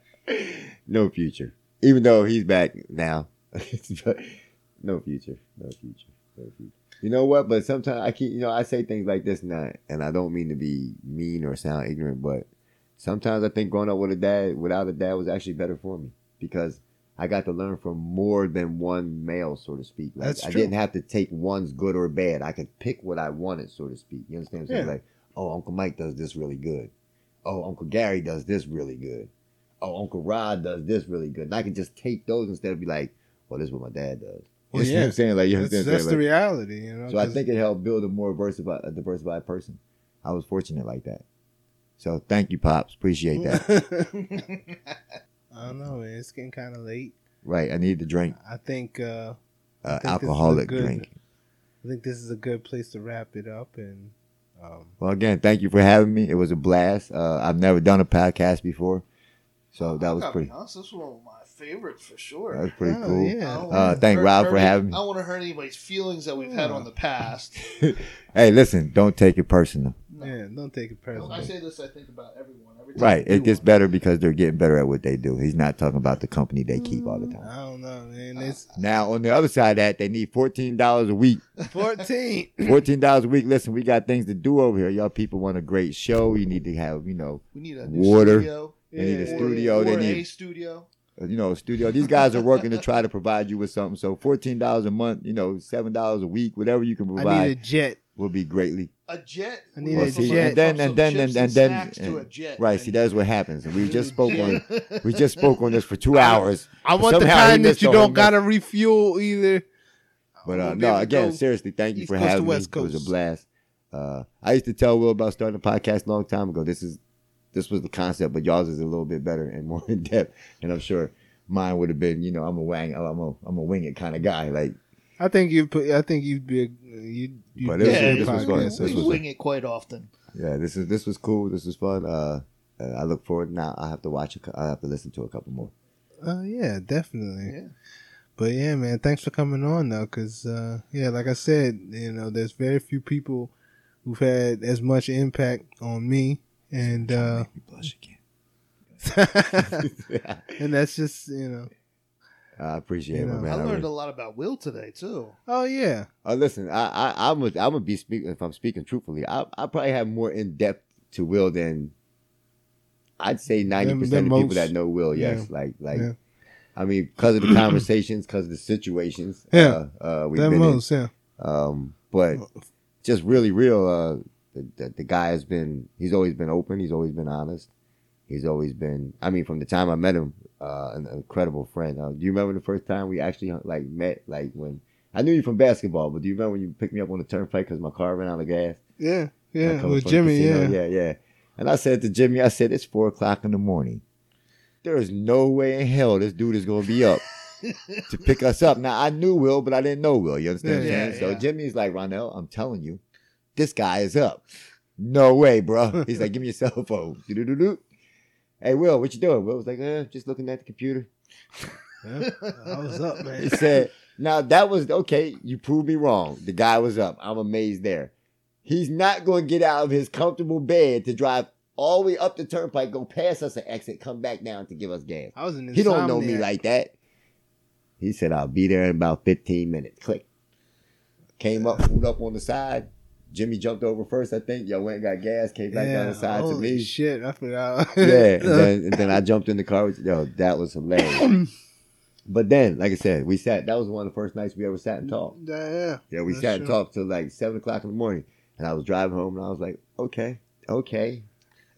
no future. Even though he's back now, [LAUGHS] no future, no future, no future. You know what? But sometimes I keep, you know, I say things like this now, and I don't mean to be mean or sound ignorant, but sometimes I think growing up with a dad, without a dad, was actually better for me because I got to learn from more than one male, so to speak. Like, That's I didn't have to take one's good or bad. I could pick what I wanted, so to speak. You understand what I'm saying? Yeah. Like, oh, Uncle Mike does this really good. Oh, Uncle Gary does this really good. Oh, Uncle Rod does this really good. And I can just take those instead of be like, well, this is what my dad does. Well, you yeah. I'm saying? Like, you That's, understand what I'm the reality, you know. so I think it helped build a more diversified, a diversified person. I was fortunate like that. So thank you, pops. Appreciate that. [LAUGHS] I don't know, man. It's getting kind of late. right, I need the drink, I think. uh uh, think this is a alcoholic good- drink. I think this is a good place to wrap it up. And um, Well, again, thank you for having me. It was a blast. Uh, I've never done a podcast before, so that was pretty. Be honest, this was one of my favorites for sure. That was pretty Oh, cool. yeah. Uh, thank hurt- Robb hurt for any- having me. I don't want to hurt anybody's feelings that we've had on the past. [LAUGHS] Hey, listen, don't take it personal. No. yeah, don't take it When I say this, I think about everyone. Every time Right, it gets one. better because they're getting better at what they do. He's not talking about the company they keep all the time. I don't know, man. It's Now, on the other side of that, they need fourteen dollars a week. fourteen. [LAUGHS] Fourteen dollars a week. Listen, we got things to do over here. Y'all people want a great show. You need to have, you know, We need a new Water. studio. They need a Yeah. Or- studio. They need a studio. uh, you know, studio. These guys are working to try to provide you with something. So fourteen dollars a month, you know, seven dollars a week, whatever you can provide. I need a provide jet. Will be greatly A jet. I We need went a from jet. And then and then and, and then snacks to a and- jet. right. See, that's what happens. And we just spoke on [LAUGHS] we just spoke on this for two hours. I want the Somehow he kind that you don't gotta refuel either. But uh, no, again, seriously, thank you East for Coast to having me. West It was a blast. Uh, I used to tell Will about starting a podcast a long time ago. This is this was the concept, but y'all's is a little bit better and more [LAUGHS] in depth. And I'm sure mine would have been, you know, I'm a wang, I'm a, I'm a wing it kind of guy. Like, I think you put. I think you'd be. A, you'd, you'd But be this a was- good this was fun. This we was- wing it quite often. yeah, this is this was cool. This was fun. Uh, I look forward now. I have to watch. A, cou- I have to listen to a couple more. Uh, yeah, definitely. Yeah. But yeah, man, thanks for coming on though, because uh, yeah, like I said, you know, there's very few people who've had as much impact on me, and uh, Make me blush again. [LAUGHS] [LAUGHS] and that's just you know, I appreciate You it, man. I learned really- a lot about Will today too. oh yeah, Uh, listen, I, I, I'm, a, I'm gonna be speaking. If I'm speaking truthfully, I, I probably have more in depth to Will than I'd say ninety percent than of people that know Will. Yes, Yeah. like, like, Yeah. I mean, because of the conversations, because of the situations. Yeah. uh, uh, we've that been most yeah. in. Um, but just really real. Uh, the, the, the guy has been. He's always been open. He's always been honest. He's always been. I mean, from the time I met him, uh, an incredible friend. Uh, do you remember the first time we actually like met? Like when I knew you from basketball, but do you remember when you picked me up on the turnpike because my car ran out of gas? Yeah, yeah, with Jimmy, yeah. yeah, yeah. And I said to Jimmy, I said it's four o'clock in the morning. There is no way in hell this dude is gonna be up to pick us up. Now I knew Will, but I didn't know Will. You understand what I'm Yeah, saying? yeah, So yeah. Jimmy's like, Ronnell, I'm telling you, this guy is up. No way, bro. [LAUGHS] He's like, give me your cell phone. Do-do-do-do. Hey, Will, what you doing? Will was like, uh, just looking at the computer. Yeah. I was up, man. He said, now that was okay. You proved me wrong. The guy was up. I'm amazed there. He's not going to get out of his comfortable bed to drive all the way up the turnpike, go past us an exit, come back down to give us gas. I was He don't know me like that. He said, I'll be there in about 15 minutes. Click. Came up, pulled up on the side. Jimmy jumped over first, I think. Yo, went and got gas, came back down the side to holy me. Shit, I forgot. yeah, and [LAUGHS] then, and then I jumped in the car. With, yo, that was hilarious. [CLEARS THROAT] but then, like I said, we sat. That was one of the first nights we ever sat and talked. yeah, yeah. Yeah, we That's sat and talked till like seven o'clock in the morning. And I was driving home, and I was like, okay, okay.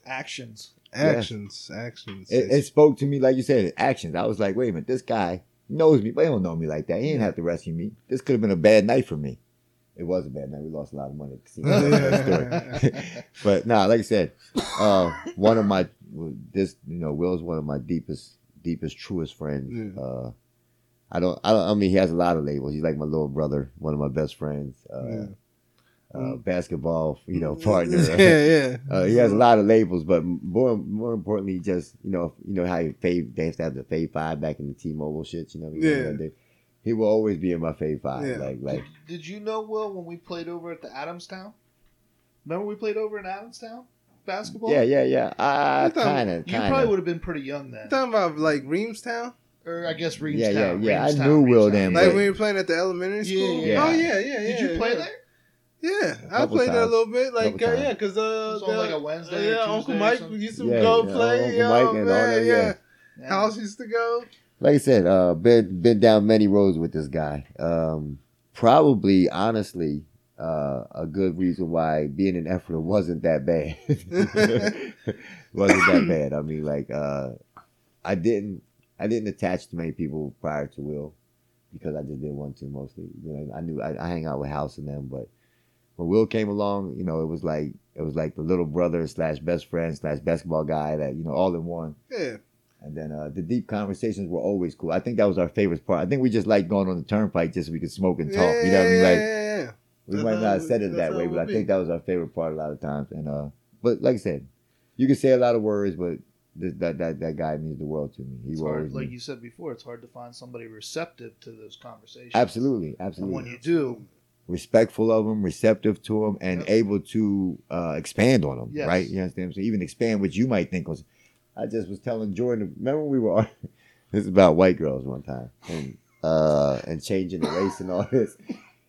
Actions. Actions, actions. It, it spoke to me, like you said, actions. I was like, wait a minute, this guy knows me, but he don't know me like that. He didn't have to rescue me. This could have been a bad night for me. It was a bad night. We lost a lot of money at the casino. Story. but nah, like I said, uh, one of my this you know Will's one of my deepest, deepest, truest friends. Yeah. Uh, I don't, I don't. I mean, he has a lot of labels. He's like my little brother, one of my best friends. Uh, Yeah. uh, basketball, you know, partner. [LAUGHS] yeah, yeah. [LAUGHS] Uh, he has a lot of labels, but more more importantly, just you know, you know how you fave. They used to have the fave five back in the T-Mobile shit. You know, you Yeah. know, he will always be in my fave five. Yeah. Like, like Did you know Will when we played over at the Adamstown? Remember we played over in Adamstown basketball? yeah, yeah, yeah. I You thought- kind of, You probably kind of. would have been pretty young then, You talking about like Reamstown? or I guess Reamstown. Yeah, yeah, yeah. I Reamstown, knew Will Reamstown. then, Like but- when you were playing at the elementary school? yeah. Oh yeah, yeah, yeah. Did you play there? Yeah, I Couple played there a little bit. Like, uh, yeah, because uh, It was on, like, a Wednesday or yeah, Tuesday Uncle Mike something? used to Yeah, go yeah, play. Uncle yo, Mike and all that, yeah. yeah. Yeah. House used to go. Like I said, uh, been been down many roads with this guy. Um, probably, honestly, uh, a good reason why being in Ephrata wasn't that bad. [LAUGHS] wasn't that [LAUGHS] bad. I mean, like, uh, I didn't, I didn't attach to many people prior to Will because I just didn't want to. Mostly, you know, I knew I, I hang out with House and them, but when Will came along, you know, it was like it was like the little brother slash best friend slash basketball guy that you know all in one. Yeah, And then uh, the deep conversations were always cool. I think that was our favorite part. I think we just liked going on the turnpike just so we could smoke and talk. You know what I mean? Like yeah, yeah. we That's might not have said it that way, but I think that was our favorite part a lot of times. And uh, but like I said, you can say a lot of words, but this, that that that guy means the world to me. He It's hard, like be- you said before, it's hard to find somebody receptive to those conversations. absolutely, And absolutely when you do, respectful of them, receptive to them, and Yep. able to uh, expand on them. Yes. Right? You understand? So even expand what you might think was. I just was telling Jordan. Remember we were. [LAUGHS] this is about white girls one time, and uh, and changing the race and all this.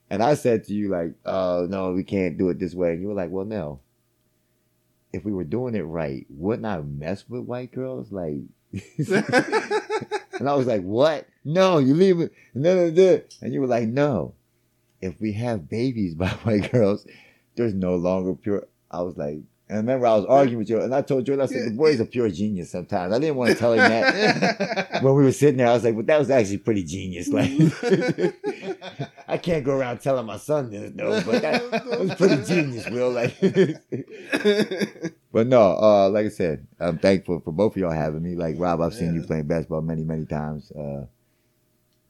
And I said to you like, "Oh no, we can't do it this way." And you were like, "Well, no. If we were doing it right, wouldn't I mess with white girls? Like." [LAUGHS] And I was like, "What? No, you leave it." No, no, no. And you were like, "No, if we have babies by [LAUGHS] white girls, there's no longer pure." I was like, And I remember I was arguing with you, and I told Jordan, I said, the boy's a pure genius sometimes. I didn't want to tell him that [LAUGHS] when we were sitting there. I was like, but that was actually pretty genius. [LAUGHS] Like, [LAUGHS] I can't go around telling my son this, no, but that, that was pretty genius, Will. Like, but no, uh, like I said, I'm thankful for both of y'all having me. Like, Robb, I've seen you playing basketball many, many times. Uh,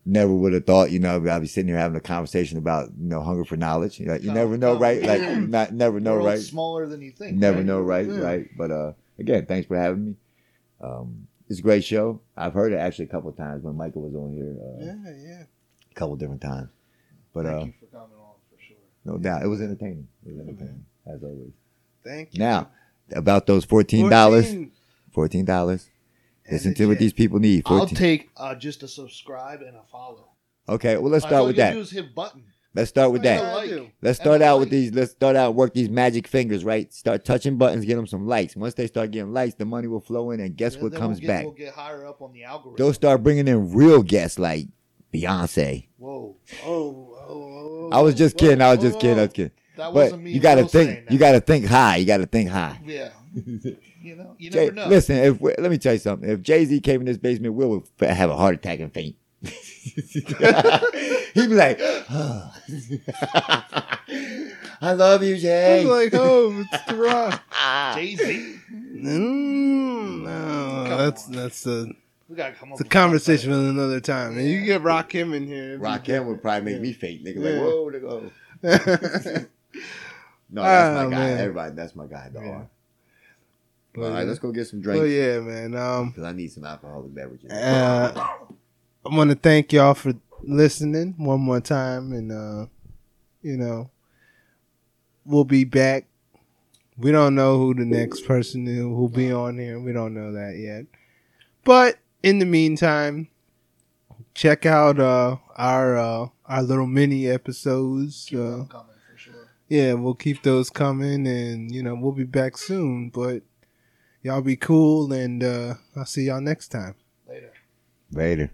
never would have thought, you know, I'd be sitting here having a conversation about, you know, hunger for knowledge. Like, you No, never know, no. right? Like, [CLEARS THROAT] not, never know, World's right? Smaller than you think. Never right? know, right? Yeah. Right. But uh, again, thanks for having me. Um, it's a great show. I've heard it actually a couple of times when Michael was on here, uh, yeah, yeah. a couple different times. But Thank uh, you for coming on for sure. no doubt, it was entertaining. It was entertaining as always. Thank you. Now, about those fourteen dollars, 14 fourteen dollars. And Listen the to what these people need. I'll 14. take uh, just a subscribe and a follow. okay, well let's start you with gotta that. Do is hit button. Let's start with that. like. Let's start a out with these. Let's start out and work these magic fingers, right? Start touching buttons, get them some likes. Once they start getting likes, the money will flow in, and guess Yeah, what comes we'll get, back? We'll get higher up on the algorithm. They'll start bringing in real guests like Beyonce. Whoa, Oh, oh, oh, I was just whoa, kidding. I was whoa, just kidding. I was kidding. that But wasn't me. you got to think. You got to think high. You got to think high. Yeah, [LAUGHS] you know, you Jay, never know. listen, if we, let me tell you something. If Jay Z came in this basement, Will would have a heart attack and faint. [LAUGHS] He'd be like, "Oh." [LAUGHS] "I love you, Jay." I'm like, oh, it's the rock. [LAUGHS] Jay Z. Mm, no, Come that's on. that's a We gotta come up. it's a with conversation for another time. And you get Rock him in here. it'd be Rakim would probably make me faint. Nigga, like, Yeah. whoa, nigga. good. No, that's Oh, my guy. man. Everybody, that's my guy. Dog. Yeah. All right, let's go get some drinks. Oh yeah, man. Um, because I need some alcoholic beverages. uh, I want to thank y'all for listening one more time, and uh, you know, we'll be back. We don't know who the next person is who'll be on here. We don't know that yet. But in the meantime, check out uh, our uh, our little mini episodes. Keep Uh, them coming for sure. yeah, we'll keep those coming, and you know we'll be back soon. But y'all be cool, and uh, I'll see y'all next time. Later. Later.